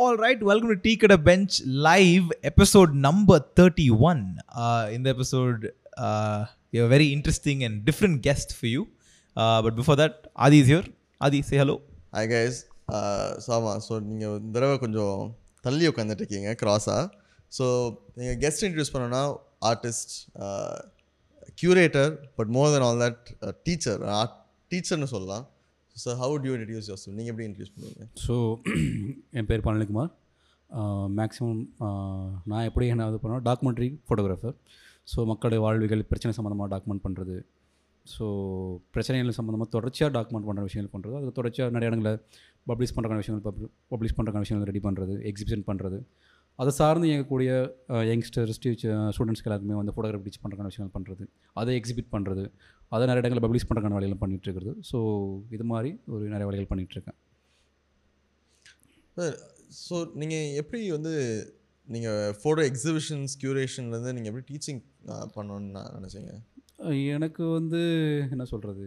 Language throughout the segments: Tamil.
All right welcome to tea கடை bench live episode number thirty one இந்த episode a very interesting and different guest for you but before that Aadi is your Aadi say hello hi guys Sama so நீங்கள் இந்த தடவை கொஞ்சம் தள்ளி உட்காந்துட்டு இருக்கீங்க க்ராஸாக ஸோ நீங்கள் கெஸ்ட் இன்ட்ரடியூஸ் பண்ணோன்னா artist curator but more then all that teacher art டீச்சர்னு சொல்லலாம் so how do introduce your நீங்கள் எப்படி இன்ட்ரடியூஸ் பண்ணுவீங்க? ஸோ என் பேர் பழனிக்குமார் மேக்ஸிமம் நான் எப்படி என்ன இது பண்ணோம் டாக்குமெண்ட்ரி ஃபோட்டோகிராஃபர் ஸோ மக்களுடைய வாழ்விகள் பிரச்சனை சம்மந்தமாக டாக்குமெண்ட் பண்ணுறது ஸோ பிரச்சனைகள் சம்மந்தமாக தொடர்ச்சியாக டாக்குமெண்ட் பண்ணுற விஷயங்கள் பண்ணுறது அது தொடர்ச்சியாக நிறைய இடங்களில் பப்ளிஷ் பண்ணுறக்கான விஷயங்கள் பப்ளி பப்ளிஷ் பண்ணுறக்கான விஷயங்கள் ரெடி பண்ணுறது எக்ஸிபிஷன் பண்ணுறது அதை சார்ந்து இயங்கக்கூடிய யங்ஸ்டர்ஸ் ஸ்டூடெண்ட்ஸ்க்கு எல்லாருக்குமே வந்து ஃபோட்டோகிராஃபி டீச் பண்ணுறக்கான விஷயங்கள் பண்ணுறது அதை எக்ஸிபிட் பண்ணுறது அதை நிறைய இடங்களில் பப்ளிஷ் பண்ணுறக்கான வேலைகள் பண்ணிகிட்டு இருக்கிறது ஸோ இது மாதிரி ஒரு நிறைய வேலைகள் பண்ணிகிட்ருக்கேன் ஸோ நீங்கள் எப்படி வந்து நீங்கள் ஃபோட்டோ எக்ஸிபிஷன்ஸ் க்யூரேஷன்லேருந்து நீங்கள் எப்படி டீச்சிங் பண்ணணும்னு நான் நினச்சிங்க? எனக்கு வந்து என்ன சொல்கிறது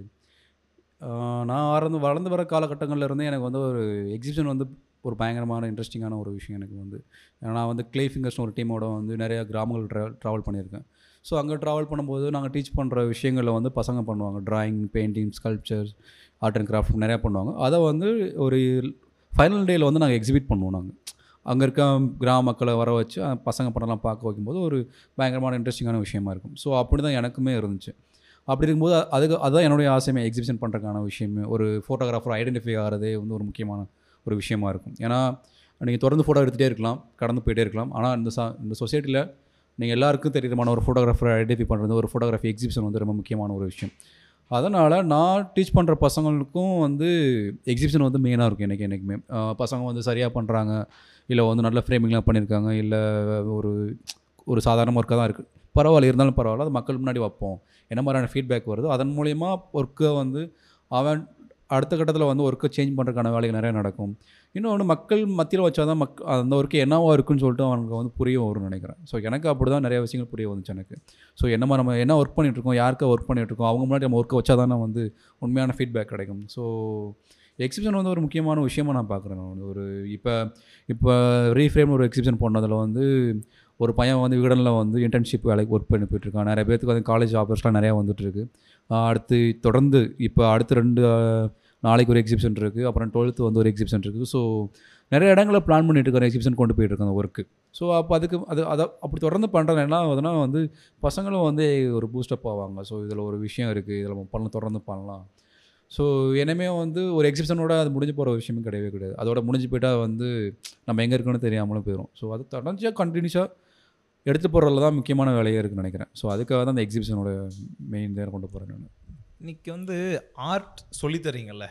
நான் வளர்ந்து வளர்ந்து வர காலகட்டங்கள்ல இருந்து எனக்கு வந்து ஒரு எக்ஸிபிஷன் வந்து ஒரு பயங்கரமான இன்ட்ரெஸ்டிங்கான ஒரு விஷயம் எனக்கு வந்து. ஏன்னா நான் வந்து கிளே ஃபிங்கர்ஸ்னு ஒரு டீமோட வந்து நிறைய கிராமங்கள் ட்ரா ட்ராவல் பண்ணியிருக்கேன். ஸோ அங்கே ட்ராவல் பண்ணும்போது நாங்கள் டீச் பண்ணுற விஷயங்களில் வந்து பசங்க பண்ணுவாங்க. Drawing painting sculptures art and craft நிறையா பண்ணுவாங்க. அதை வந்து ஒரு ஃபைனல் டேயில் வந்து நாங்கள் எக்ஸிபிட் பண்ணுவோம் நாங்கள் அங்கே இருக்க கிராம மக்களை வர வச்சு பசங்க படம்லாம் பார்க்க வைக்கும்போது ஒரு பயங்கரமான இன்ட்ரெஸ்டிங்கான விஷயமா இருக்கும். ஸோ அப்படி தான் எனக்குமே இருந்துச்சு. அப்படி இருக்கும்போது அதுக்கு அதுதான் என்னுடைய ஆசையுமே எக்ஸிபிஷன் பண்ணுறதுக்கான விஷயமே. ஒரு ஃபோட்டோகிராஃபர் ஐடென்டிஃபை ஆகிறதே வந்து ஒரு முக்கியமான ஒரு விஷயமா இருக்கும். ஏன்னா நீங்கள் தொடர்ந்து ஃபோட்டோ எடுத்துகிட்டே இருக்கலாம் கடந்து போயிட்டே இருக்கலாம். ஆனால் இந்த சா இந்த சொசைட்டியில் நீங்கள் எல்லாருக்கும் தெரியுமான ஒரு ஃபோட்டோகிராஃபரை ஐடென்டிஃபை பண்ணுறது ஒரு ஃபோட்டோகிராஃபி எக்ஸிபிஷன் வந்து ரொம்ப முக்கியமான ஒரு விஷயம். அதனால் நான் டீச் பண்ணுற பசங்களுக்கும் வந்து எக்ஸிபிஷன் வந்து மெயினாக இருக்கும் எனக்கு என்றைக்குமே பசங்க வந்து சரியாக பண்ணுறாங்க இல்லை வந்து நல்ல ஃப்ரேமிங்லாம் பண்ணியிருக்காங்க இல்லை ஒரு ஒரு சாதாரண ஒர்க்காக தான் இருக்குது பரவாயில்ல இருந்தாலும் பரவாயில்ல அது மக்கள் முன்னாடி வைப்போம். என்ன மாதிரியான ஃபீட்பேக் வருதோ அதன் மூலயமா ஒர்க்கை வந்து அவன் அடுத்த கட்டத்தில் வந்து ஒர்க்கை சேஞ்ச் பண்ணுறதுக்கான வேலைகள் நிறையா நடக்கும். இன்னொன்று மக்கள் மத்தியில் வச்சா தான் மக் அந்த ஒர்க்கு என்னவாக இருக்குன்னு சொல்லிட்டு அவனுக்கு வந்து புரிய வரும்னு நினைக்கிறேன். ஸோ எனக்கு அப்படி தான் நிறைய விஷயங்கள் புரிய வந்துச்சு எனக்கு. ஸோ என்ன மாதிரி நம்ம என்ன ஒர்க் பண்ணிகிட்ருக்கோம் யாருக்கா ஒர்க் பண்ணிகிட்ருக்கோம் அவங்க முன்னாடி நம்ம ஒர்க்கை வச்சா தான் வந்து உண்மையான ஃபீட்பேக் கிடைக்கும். ஸோ எக்ஸிபிஷன் வந்து ஒரு முக்கியமான விஷயமா நான் பார்க்குறேன் நான். ஒரு இப்போ இப்போ ரீஃப்ரேம் ஒரு எக்ஸிபிஷன் போனதில் வந்து ஒரு பையன் வந்து விகடனில் வந்து இன்டர்ன்ஷிப் வேலைக்கு ஒர்க் பண்ணி போயிட்டுருக்கான். நிறைய பேருக்கு வந்து காலேஜ் ஆஃபர்ஸ்லாம் நிறையா வந்துட்டுருக்கு. அடுத்து தொடர்ந்து இப்போ அடுத்து ரெண்டு நாளைக்கு ஒரு எக்ஸிபிஷன் இருக்குது அப்புறம் டுவெல்த்து வந்து ஒரு எக்ஸிபிஷன் இருக்குது. ஸோ நிறைய இடங்களில் பிளான் பண்ணிட்டு இருக்கிற எக்ஸிபிஷன் கொண்டு போயிட்டு இருக்காங்க ஒர்க்கு ஸோ அப்போ அதுக்கு அது அதை அப்படி தொடர்ந்து பண்ணுறது என்ன ஆகுதுன்னா வந்து பசங்களும் வந்து ஒரு பூஸ்டப் ஆவாங்க. ஸோ இதில் ஒரு விஷயம் இருக்குது இதில் பண்ணலாம் தொடர்ந்து பண்ணலாம். ஸோ இனிமே வந்து ஒரு எக்ஸிபிஷனோட அது முடிஞ்சு போகிற விஷயமும் கிடையவே கிடையாது. அதோட முடிஞ்சு போயிட்டால் வந்து நம்ம எங்கே இருக்கோன்னு தெரியாமலும் போயிடும் ஸோ அது தொடர்ச்சியாக கண்டினியூஸாக எடுத்து போகிறதுல தான் முக்கியமான வேலையாக இருக்குன்னு நினைக்கிறேன். ஸோ அதுக்காக தான் அந்த எக்ஸிபிஷனோட மெயின் தான் கொண்டு போகிறேன் நான். இன்னைக்கு வந்து ஆர்ட் சொல்லித்தரீங்கல்ல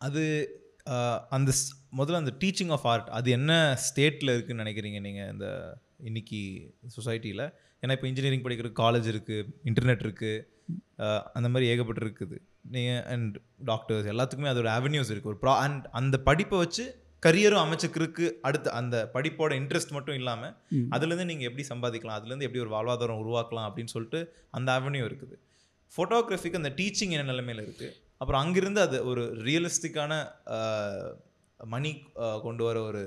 அது அந்த ஸ்- முதல்ல அந்த டீச்சிங் ஆஃப் ஆர்ட் அது என்ன ஸ்டேட்டில் இருக்குன்னு நினைக்கிறீங்க நீங்கள் இந்த இன்னைக்கு சொசைட்டியில் ஏன்னா இப்போ இன்ஜினியரிங் படிக்கிற காலேஜ் இருக்குது இன்டர்நெட் இருக்குது அந்த மாதிரி ஏகப்பட்டு இருக்குது. நீங்கள் அண்ட் டாக்டர்ஸ் எல்லாத்துக்குமே அதோட அவென்யூஸ் இருக்குது ஒரு ப்ரா அண்ட் அந்த படிப்பை வச்சு கரியரும் அமைச்சுக்கிறதுக்கு அடுத்து அந்த படிப்போட இன்ட்ரெஸ்ட் மட்டும் இல்லாமல். அதுலேருந்து நீங்கள் எப்படி சம்பாதிக்கலாம்? அதுலேருந்து எப்படி ஒரு வாழ்வாதாரம் உருவாக்கலாம் அப்படின்னு சொல்லிட்டு அந்த அவென்யூ இருக்குது. ஃபோட்டோகிராஃபிக்கு அந்த டீச்சிங் என்ன நிலைமையில் இருக்குது அப்புறம் அங்கிருந்து அது ஒரு ரியலிஸ்டிக்கான மணி கொண்டு வர ஒரு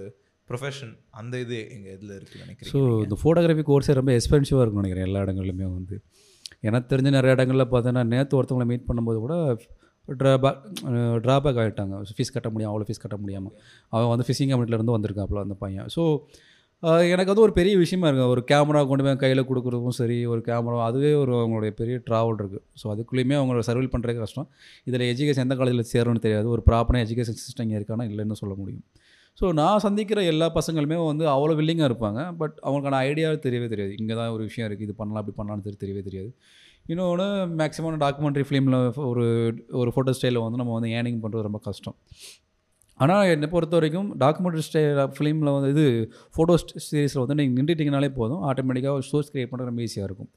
ப்ரொஃபஷன் அந்த இது எங்கள் இதில் இருக்குது ஸோ நினைக்கிறேன் இந்த ஃபோட்டோகிராஃபி கோர்ஸே ரொம்ப எக்ஸ்பென்சிவாக இருக்கும்னு நினைக்கிறேன் எல்லா இடங்கள்லையுமே வந்து. எனக்கு தெரிஞ்ச நிறைய இடங்களில் பார்த்தீங்கன்னா நேற்று ஒருத்தவங்களை மீட் பண்ணும்போது கூட ட்ராபேக் ட்ராபேக் ஆகிட்டாங்க ஃபீஸ் கட்ட முடியும் அவ்வளோ ஃபீஸ் கட்ட முடியாமல் அவன் வந்து ஃபிஷிங் கம்பெனிலேருந்து வந்திருக்காப்புல அந்த பையன். ஸோ எனக்கு அது ஒரு பெரிய விஷயமா இருக்குது ஒரு கேமரா கொண்டு போய் கையில் கொடுக்குறதும் சரி ஒரு கேமரா அதுவே ஒரு அவங்களுடைய பெரிய ட்ராவல் இருக்குது ஸோ அதுக்குள்ளேயுமே அவங்களோட சர்வீல் பண்ணுறதுக்கு கஷ்டம். இதில் எஜுகேஷன் எந்த காலேஜில் சேரணும்னு தெரியாது. ஒரு ப்ராப்பரான எஜுகேஷன் சிஸ்டம் இங்கே இருக்கானா இல்லைன்னு சொல்ல முடியும். ஸோ நான் சந்திக்கிற எல்லா பசங்களுமே வந்து அவ்வளோ வில்லிங்காக இருப்பாங்க. பட் அவங்களுக்கான ஐடியா தெரியவே தெரியாது. இங்கே தான் ஒரு விஷயம் இருக்குது இது பண்ணலாம் அப்படி பண்ணலாம்னு தெரியவே தெரியாது. இன்னொன்று மேக்ஸிமம் டாக்குமெண்ட்ரி ஃபிலிமில் ஒரு ஒரு ஃபோட்டோ ஸ்டைலில் வந்து நம்ம வந்து ஏர்னிங் பண்ணுறது ரொம்ப கஷ்டம். ஆனால் என்னை பொறுத்த வரைக்கும் டாக்குமெண்ட்ரி ஸ்டைல் ஃபிலிமில் வந்து இது ஃபோட்டோ சீரிஸில் வந்து நீங்கள் நின்றுட்டிங்கனாலே போதும். ஆட்டோமேட்டிக்காக ஒரு ஷோஸ் கிரியேட் பண்ணுறது ரொம்ப ஈஸியாக இருக்கும்.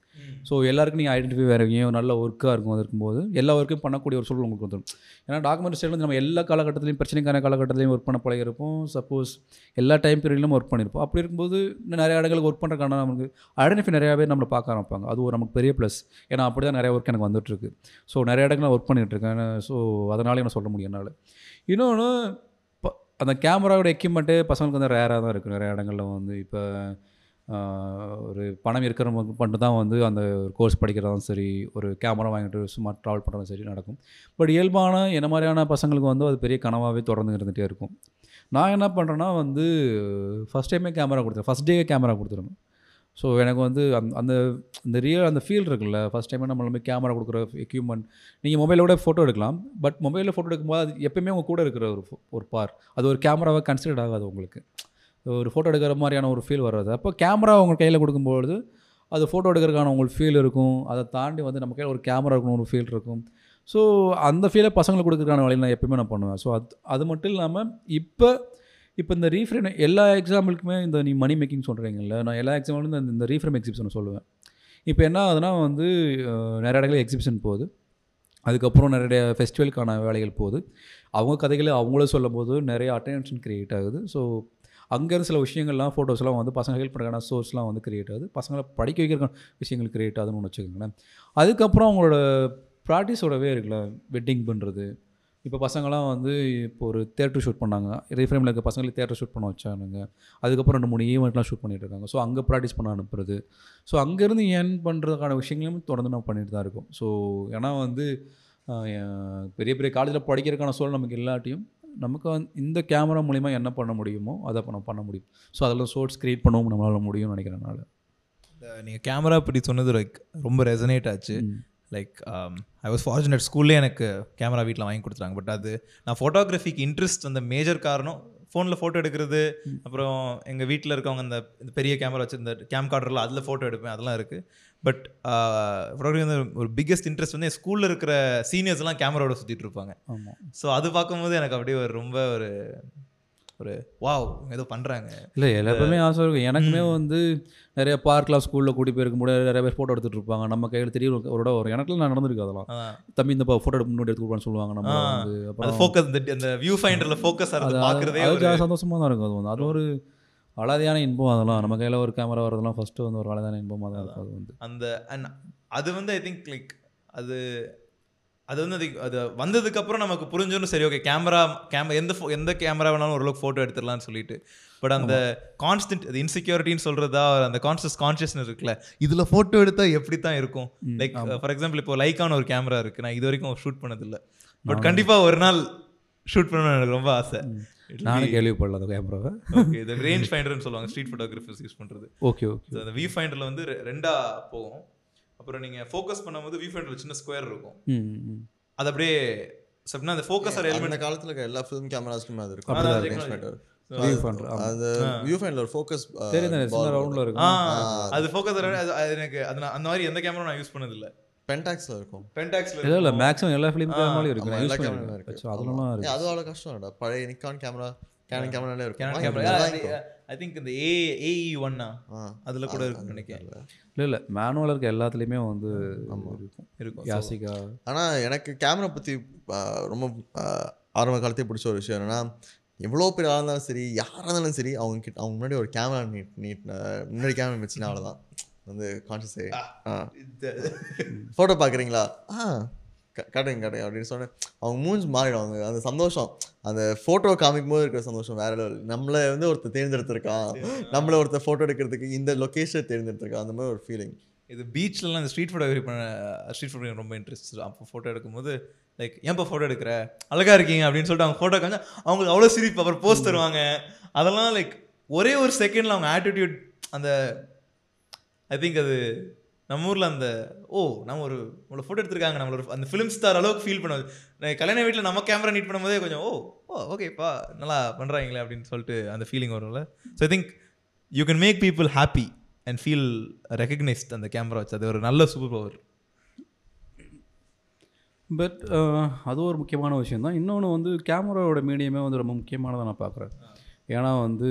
ஸோ எல்லாருக்கும் நீங்கள் ஐடென்டிஃபை வேறு எங்கேயும் நல்ல ஒர்க்காக இருக்கும் அது இருக்கும்போது எல்லா ஒர்க்கும் பண்ணக்கூடிய ஒரு சூழல் உங்களுக்கு வந்துடும் ஏன்னா டாக்குமெண்ட் ஸ்டைல் வந்து நம்ம எல்லா காலகட்டத்திலையும் பிரச்சனைக்கான காலகட்டத்திலையும் ஒர்க் பண்ண பழகிருப்போம் சப்போஸ் எல்லா டைம் பீரியட்லையும் ஒர்க் பண்ணியிருப்போம். அப்படி இருக்கும்போது இன்னும் நிறைய இடங்களுக்கு ஒர்க் பண்ணுறதுக்கான நமக்கு ஐடென்டிஃபை நிறையா பேர் நம்மளை பார்க்க ஆரம்பிப்பாங்க. அது ஒரு நமக்கு பெரிய ப்ளஸ் ஏன்னா அப்படி தான் நிறைய ஒர்க் எனக்கு வந்துட்டுருக்கு ஸோ நிறைய இடங்கள் ஒர்க் பண்ணிகிட்ருக்கேன் ஸோ அதனாலே நான் சொல்ல முடியும் என்னால். இன்னொன்று அந்த கேமராவோட எக்யூப்மெண்ட்டே பசங்களுக்கு வந்து ரேராக தான் இருக்குது நிறைய இடங்களில் வந்து. இப்போ ஒரு பணம் இருக்கிறவங்க மட்டும் தான் வந்து அந்த ஒரு கோர்ஸ் படிக்கிறதும் சரி ஒரு கேமரா வாங்கிட்டு சும்மா ட்ராவல் பண்ணுறதும் சரி நடக்கும். பட் இயல்பான என்ன மாதிரியான பசங்களுக்கு வந்து அது பெரிய கனவாகவே தொடர்ந்து இருந்துகிட்டே இருக்கும். நான் என்ன பண்ணுறேன்னா வந்து ஃபஸ்ட் டைமே கேமரா கொடுத்துருவேன். ஃபஸ்ட் டே கேமரா கொடுத்துருவேன். ஸோ எனக்கு வந்து அந்த அந்த அந்த ரியல் அந்த ஃபீல் இருக்குல்ல. ஃபஸ்ட் டைமே நம்ம கேமரா கொடுக்குற எக்யூப்மெண்ட் நீங்கள் மொபைலோட ஃபோட்டோ எடுக்கலாம். பட் மொபைலில் ஃபோட்டோ எடுக்கும்போது அது எப்பயுமே உங்கள் கூட இருக்கிற ஒரு ஒரு பார் அது ஒரு கேமராவை கன்சிடர் ஆகாது உங்களுக்கு. ஒரு ஃபோட்டோ எடுக்கிற மாதிரியான ஒரு ஃபீல் வராது அப்போ கேமரா உங்கள் கையில் கொடுக்கும்பொழுது அது ஃபோட்டோ எடுக்கிறதுக்கான உங்களுக்கு ஃபீல் இருக்கும். அதை தாண்டி வந்து நம்ம கையில் ஒரு கேமரா இருக்கணும் ஒரு ஃபீல் இருக்கும். ஸோ அந்த ஃபீலை பசங்களுக்கு கொடுக்குறதுக்கான வழியில் நான் எப்பயுமே நான் பண்ணுவேன். ஸோ அது அது மட்டும் இல்லாமல் இப்போ இப்போ இந்த ரீஃப்ரேம் எல்லா எக்ஸாம்பிளுக்குமே இந்த நீ மணி மேக்கிங் சொல்கிறீங்கல்ல நான் எல்லா எக்ஸாம்பிளும் இந்த இந்த ரீஃப்ரேம் எக்ஸிபிஷன் சொல்லுவேன். இப்போ என்ன ஆகுதுன்னா வந்து நிறைய இடங்களில் எக்ஸிபிஷன் போகுது. அதுக்கப்புறம் நிறைய ஃபெஸ்டிவலுக்கான வேலைகள் போகுது. அவங்க கதைகளை அவங்களே சொல்லும் போது நிறைய அட்டென்ஷன் க்ரியேட் ஆகுது. ஸோ அங்கேருந்து சில விஷயங்கள்லாம் ஃபோட்டோஸ்லாம் வந்து பசங்க ஹெல்ப் பண்ணுறதுக்கான சோர்ஸ்லாம் வந்து கிரியேட் ஆகுது. பசங்களை படிக்க வைக்கிற விஷயங்கள் கிரியேட் ஆகுதுன்னு ஒன்று வச்சுக்கோங்களேன். அதுக்கப்புறம் அவங்களோட ப்ராக்டிஸோடவே இருக்குல்ல வெட்டிங் பண்ணுறது இப்போ பசங்களாம் வந்து இப்போ ஒரு தேட்டர் ஷூட் பண்ணாங்க. ரீஃப்ரேமில் இருக்க பசங்களை தேட்டர் ஷூட் பண்ண வச்சானுங்க. அதுக்கப்புறம் ரெண்டு மூணு ஈவெண்ட்லாம் ஷூட் பண்ணிகிட்டு இருக்காங்க. ஸோ அங்கே ப்ராக்டிஸ் பண்ண அனுப்புறது. ஸோ அங்கேருந்து ஏர்ன் பண்ணுறதுக்கான விஷயங்களும் தொடர்ந்து நம்ம பண்ணிட்டு தான் இருக்கோம். ஸோ ஏன்னா வந்து பெரிய பெரிய காலேஜில் படிக்கிறதுக்கான சூழல் நமக்கு இல்லாட்டியும் நமக்கு வந்து இந்த கேமரா மூலிமா என்ன பண்ண முடியுமோ அதை நம்ம பண்ண முடியும். ஸோ அதெல்லாம் சோர்ஸ் க்ரியேட் பண்ணவும் நம்மளால் முடியும்னு நினைக்கிறனால நீங்கள் கேமரா பற்றி சொன்னது லைக் ரொம்ப ரெசனேட் ஆச்சு. லைக் ஐ வாஸ் ஃபார்ச்சுனேட் ஸ்கூல்லே எனக்கு கேமரா வீட்டில் வாங்கி கொடுத்தாங்க பட் அது நான் ஃபோட்டோகிராஃபிக்கு இன்ட்ரெஸ்ட் அந்த மேஜர் காரணம் ஃபோனில் ஃபோட்டோ எடுக்கிறது. அப்புறம் எங்கள் வீட்டில் இருக்கவங்க அந்த இந்த பெரிய கேமரா வச்சு இந்த கேம் கார்டரில் அதில் ஃபோட்டோ எடுப்பேன். அதெல்லாம் இருக்குது பட் ஃபோட்டோகிராஃபி வந்து ஒரு பிக்கெஸ்ட் இன்ட்ரெஸ்ட் வந்து ஸ்கூலில் இருக்கிற சீனியர்ஸ் எல்லாம் கேமராவோட சுற்றிட்டு இருப்பாங்க. ஆமாம் ஸோ அது பார்க்கும்போது எனக்கு அப்படியே ஒரு ரொம்ப ஒரு ஒரு வாவ் ஏதோ பண்ணுறாங்க இல்லை எல்லாருமே ஆசை இருக்கும். எனக்குமே வந்து நிறைய பார்க்லாம் ஸ்கூலில் கூட்டி போயிருக்கும் போது நிறைய பேர் ஃபோட்டோ எடுத்துகிட்டு இருப்பாங்க. நம்ம கையில் தெரிய ஒரு ஒரு எனக்குலாம் நான் நடந்திருக்கு அதெல்லாம். தம்பி இந்த ஃபோட்டோ முன்னாடி எடுத்து கொடுப்பான்னு சொல்லுவாங்க நம்ம. வந்து. அப்புறம் ஃபோக்கஸ் அந்த வியூ ஃபைண்டரில் ஃபோக்கஸ் ஆகிறது பார்க்குறதே அது ஒரு ஜா- சந்தோஷமா தான் இருக்கும். அது வந்து அது ஒரு அலாதியான இன்பம் அதெல்லாம் நம்ம கையில் ஒரு கேமரா வரதெல்லாம் ஃபஸ்ட்டு வந்து ஒரு அலாதியான இன்பமாக தான் இருக்கும். அது வந்து. அந்த அண்ட் அது வந்து ஐ திங்க் லைக் அது அது வந்து அது அது வந்ததுக்கு அப்புறம் நமக்கு புரிஞ்சோன்னு சரி ஓகே கேமரா கேமரா எந்த pho- எந்த கேமரா வேணாலும் ஓரளவுக்கு ஃபோட்டோ எடுத்துடலாம்னு சொல்லிட்டு. பட் அந்த கான்ஸ்டன்ட் அது இன்செக்யூரிட்டின்னு சொல்றதா அந்த கான்சியஸ் கான்ஷியஸ்னஸ் இருக்குல்ல இதுல ஃபோட்டோ எடுத்தா எப்படி தான் இருக்கும் லைக் ஃபார் எக்ஸாம்பிள் இப்போ லைக்கான ஒரு கேமரா இருக்கு நான் இது வரைக்கும் ஷூட் பண்ணதில்ல. பட் கண்டிப்பா ஒரு நாள் ஷூட் பண்ணணும்னு எனக்கு ரொம்ப ஆசை. நானும் கேள்விப்படல அந்த கேமராவை. ஓகே இந்த ரேஞ்ச் ஃபைண்டர்னு சொல்லுவாங்க ஸ்ட்ரீட் ஃபோட்டோகிராஃபர்ஸ் யூஸ் பண்றது. ஓகே ஓகே அந்த வியூ ஃபைண்டரில் வந்து ரெ- ரெண்டா போகும். அப்புறம் நீங்க ஃபோக்கஸ் பண்ணும்போது வியூ ஃபைண்டரில் சின்ன ஸ்கொயர் இருக்கும். அது அப்படியே சப்னா அந்த ஃபோக்கஸர் அந்த எலிமெண்ட் காலத்துல இருக்க எல்லா ஃபிலிம் கேமராஸ்க்குமே அது இருக்கும். range technology. finder. View finder அந்த வியூ ஃபைண்டர் ஒரு ஃபோக்கஸ் தெரியும் ரவுண்டில் இருக்கும். அது ஃபோக்கஸர் அது. அது எனக்கு அது அந்த மாதிரி எந்த கேமரா நான் யூஸ் பண்ணது இல்ல பென்டாக்ஸ்ல இருக்கும். பென்டாக்ஸ்ல இல்லை இல்லை மேக்ஸிமம் எல்லா ஃபிலிம் கேமராலையும் இருக்கு எல்லா பண்ணிருக்கேன் இருக்கு. அதெல்லாம் ஏய், இருக்கு. அது அவ்வளோ கஷ்டம் இல்லடா பழைய நிக்கான் கேமரா கேனன் கேமராலே இருக்கும். Canon camera. ஐ திங்க் இந்த ஏ ஏஇ ஒன்னா ஆ, அதுல கூட இருக்குன்னு நினைக்கிறேன். இல்லை இல்லை மேனுவல் இருக்க எல்லாத்துலேயுமே வந்து இருக்கும். இருக்கும். யாசிகா ஆனா எனக்கு கேமரா பத்தி ரொம்ப ஆரம்ப காலத்தே பிடிச்ச ஒரு விஷயம் என்னன்னா எவ்வளோ பேர் இருந்தாலும் சரி யாராக இருந்தாலும் சரி அவங்க கிட்ட அவங்க முன்னாடி ஒரு கேமரா நீட் நீட் முன்னாடி கேமரா வச்சுனா அவ்வளோதான் வந்து கான்ஷியஸே ஆ. ஃபோட்டோ பார்க்குறீங்களா? ஆ. க- காட்டுங்க காட்டுங்க அப்படின்னு சொன்னேன். அவங்க மூஞ்சி மாறிடும். அவங்க அந்த சந்தோஷம். அந்த ஃபோட்டோ காமிக்கும் போது இருக்கிற சந்தோஷம் வேற level. நம்மளை வந்து ஒருத்தர் தேர்ந்தெடுத்திருக்கான். நம்மளை ஒருத்தர் ஃபோட்டோ எடுக்கிறதுக்கு இந்த லொக்கேஷன் தேர்ந்தெடுத்திருக்கான். அந்த மாதிரி ஒரு ஃபீலிங் இது பீச்லலாம் இந்த ஸ்ட்ரீட் ஃபோட்டோகிராஃபி பண்ண ஸ்ட்ரீட் ஃபோட்டோகிராஃபி ரொம்ப இன்ட்ரெஸ்ட் அப்போ ஃபோட்டோ எடுக்கும்போது லைக் ஏன்ப்பா ஃபோட்டோ எடுக்கிற? அழகா இருக்கீங்க. அப்படின்னு சொல்லிட்டு அவங்க ஃபோட்டோ காமிச்சா அவங்களுக்கு அவ்வளோ சிரிப்பு. அப்புறம் போஸ்ட் தருவாங்க அதெல்லாம் லைக் ஒரே ஒரு செகண்டில் அவங்க ஆட்டிடியூட் அந்த ஐ திங்க் அது நம்ம ஊரில் அந்த ஓ நம்ம ஒரு நம்மளை ஃபோட்டோ எடுத்திருக்காங்க நம்மளோட அந்த ஃபிலிம் ஸ்டார் அளவுக்கு ஃபீல் பண்ணுவது கல்யாண வீட்டில் நம்ம கேமரா நீட் பண்ணும்போதே கொஞ்சம் ஓ ஓ ஓகேப்பா நல்லா பண்ணுறாங்களே அப்படின்னு சொல்லிட்டு அந்த ஃபீலிங் வரும்ல. So I think you can make people happy and feel recognised அந்த கேமரா வச்சு. அது ஒரு நல்ல சூப்பர் பவர் பட் அது ஒரு முக்கியமான விஷயம் தான் இன்னொன்று வந்து கேமராவோட மீடியமே வந்து ரொம்ப முக்கியமானதாக நான் பார்க்குறேன். ஏன்னா வந்து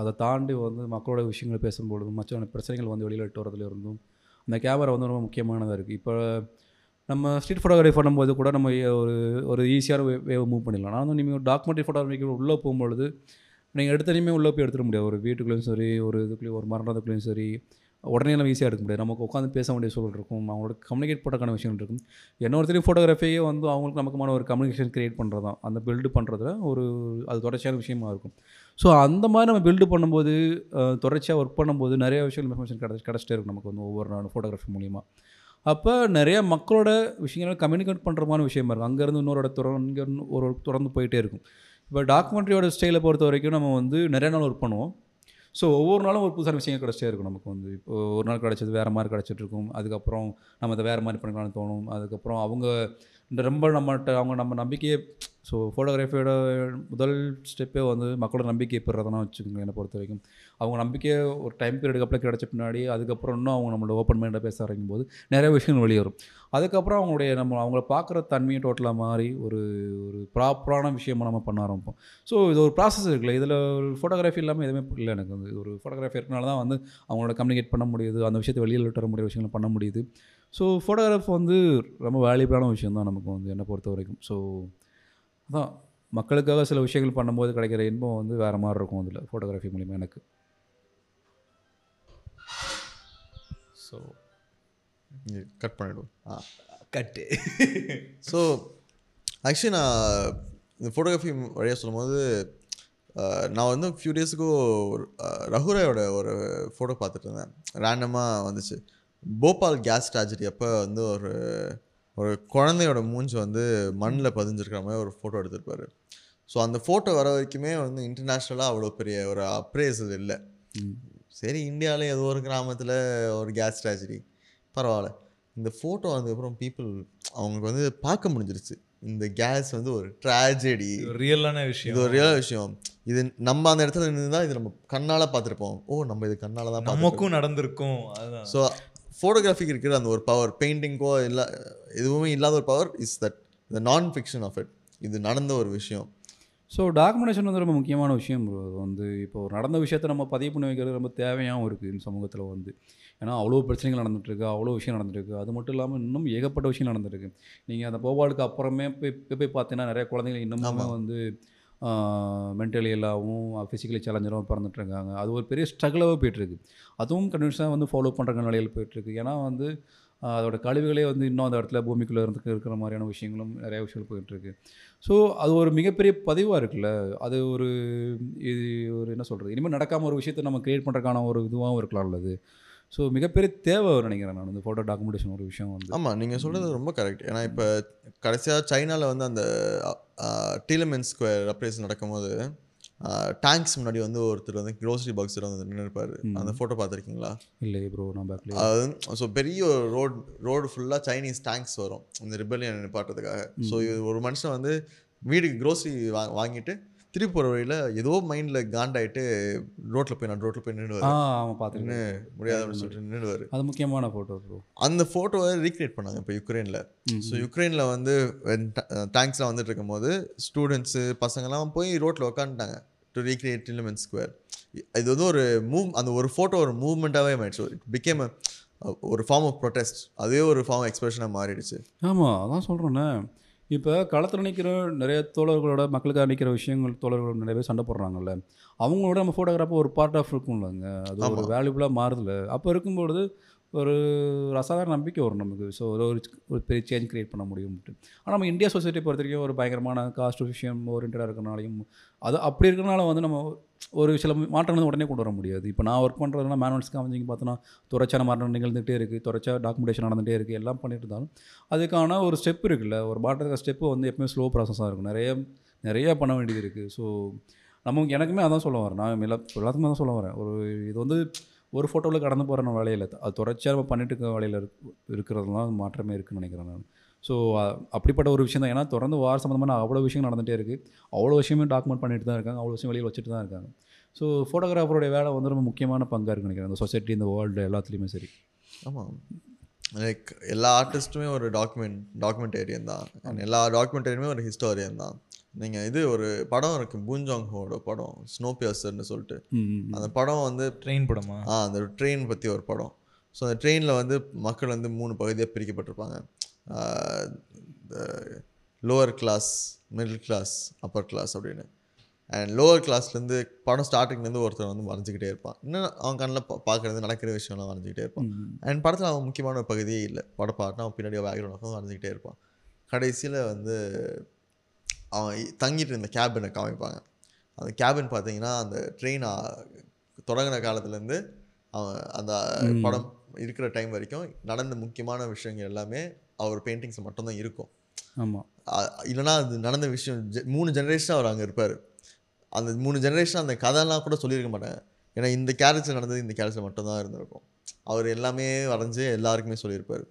அதை தாண்டி வந்து மக்களோட விஷயங்களை பேசும்பொழுதும் மற்ற பிரச்சனைகள் வந்து வெளியில் எட்டு வரதுல இருந்தும் அந்த கேமரா வந்து ரொம்ப முக்கியமானதாக இருக்குது இப்போ நம்ம ஸ்ட்ரீட் ஃபோட்டோகிராஃபி பண்ணும்போது கூட நம்ம ஒரு ஒரு ஈஸியாக வே மூவ் பண்ணிடலாம். ஆனால் வந்து நீங்கள் ஒரு டாக்குமெண்ட்ரி ஃபோட்டோகிராஃபிக்கு உள்ளே போகும்பொழுது நீங்கள் எடுத்தனையுமே உள்ளே போய் எடுத்துட முடியாது. ஒரு வீட்டுக்குள்ளேயும் சரி ஒரு இதுக்குள்ளேயும் ஒரு மரணத்துக்குள்ளேயும் சரி உடனே நம்ம ஈஸியாக எடுக்க முடியாது. நமக்கு உட்காந்து பேச வேண்டிய சூழல் இருக்கும். அவங்களோட கம்யூனிகேட் பண்ணுறக்கான விஷயங்கள் இருக்கும். என்னொருத்தரையும் ஃபோட்டோகிராஃபியே வந்து அவங்களுக்கு நமக்குமான ஒரு கம்யூனிகேஷன் க்ரியேட் பண்ணுறது தான் அந்த பில்டு பண்ணுறதுல ஒரு அது தொடர்ச்சியான விஷயமா இருக்கும். ஸோ அந்த மாதிரி நம்ம பில்டு பண்ணும்போது தொடர்ச்சியாக ஒர்க் பண்ணும்போது நிறைய விஷயங்கள் இன்ஃபர்மேஷன் கிடச்சி கிடச்சிட்டே இருக்கும் நமக்கு வந்து ஒவ்வொரு நாளும் ஃபோட்டோகிராஃபி மூலிமா அப்போ நிறைய மக்களோட விஷயங்கள் கம்யூனிகேட் பண்ணுறமான விஷயமா இருக்கும். அங்கேருந்து இன்னொரு இடத்துல இங்கே ஒரு தொடர்ந்து போயிட்டே இருக்கும். இப்போ டாக்குமெண்ட்ரியோட ஸ்டைலை பொறுத்த வரைக்கும் நம்ம வந்து நிறைய நாள் ஒர்க் பண்ணுவோம். ஸோ ஒவ்வொரு நாளும் ஒரு புதுசான விஷயங்கள் கிடச்சிட்டே இருக்கும் நமக்கு வந்து. இப்போ ஒரு நாள் கிடச்சது வேறு மாதிரி கிடச்சிட்டு இருக்கும். அதுக்கப்புறம் நம்ம அதை வேறு மாதிரி பண்ணிக்கலாம்னு தோணும். அதுக்கப்புறம் அவங்க ரொம்ப நம்மகிட்ட அவங்க நம்ம நம்பிக்கையே ஸோ ஃபோட்டோகிராஃபியோட முதல் ஸ்டெப்பே வந்து மக்களோட நம்பிக்கை பெறதான் வச்சுக்கோங்க என்னை பொறுத்த வரைக்கும். அவங்க நம்பிக்கை ஒரு டைம் பீரியடுக்கு அப்புறம் கிடச்ச பின்னாடி அதுக்கப்புறம் இன்னும் அவங்க நம்மளோட ஓப்பன் மைண்டாக பேச ஆரம்பிக்கும் போது நிறைய விஷயங்கள் வெளியே வரும் அதுக்கப்புறம் அவங்களுடைய நம்ம அவங்கள பார்க்குற தன்மையை டோட்டலாக மாறி ஒரு ஒரு ப்ராப்பரான விஷயமாக நம்ம பண்ண ஆரம்பிப்போம். ஸோ இது ஒரு ப்ராசஸ் இருக்குல்ல. இதில் ஃபோட்டோகிராஃபி இல்லாமல் எதுவுமே இல்லை எனக்கு. வந்து ஒரு ஃபோட்டோகிராஃபி இருக்கனால தான் வந்து அவங்களோட கம்யூனிகேட் பண்ண முடியுது அந்த விஷயத்தை வெளியில் விட்டுற வர முடிய விஷயங்களை பண்ண முடியுது. ஸோ ஃபோட்டோகிராஃப் வந்து ரொம்ப வேல்யூபிளான விஷயம் தான் நமக்கு வந்து என்னை பொறுத்த வரைக்கும். ஸோ அதான். மக்களுக்காக சில விஷயங்கள் பண்ணும்போது கிடைக்கிற இன்பம் வந்து வேறு மாதிரி இருக்கும் அதில் ஃபோட்டோகிராஃபி மூலிமா எனக்கு. ஸோ கட் பண்ணிவிடுவோம் ஆ கட்டு ஸோ ஆக்சுவலி நான் இந்த ஃபோட்டோகிராஃபி வழியாக சொல்லும்போது நான் வந்து ஃபியூ டேஸுக்கு ரகுராயோட ஒரு ஃபோட்டோ பார்த்துட்டு இருந்தேன் ரேண்டமாக வந்துச்சு. போபால் கேஸ் ட்ராஜடி அப்போ வந்து ஒரு ஒரு குழந்தையோட மூஞ்சி வந்து மண்ணில் பதிஞ்சிருக்கிற மாதிரி ஒரு ஃபோட்டோ எடுத்திருப்பாரு. ஸோ அந்த ஃபோட்டோ வர வரைக்குமே வந்து இன்டர்நேஷ்னலாக அவ்வளோ பெரிய ஒரு அப்ரேசல் இல்லை. சரி இந்தியாவிலே ஏதோ ஒரு கிராமத்தில் ஒரு கேஸ் ட்ராஜடி பரவாயில்ல. இந்த ஃபோட்டோ வந்ததுக்கப்புறம் பீப்புள் அவங்களுக்கு வந்து பார்க்க முடிஞ்சிருச்சு. இந்த கேஸ் வந்து ஒரு ட்ராஜடி ரியலான இது விஷயம். ஒரு ரியல் விஷயம். இது நம்ம அந்த இடத்துல தான் இது நம்ம கண்ணால் பார்த்துருப்போம். ஓ நம்ம இது கண்ணால் தான் நமக்கும் நடந்திருக்கும். ஸோ ஃபோட்டோகிராஃபிக்கு இருக்கிற அந்த ஒரு பவர் பெயிண்டிங்கோ இல்லை எதுவுமே இல்லாத ஒரு பவர் இஸ் தட் இந்த நான் ஃபிக்ஷன் ஆஃப் இட் இது நடந்த ஒரு விஷயம். ஸோ டாக்குமெண்டேஷன் வந்து ரொம்ப முக்கியமான விஷயம். அது வந்து இப்போ நடந்த விஷயத்தை நம்ம பதிவு பண்ணி வைக்கிறது ரொம்ப தேவையாகவும் இருக்குது இந்த சமூகத்தில் வந்து. ஏன்னா அவ்வளோ பிரச்சனைகள் நடந்துட்டுருக்கு அவ்வளோ விஷயம் நடந்துருக்கு அது மட்டும் இல்லாமல் இன்னும் ஏகப்பட்ட விஷயம் நடந்துருக்கு நீங்கள் அந்த போபாலுக்கு அப்புறமே போய் போய் போய் பார்த்தீங்கன்னா நிறைய குழந்தைகள் இன்னமுமே வந்து மென்டலி எல்லாவும் ஃபிசிக்கலி சேலஞ்சராகவும் பிறந்துட்டு இருக்காங்க அது ஒரு பெரிய ஸ்ட்ரகிளாகவே போயிட்டுருக்கு. அதுவும் கண்டினியூஸாக வந்து ஃபாலோ பண்ணுற நிலையில் போயிட்டுருக்கு. ஏன்னா வந்து அதோட கழிவுகளே வந்து இன்னும் அந்த இடத்துல பூமிக்குள்ளே இருந்து இருக்கிற மாதிரியான விஷயங்களும் நிறைய விஷயங்கள் போயிட்டுருக்கு. ஸோ அது ஒரு மிகப்பெரிய பதிவாக இருக்குல்ல? அது ஒரு இது ஒரு என்ன சொல்கிறது இனிமேல் நடக்காமல் ஒரு விஷயத்தை நம்ம க்ரியேட் பண்ணுறதுக்கான ஒரு இதுவாகவும் இருக்கலாம் அது. ஸோ மிகப்பெரிய தேவை நினைக்கிறேன் நான். வந்து ஃபோட்டோ டாக்குமெண்டேஷன் ஒரு விஷயம் வந்து. ஆமாம் நீங்கள் சொல்கிறது ரொம்ப கரெக்ட் ஏன்னா இப்போ கடைசியாக சைனாவில் வந்து அந்த டீலமென் ஸ்கொயர் அப்ரேஸ் நடக்கும்போது டேங்க்ஸ் முன்னாடி வந்து ஒருத்தர் வந்து க்ரோசரி பாக்ஸர் வந்து நின்று இருப்பார் அந்த ஃபோட்டோ பார்த்துருக்கீங்களா? இல்லை ப்ரோ நான் பேக்ல அது ஸோ பெரிய ஒரு ரோட் ரோடு ஃபுல்லாக சைனீஸ் டேங்க்ஸ் வரும். இந்த ரிபல்லியன் நிப்பாட்டுறதுக்காக. ஸோ இது ஒரு மனுஷன் வந்து வீட்டுக்கு க்ரோசரி வா வாங்கிட்டு திருப்பி போகிற வழியில் ஏதோ மைண்டில் காண்டாயிட்டு ரோட்டில் போய் நான் ரோட்டில் போய் நின்றுவார் ஆமாம் பார்த்துருக்கேன். முடியாது அப்படின்னு சொல்லிட்டு நின்றுவார் அது முக்கியமான ஃபோட்டோ ப்ரோ அந்த ஃபோட்டோவை ரீக்ரியேட் பண்ணாங்க இப்போ யுக்ரைனில் ஸோ யுக்ரைனில் வந்து டேங்க்ஸ்லாம் வந்துட்டு இருக்கும்போது ஸ்டூடெண்ட்ஸு பசங்கள்லாம் போய் ரோட்டில் உக்காந்துட்டாங்க. டு ரீக்ரியேட் டிலமெண்ட் ஸ்கொயர் இது வந்து ஒரு மூவ் அந்த ஒரு ஃபோட்டோ ஒரு மூவ்மெண்ட்டாகவே மாறிடுச்சு. இட் பிகேம் ஒரு ஃபார்ம் ஆஃப் ப்ரொடெஸ்ட் அதே ஒரு ஃபார்ம் எக்ஸ்பிரஷனாக மாறிடுச்சு. ஆமாம் அதான் சொல்கிறேன்னே இப்போ களத்தில் நிற்கிற நிறைய தோழர்களோட மக்களுக்காக நிற்கிற விஷயங்கள் தோழர்களோட நிறைய பேர் சண்டை போடுறாங்கல்ல. அவங்களோட நம்ம ஃபோட்டோகிராஃபர் ஒரு பார்ட் ஆஃப் இருக்கும்லங்க அது ஒரு வேல்யூபுளாக மாறுதுல அப்போ இருக்கும்பொழுது ஒரு ஒரு அசாதாரண நம்பிக்கை வரும் நமக்கு. ஸோ ஒரு ஒரு பெரிய சேஞ்ச் கிரியேட் பண்ண முடியும்ட்டு. ஆனால் நம்ம இந்தியா சொசைட்டி பொறுத்த வரைக்கும் ஒரு பயங்கரமான காஸ்ட் விஷயம் ஓரியன்டாக இருக்கிறனாலையும் அது அப்படி இருக்கிறனால வந்து நம்ம ஒரு சில மாற்றங்கள் வந்து உடனே கொண்டு வர முடியாது. இப்போ நான் ஒர்க் பண்ணுறதுனா மேனுவல்ஸ்க்கு அமைஞ்சிங்க பார்த்தோன்னா தொடர்ச்சியான மாற்றம் நிகழ்ந்துகிட்டே இருக்குது தொடர்ச்சியாக டாக்குமெண்டேஷன் நடந்துகிட்டே இருக்குது எல்லாம் பண்ணிட்டு இருந்தாலும் அதுக்கான ஒரு ஸ்டெப் இருக்குல்ல. ஒரு மாற்றத்துக்கு ஸ்டெப்பு வந்து எப்பவுமே ஸ்லோ ப்ராசஸாக இருக்கும். நிறைய நிறைய பண்ண வேண்டியது இருக்குது ஸோ நமக்கு எனக்குமே அதான் சொல்ல வரேன். நான் எல்லா எல்லாத்துக்குமே தான் சொல்ல வரேன். ஒரு இது வந்து ஒரு ஃபோட்டோவில் கடந்து போகிற வேலையில் அது தொடர்ச்சியாக நம்ம பண்ணிட்டு இருக்க வேலையில் இருக்கிறதுலாம் மாற்றமே இருக்குன்னு நினைக்கிறேன் நான். ஸோ அப்படிப்பட்ட ஒரு விஷயம் தான். ஏன்னா தொடர்ந்து வார் சம்மந்தமான அவ்வளோ விஷயம் நடந்துகிட்டே இருக்குது அவ்வளோ விஷயமே டாக்குமெண்ட் பண்ணிட்டு தான் இருக்காங்க. அவ்வளோ விஷயம் வெளியில் வச்சுட்டு தான் இருக்காங்க. ஸோ ஃபோட்டோகிராஃபருடைய வேலை வந்து ரொம்ப முக்கியமான பங்காக இருக்குன்னு நினைக்கிறேன். இந்த சொசைட்டி இந்த வேர்ல்டு எல்லாத்துலேயுமே சரி. ஆமாம் லைக் எல்லா ஆர்டிஸ்ட்டுமே ஒரு டாக்குமெண்ட் டாக்குமெண்டேரியன் தான். And எல்லா டாக்குமெண்டேரியனுமே ஒரு ஹிஸ்டோரியன் தான். நீங்கள் இது ஒரு படம் இருக்குது பூஞ்சாங் ஹோட படம். ஸ்னோ பியர்சர்னு சொல்லிட்டு. அந்த படம் வந்து ட்ரெயின் படமா? ஆ அந்த ட்ரெயின் பற்றி ஒரு படம். ஸோ அந்த ட்ரெயினில் வந்து மக்கள் வந்து மூணு பகுதியாக பிரிக்கப்பட்டிருப்பாங்க. Lower class middle class upper class அப்படின்னு. அண்ட் லோவர் கிளாஸ்லேருந்து படம் ஸ்டார்டிங்லேருந்து ஒருத்தர் வந்து வரைஞ்சிக்கிட்டே இருப்பான். இன்னும் அவன் கண்ணில் பார்க்குறது நடக்கிற விஷயம்லாம் வரைஞ்சிக்கிட்டே இருப்பான். அண்ட் படத்தில் அவன் முக்கியமான ஒரு பகுதியே இல்லை. படம் பாட்டுனா அவன் பின்னாடி பேக்ரவுண்ட் வரைஞ்சிக்கிட்டே இருப்பான். கடைசியில் வந்து அவன் தங்கிட்டு இருந்த கேபினை காமிப்பாங்க. அந்த கேபின் பார்த்தீங்கன்னா அந்த ட்ரெயின் தொடங்கின காலத்துலேருந்து அவன் அந்த படம் இருக்கிற டைம் வரைக்கும் நடந்த முக்கியமான விஷயங்கள் எல்லாமே அவர் பெயிண்டிங்ஸ் மட்டும்தான் இருக்கும். ஆமாம் இல்லைன்னா அது நடந்த விஷயம் ஜெ- மூணு ஜெனரேஷன் அவர் அங்கே இருப்பார். அந்த மூணு ஜெனரேஷன் அந்த கதைலாம் கூட சொல்லியிருக்க மாட்டாங்க ஏன்னா இந்த கேரக்டர் நடந்தது இந்த கேரக்டர் மட்டும்தான் இருந்திருக்கும். அவர் எல்லாமே வரைஞ்சு எல்லாருக்குமே சொல்லியிருப்பார்.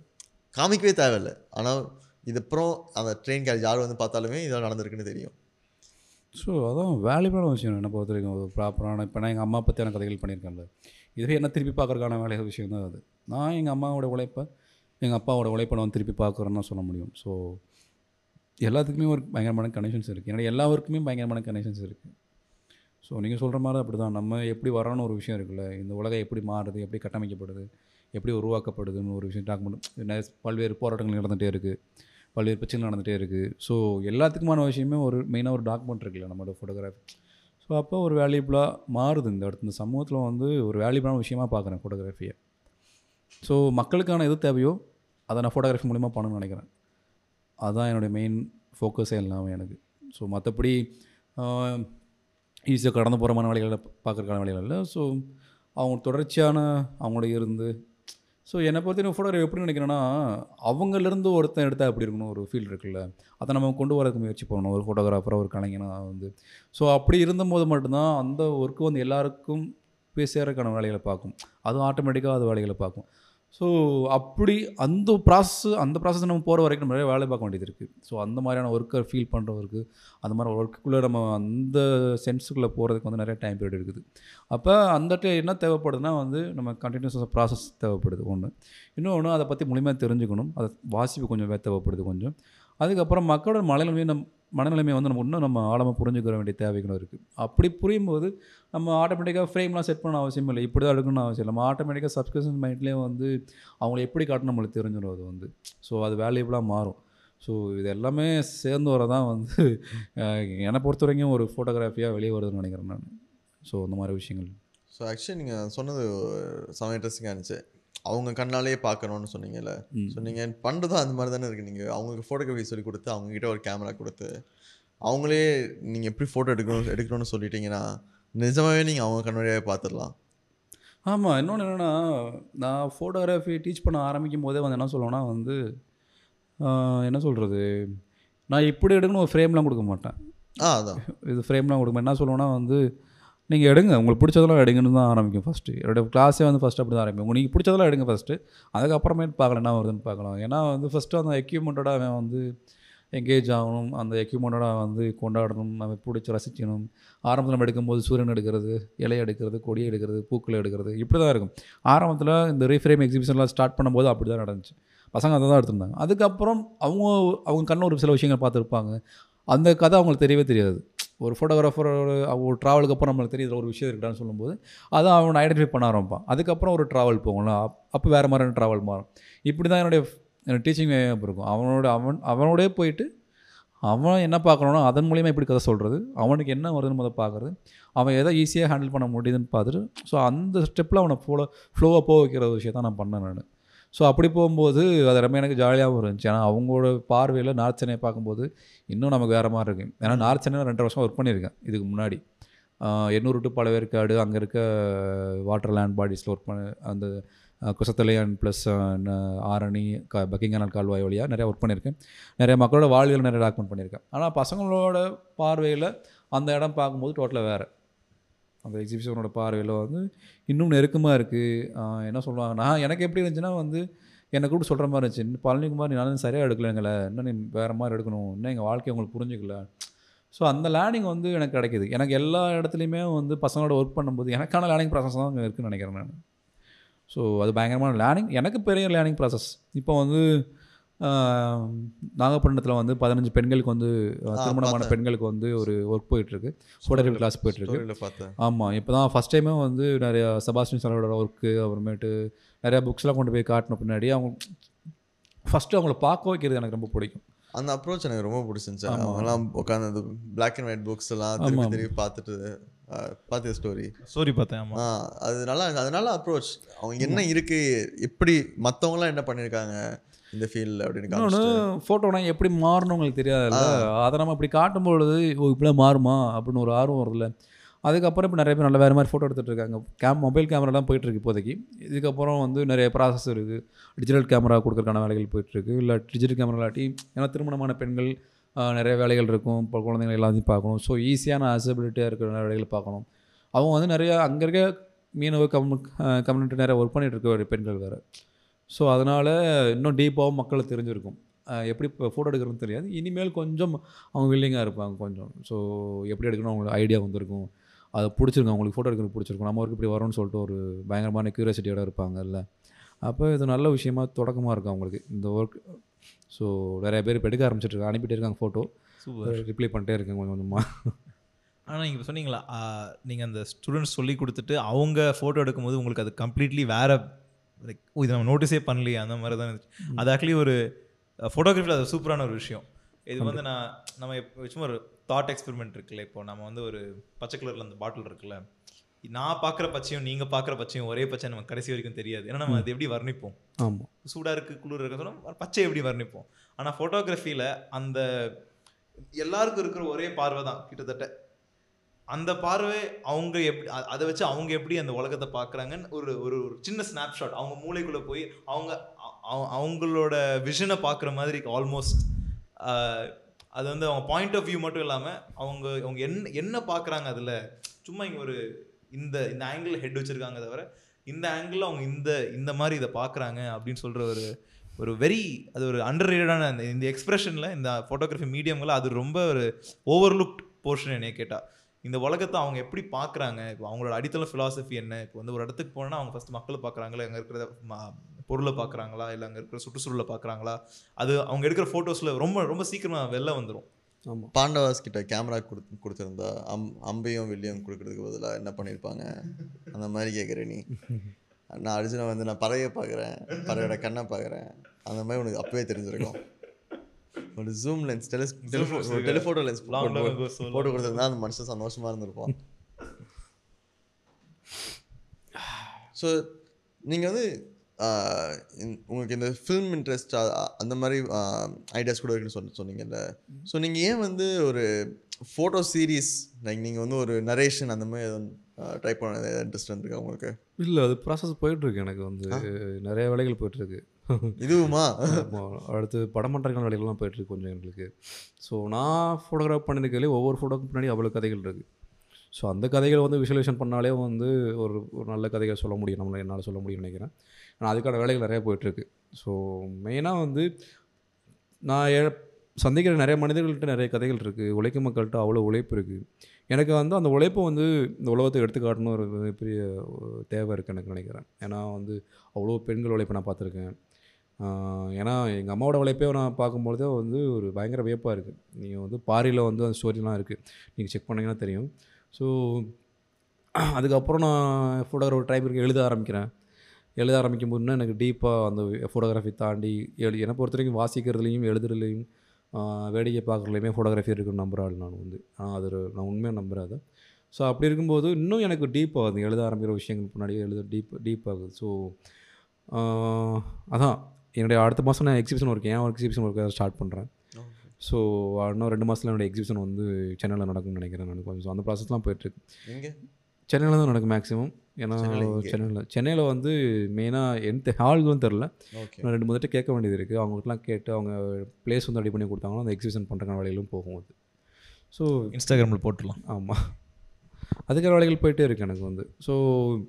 காமிக்கவே தேவையில்லை. ஆனால் இதுக்கப்புறம் அந்த ட்ரெயின் கேரேஜ் யார் வந்து பார்த்தாலுமே இதெல்லாம் நடந்திருக்குன்னு தெரியும். ஸோ அதான் வேல்யூபான விஷயம். என்னை பொறுத்த வரைக்கும் ஒரு ப்ராப்பரான இப்போ நான் எங்கள் அம்மா பற்றியான கதைகள் பண்ணியிருக்கேன்ல. இதுவே என்ன திருப்பி பார்க்கறதுக்கான வேலை விஷயம் தான் அது. நான் எங்கள் அம்மாவோட உழைப்பை எங்கள் அப்பாவோட உழைப்பை நான் திருப்பி பார்க்குறேன்னு சொல்ல முடியும். ஸோ எல்லாத்துக்குமே ஒரு பயங்கரமான கனெக்ஷன்ஸ் இருக்குது ஏன்னா எல்லாருக்குமே பயங்கரமான கனெக்ஷன்ஸ் இருக்குது ஸோ நீங்கள் சொல்கிற மாதிரி அப்படி தான் நம்ம எப்படி வரோன்னு ஒரு விஷயம் இருக்குல்ல. இந்த உலகம் எப்படி மாறுது எப்படி கட்டமைக்கப்படுது எப்படி உருவாக்கப்படுதுன்னு ஒரு விஷயம் டாக்குமெண்ட் பல்வேறு போராட்டங்கள் நடந்துகிட்டே இருக்குது பல்வேறு பிரச்சனைகள் நடந்துகிட்டே இருக்குது ஸோ எல்லாத்துக்குமான விஷயமே ஒரு மெயினாக ஒரு டாக்குமெண்ட் இருக்குல்ல நம்மளோட ஃபோட்டோகிராஃபி ஸோ அப்போ ஒரு வேல்யூபிளாக மாறுது இந்த இடத்து இந்த சமூகத்தில் வந்து ஒரு வேல்யூபுளான விஷயமா பார்க்குறேன் ஃபோட்டோகிராஃபியை ஸோ மக்களுக்கான எது தேவையோ அதை நான் ஃபோட்டோகிராஃபி மூலிமா பண்ணணும்னு நினைக்கிறேன். அதுதான் என்னுடைய மெயின் ஃபோக்கஸே எல்லாமே எனக்கு. ஸோ மற்றபடி ஈஸியாக கடந்து போகிறமான வேலைகளை பார்க்குறக்கான வேலைகள் இல்லை. ஸோ அவங்க தொடர்ச்சியான அவங்களோட இருந்து ஸோ என்னை பொறுத்த ஃபோட்டோகிராஃபி எப்படி நினைக்கிறேன்னா அவங்கலேருந்து ஒருத்தன் எடுத்தால் எப்படி இருக்கணும் ஒரு ஃபீல்ட் இருக்குல்ல. அதை நம்ம கொண்டு வரதுக்கு முயற்சி பண்ணணும். ஒரு ஃபோட்டோகிராஃபராக ஒரு கலைஞனாக வந்து. ஸோ அப்படி இருந்தபோது மட்டும்தான் அந்த ஒர்க்கு வந்து எல்லாருக்கும் போய் சேரக்கான வேலைகளை பார்க்கும். அதுவும் ஆட்டோமேட்டிக்காக அது வேலைகளை பார்க்கும். ஸோ அப்படி அந்த ப்ராசஸ் அந்த ப்ராசஸ் நம்ம போகிற வரைக்கும் நம்ம நிறைய வேலை பார்க்க வேண்டியது இருக்குது ஸோ அந்த மாதிரியான ஒர்க்கை ஃபீல் பண்ணுறவருக்கு அந்த மாதிரி ஒர்க்குள்ளே நம்ம அந்த சென்ஸுக்குள்ளே போகிறதுக்கு வந்து நிறைய டைம் பீரியட் இருக்குது. அப்போ அந்த ti- என்ன தேவைப்படுதுன்னா வந்து நம்ம கண்டினியூஸ் ப்ராசஸ் தேவைப்படுது. ஒன்று இன்னொன்று அதை பற்றி முழுமையாக தெரிஞ்சுக்கணும். அதை வாசிப்பு கொஞ்சம் தேவைப்படுது கொஞ்சம். அதுக்கப்புறம் மக்களோட மலையில நம் மனநிலைமையை வந்து நம்ம இன்னும் நம்ம ஆழமாக புரிஞ்சுக்கிற வேண்டிய தேவைகளும் இருக்குது அப்படி புரியும் போது நம்ம ஆட்டோமேட்டிக்காக ஃப்ரேம்லாம் செட் பண்ண அவசியம் இல்லை. இப்படி தான் எடுக்கணும்னு அவசியம் இல்லை. நம்ம ஆட்டோமேட்டிக்காக சப்ஸ்கிரிப்ஷன் மைண்ட்லேயே வந்து அவங்கள எப்படி காட்டணும் நம்மளுக்கு தெரிஞ்சிடும் அது வந்து. ஸோ அது வேல்யூபுளாக மாறும். ஸோ இது எல்லாமே சேர்ந்து வரதான் வந்து என்னை பொறுத்த வரைக்கும் ஒரு ஃபோட்டோகிராஃபியாக வெளியே வருதுன்னு நினைக்கிறேன் நான். ஸோ இந்த மாதிரி விஷயங்கள். ஸோ ஆக்சுவலி நீங்கள் சொன்னது செம இன்ட்ரெஸ்டிங்காக இருந்துச்சு. அவங்க கண்ணாலேயே பார்க்கணும்னு சொன்னீங்கல்ல. ஸோ நீங்கள் பண்ணுறதும் அந்த மாதிரி தானே இருக்குது நீங்கள் அவங்களுக்கு ஃபோட்டோகிராஃபி சொல்லி கொடுத்து அவங்ககிட்ட ஒரு கேமரா கொடுத்து அவங்களே நீங்கள் எப்படி ஃபோட்டோ எடுக்கணும் எடுக்கணும்னு சொல்லிட்டீங்கன்னா நிஜமாகவே நீங்கள் அவங்க கண்ணாடியே பார்த்துடலாம். ஆமாம் இன்னொன்று என்னென்னா நான் ஃபோட்டோகிராஃபி டீச் பண்ண ஆரம்பிக்கும் போதே வந்து என்ன சொல்லுவேன்னா வந்து என்ன சொல்கிறது நான் இப்படி எடுக்கணும் ஒரு ஃப்ரேம்லாம் கொடுக்க மாட்டேன். ஆ அதான். இது ஃப்ரேம்லாம் கொடுக்க மாட்டேன். என்ன சொல்லுவேன்னா வந்து நீங்கள் எடுங்க. உங்களுக்கு பிடிச்சதெல்லாம் எடுங்கன்னு தான் ஆரம்பிக்கும் ஃபஸ்ட்டு என்னோட கிளாஸே வந்து ஃபஸ்ட்டு அப்படி தான் ஆரம்பிக்கும். நீங்கள் பிடிச்சதெல்லாம் எடுங்க ஃபஸ்ட்டு அதுக்கப்புறமேட்டு பார்க்கலாம். என்ன வருதுன்னு பார்க்கலாம். ஏன்னா வந்து ஃபஸ்ட்டு அந்த எக்யூப்மெண்ட்டோட அவன் வந்து எங்கேஜ் ஆகணும். அந்த எக்யூப்மெண்ட்டோட வந்து கொண்டாடணும். நம்ம பிடிச்சி ரசிக்கணும். ஆரம்பத்தில் நம்ம எடுக்கும்போது சூரியன் எடுக்கிறது இலையை எடுக்கிறது கொடியை எடுக்கிறது பூக்களை எடுக்கிறது இப்படி தான் இருக்கும். ஆரம்பத்தில் இந்த ரீஃப்ரேம் எக்ஸிபிஷன்லாம் ஸ்டார்ட் பண்ணும்போது அப்படி தான் நடந்துச்சு. பசங்க அதை தான் எடுத்திருந்தாங்க. அதுக்கப்புறம் அவங்க அவங்க கண்ண ஒரு சில விஷயங்கள் பார்த்துருப்பாங்க. அந்த கதை அவங்களுக்கு தெரியவே தெரியாது. ஒரு ஃபோட்டோகிராஃபரோட ஒரு ட்ராவலுக்கு அப்புறம் நம்மளுக்கு தெரியுது ஒரு விஷயம் இருக்கான்னு சொல்லும்போது அதை அவனை ஐடென்டிஃபை பண்ண ஆரம்பிப்பான். அதுக்கப்புறம் ஒரு ட்ராவல் போகணும் அப்போ வேறு மாதிரியான ட்ராவல் மாறும். இப்படி தான் என்னுடைய டீச்சிங் இருக்கும் அவனோட அவன் அவனோடய போயிட்டு அவன் என்ன பார்க்கணுன்னா அதன் மூலியமாக எப்படி கதை சொல்கிறது அவனுக்கு என்ன வருதுன்னு முதல் பார்க்குறது அவன் எதை ஈஸியாக ஹேண்டில் பண்ண முடியுதுன்னு பார்த்துட்டு ஸோ அந்த ஸ்டெப்பில் அவனை ஃப்ளோ ஃப்ளோவாக போக வைக்கிற ஒரு விஷயத்தை நான் பண்ணேன் நான். ஸோ அப்படி போகும்போது அது ரொம்ப எனக்கு ஜாலியாகவும் இருந்துச்சு. ஏன்னா அவங்களோட பார்வையில் நார்த் சென்னையை பார்க்கும்போது இன்னும் நமக்கு வேறு மாதிரி இருக்கும் ஏன்னா நார்த் சென்னை ரெண்டரை வருஷம் ஒர்க் பண்ணியிருக்கேன் இதுக்கு முன்னாடி. எண்ணூறு டு பழவேற்காடு அங்கே இருக்க வாட்டர் லேண்ட் பாடிஸில் ஒர்க் பண்ண அந்த குசத்தலையான் ப்ளஸ் ஆரணி க பக்கிங்கானல் கால்வாய் வழியாக நிறையா ஒர்க் பண்ணியிருக்கேன். நிறைய மக்களோட வாழ்வியல் நிறைய டாக்குமெண்ட் பண்ணியிருக்கேன். ஆனால் பசங்களோட பார்வையில் அந்த இடம் பார்க்கும்போது டோட்டலாக வேறு. அந்த எக்ஸிபிஷனோட பார்வையில் வந்து இன்னும் நெருக்கமாக இருக்குது என்ன சொல்லுவாங்க நான் எனக்கு எப்படி இருந்துச்சுன்னா வந்து என்னை கூப்பிட்டு சொல்கிற மாதிரி இருந்துச்சு பழனிக்குமார் நீ நானும் சரியாக எடுக்கலைங்களே இன்னும் நீ வேறு மாதிரி எடுக்கணும் இன்னும் எங்கள் வாழ்க்கையை உங்களுக்கு புரிஞ்சுக்கல. ஸோ அந்த லேர்னிங் வந்து எனக்கு கிடைக்கிது. எனக்கு எல்லா இடத்துலையுமே வந்து பசங்களோட ஒர்க் பண்ணும்போது எனக்கான லேர்னிங் ப்ராசஸ் தான் அங்கே நினைக்கிறேன் நான். ஸோ அது பயங்கரமான லேர்னிங். எனக்கு பெரிய லேர்னிங் ப்ராசஸ் இப்போ வந்து நாகப்பட்டினத்தில் வந்து பதினஞ்சு பெண்களுக்கு வந்து திருமணமான. பெண்களுக்கு வந்து ஒரு ஒர்க் போயிட்டுருக்கு. ஃபோட்டோகிராஃபி கிளாஸ் போயிட்டுருக்கு. ஆமாம் இப்போ தான் ஃபஸ்ட் டைமே வந்து நிறைய செபாஸ்டின் சாரோட ஒர்க்கு அப்புறமேட்டு நிறையா புக்ஸ்லாம் கொண்டு போய் காட்டின பின்னாடி அவங்க ஃபஸ்ட்டு அவங்கள பார்க்க வைக்கிறது எனக்கு ரொம்ப பிடிக்கும். அந்த அப்ரோச் எனக்கு ரொம்ப பிடிச்சிருந்துச்சு. அவங்கலாம் உட்காந்து அந்த பிளாக் அண்ட் ஒயிட் புக்ஸ் எல்லாம் திருப்பி திருப்பி பார்த்துட்டு பார்த்த ஸ்டோரி ஸ்டோரி பார்த்தேன் ஆமா. ஆ அது நல்லா அது நல்ல அப்ரோச் அவங்க என்ன இருக்கு எப்படி மற்றவங்களாம் என்ன பண்ணியிருக்காங்க இந்த ஃபீல்டில் அப்படின்னு இன்னொன்று ஃபோட்டோனா எப்படி மாறணும் உங்களுக்கு தெரியாதுல்ல? அதை நம்ம இப்படி காட்டும்பொழுது ஓ இப்படிலாம் மாறுமா? அப்படின்னு ஒரு ஆர்வம் வருதுல்ல அதுக்கப்புறம் இப்போ நிறைய பேர் நல்ல வேறு மாதிரி ஃபோட்டோ எடுத்துகிட்டு இருக்காங்க. கேம் மொபைல் கேமராலாம் போயிட்டுருக்கு இப்போதைக்கு. இதுக்கப்புறம் வந்து நிறைய ப்ராசஸ் இருக்குது டிஜிட்டல் கேமரா கொடுக்கறதுக்கான வேலைகள் போயிட்டுருக்கு இல்லை டிஜிட்டல் கேமரா இல்லாட்டி ஏன்னா திருமணமான பெண்கள் நிறைய வேலைகள் இருக்கும். இப்போ குழந்தைங்க எல்லாத்தையும் பார்க்கணும். ஸோ ஈஸியான அசபிலிட்டியாக இருக்கிற வேலைகள் பார்க்கணும். அவங்க வந்து நிறைய அங்கே இருக்க மீனவ கம்யூ கம்யூனிட்டி நிறைய ஒர்க் பண்ணிட்டு இருக்க ஒரு பெண்கள் வேறு. ஸோ அதனால் இன்னும் டீப்பாகவும் மக்களுக்கு தெரிஞ்சிருக்கும். எப்படி இப்போ ஃபோட்டோ எடுக்கிறதுன்னு தெரியாது. இனிமேல் கொஞ்சம் அவங்க வில்லிங்காக இருப்பாங்க கொஞ்சம். ஸோ எப்படி எடுக்கணும் அவங்களுக்கு ஐடியா வந்திருக்கும். அது பிடிச்சிருக்கும். அவங்களுக்கு ஃபோட்டோ எடுக்கிறது பிடிச்சிருக்கும். நம்ம ஒர்க் இப்படி வரும்னு சொல்லிட்டு ஒரு பயங்கரமான க்யூரியாசிட்டியோட இருப்பாங்கல்ல. அப்போ இது நல்ல விஷயமா தொடக்கமாக இருக்கும் அவங்களுக்கு. இந்த ஒர்க் ஸோ நிறைய பேர் இப்போ எடுக்க ஆரம்பிச்சிட்டு இருக்காங்க. அனுப்பிட்டே இருக்காங்க ஃபோட்டோ ரிப்ளை பண்ணிட்டே இருக்கேன் கொஞ்சம் கொஞ்சமாக ஆனால் நீங்கள் சொன்னீங்களா நீங்கள் அந்த ஸ்டூடெண்ட்ஸ் சொல்லி கொடுத்துட்டு அவங்க ஃபோட்டோ எடுக்கும்போது உங்களுக்கு அது கம்ப்ளீட்லி வேற லைக் ஓ இது நம்ம நோட்டீஸே பண்ணலையே அந்த மாதிரி தான் இருந்துச்சு அது ஆக்சுவலி ஒரு ஃபோட்டோகிராஃபியில் அது சூப்பரான ஒரு விஷயம். இது வந்து நான் நம்ம சும்மா ஒரு தாட் எக்ஸ்பெரிமெண்ட் இருக்குல்ல இப்போ நம்ம வந்து ஒரு பச்சை கலரில் அந்த பாட்டில் இருக்குல்ல நான் பார்க்குற பச்சையும் நீங்கள் பார்க்குற பச்சையும் ஒரே பச்சை நமக்கு கடைசி வரைக்கும் தெரியாது. ஏன்னா நம்ம அது எப்படி வர்ணிப்போம்? ஆமாம் சூடாக இருக்குது குளிர் இருக்க சொன்னா பச்சை எப்படி வர்ணிப்போம்? ஆனால் ஃபோட்டோகிராஃபியில் அந்த எல்லாருக்கும் இருக்கிற ஒரே பார்வை தான் கிட்டத்தட்ட. அந்த பார்வை அவங்க எப்படி அதை வச்சு அவங்க எப்படி அந்த உலகத்தை பார்க்குறாங்கன்னு ஒரு ஒரு ஒரு சின்ன ஸ்னாப்ஷாட் அவங்க மூளைக்குள்ளே போய் அவங்க அ- அவங்களோட விஷனை பார்க்குற மாதிரி ஆல்மோஸ்ட் அது வந்து அவங்க பாயிண்ட் ஆஃப் வியூ மட்டும் இல்லாமல் அவங்க அவங்க என்ன என்ன பார்க்குறாங்க அதில் சும்மா இங்கே ஒரு இந்த இந்த ஆங்கிள் ஹெட் வச்சுருக்காங்க தவிர இந்த ஆங்கிளில் அவங்க இந்த இந்த மாதிரி இதை பார்க்குறாங்க அப்படின்னு சொல்கிற ஒரு ஒரு வெரி அது ஒரு அண்டர் ரேடான அந்த இந்த எக்ஸ்பிரஷனில் இந்த ஃபோட்டோகிராஃபி மீடியமில் அது ரொம்ப ஒரு ஓவர்லுக்ட் போர்ஷன் என்னைய கேட்டால் இந்த உலகத்தை அவங்க எப்படி பார்க்குறாங்க? இப்போ அவங்களோட அடித்தள ஃபிலாசபி என்ன? இப்போ வந்து ஒரு இடத்துக்கு போனால் அவங்க ஃபஸ்ட்டு மக்களை பார்க்குறாங்களா? அங்கே இருக்கிற ம- பொருளை பார்க்குறாங்களா? இல்லை அங்கே இருக்கிற சுற்றுச்சூழலை பார்க்குறாங்களா? அது அவங்க எடுக்கிற ஃபோட்டோஸில் ரொம்ப ரொம்ப சீக்கிரமாக வெளில வந்துடும் ஆமாம் பாண்டவாஸ் கிட்ட கேமரா கொடுத்து கொடுத்துருந்தா அம் அம்பையும் வெள்ளியும் கொடுக்கறதுக்கு பதிலாக என்ன பண்ணியிருப்பாங்க அந்த மாதிரி கேட்குற நீ. நான் அர்ஜுனை வந்து நான் பறவையை பார்க்குறேன் பறவையோட கண்ணை பார்க்குறேன். அந்த மாதிரி உனக்கு அப்பவே தெரிஞ்சிருக்கும். ஒரு ஜூம் லென்ஸ் டெலிஸ் ஒரு டெலிஃபோட்டோ லென்ஸ் போட்டு கொடுத்துருந்தா அந்த மனுஷன் சந்தோஷமா இருந்திருப்பான். ஸோ நீங்கள் வந்து உங்களுக்கு இந்த ஃபில்ம் இன்ட்ரெஸ்ட் அந்த மாதிரி ஐடியாஸ் கூட இருக்குன்னு சொன்ன சொன்னீங்கல்ல. ஸோ நீங்கள் ஏன் வந்து ஒரு ஃபோட்டோ சீரீஸ் லைக் நீங்கள் வந்து ஒரு நரேஷன் அந்த மாதிரி ட்ரை பண்ண இன்ட்ரெஸ்ட் வந்துருக்கா உங்களுக்கு? இல்லை அது ப்ராசஸ் போயிட்டுருக்கு எனக்கு வந்து. நிறைய வேலைகள் போயிட்டுருக்கு இதுவுமா? அடுத்து படம் பண்ணுறதுக்கான வேலைகள்லாம் போயிட்டுருக்கு கொஞ்சம் எங்களுக்கு. ஸோ நான் ஃபோட்டோகிராஃப் பண்ணியிருக்கலே ஒவ்வொரு ஃபோட்டோக்கு பின்னாடி அவ்வளோ கதைகள் இருக்குது ஸோ அந்த கதைகளை வந்து விஷுவலேஷன் பண்ணாலே வந்து ஒரு ஒரு நல்ல கதைகள் சொல்ல முடியும். நம்மளை என்னால் சொல்ல முடியும்னு நினைக்கிறேன். ஆனால் அதுக்கான வேலைகள் நிறைய போயிட்டுருக்கு ஸோ மெயினாக வந்து நான் சந்திக்கிற நிறைய மனிதர்கள்ட்ட நிறைய கதைகள் இருக்குது உழைக்கும் மக்கள்கிட்ட அவ்வளோ உழைப்பு இருக்குது எனக்கு வந்து அந்த உழைப்பை வந்து இந்த உலகத்தை எடுத்து காட்டணும் ஒரு பெரிய தேவை இருக்குது எனக்கு நினைக்கிறேன். ஏன்னா வந்து அவ்வளோ பெண்கள் உழைப்பை நான் பார்த்துருக்கேன். ஏன்னா எங்கள் அம்மாவோட உழைப்பே நான் பார்க்கும்பொழுது வந்து ஒரு பயங்கர வியப்பாக இருக்குது நீங்கள் வந்து பாரியில் வந்து அந்த ஸ்டோரிலாம் இருக்குது நீங்கள் செக் பண்ணிங்கன்னா தெரியும். ஸோ அதுக்கப்புறம் நான் ஃபோட்டோகிராஃபர் ட்ரைபருக்கு எழுத ஆரம்பிக்கிறேன். எழுத ஆரம்பிக்கும் போதுன்னா எனக்கு டீப்பாக அந்த ஃபோட்டோகிராஃபி தாண்டி எழு என்னை பொறுத்த வரைக்கும் வாசிக்கிறதுலையும் எழுதுறதுலையும் வேடிக்கை பார்க்குறதுலையுமே ஃபோட்டோகிராஃபி இருக்குன்னு நம்புகிறாள் நான் வந்து. ஆனால் அது நான் உண்மையாக நம்புறேன் அதை. ஸோ அப்படி இருக்கும்போது இன்னும் எனக்கு டீப் ஆகுது. எழுத ஆரம்பிக்கிற விஷயங்கள் முன்னாடியே எழுத டீப் டீப் ஆகுது. ஸோ அதான். என்னுடைய அடுத்த மாதம் நான் எக்ஸிபிஷன் ஒர்க் ஏன் எக்ஸிபிஷன் ஒர்க் ஸ்டார்ட் பண்ணுறேன் ஸோ இன்னும் ரெண்டு மாதத்தில் என்னோட எக்ஸிபிஷன் வந்து சென்னையில் நடக்கும்னு நினைக்கிறேன் நான். கொஞ்சம் ஸோ அந்த ப்ராசஸ்லாம் போயிட்டுருக்கு. சென்னையில் தான் நடக்கும் மேக்ஸிமம் ஏன்னா சென்னையில? சென்னையில் வந்து மெயினாக எந்த ஹால்னு தெரில நான் ரெண்டு மூணு கேட்க வேண்டியது இருக்குது அவங்களுக்குலாம் கேட்டு அவங்க பிளேஸ் வந்து ரெடி பண்ணி கொடுத்தாங்கன்னா அந்த எக்ஸிபிஷன் பண்ணுறக்கான வேலைகளும் போகும் அது. ஸோ இன்ஸ்டாகிராமில் போட்டுடலாம். ஆமாம் அதுக்கான வேலைகள் போயிட்டே இருக்கு எனக்கு வந்து. ஸோ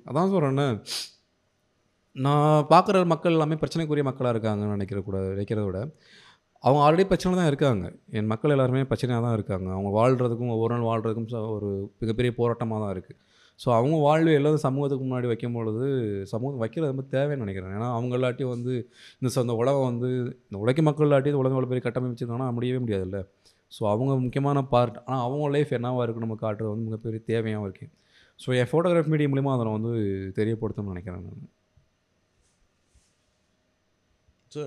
அதான் சொல்கிறேன்னே நான் பார்க்குற மக்கள் எல்லாமே பிரச்சனைக்குரிய மக்களாக இருக்காங்கன்னு நினைக்கிற கூட நினைக்கிறத விட. அவங்க ஆல்ரெடி பிரச்சனை தான் இருக்காங்க. என் மக்கள் எல்லாருமே பிரச்சனையாக தான் இருக்காங்க. அவங்க வாழ்கிறதுக்கும் ஒவ்வொரு நாள் வாழ்கிறதுக்கும் ஒரு மிகப்பெரிய போராட்டமாக தான் இருக்குது ஸோ அவங்க வாழ்வு எல்லாம் சமூகத்துக்கு முன்னாடி வைக்கும் பொழுது சமூகம் வைக்கிறது ரொம்ப தேவைன்னு நினைக்கிறேன். ஏன்னா அவங்க இல்லாட்டியும் வந்து இந்த இந்த உலகம் வந்து இந்த உழைக்கும் மக்கள் இல்லாட்டி இந்த உலகம் இவ்வளோ பெரிய கட்டமைச்சிருக்காங்கன்னா முடியவே முடியாதுல்ல. ஸோ அவங்க முக்கியமான பார்ட் ஆனால் அவங்க லைஃப் என்னவாக இருக்குது நம்ம காட்டுறது வந்து மிகப்பெரிய தேவையாகவும் இருக்குது ஸோ என் ஃபோட்டோகிராஃபி மீடியம் மூலிமா அதை நான் வந்து தெரியப்படுத்தணும்னு நினைக்கிறேன் நான். ஸோ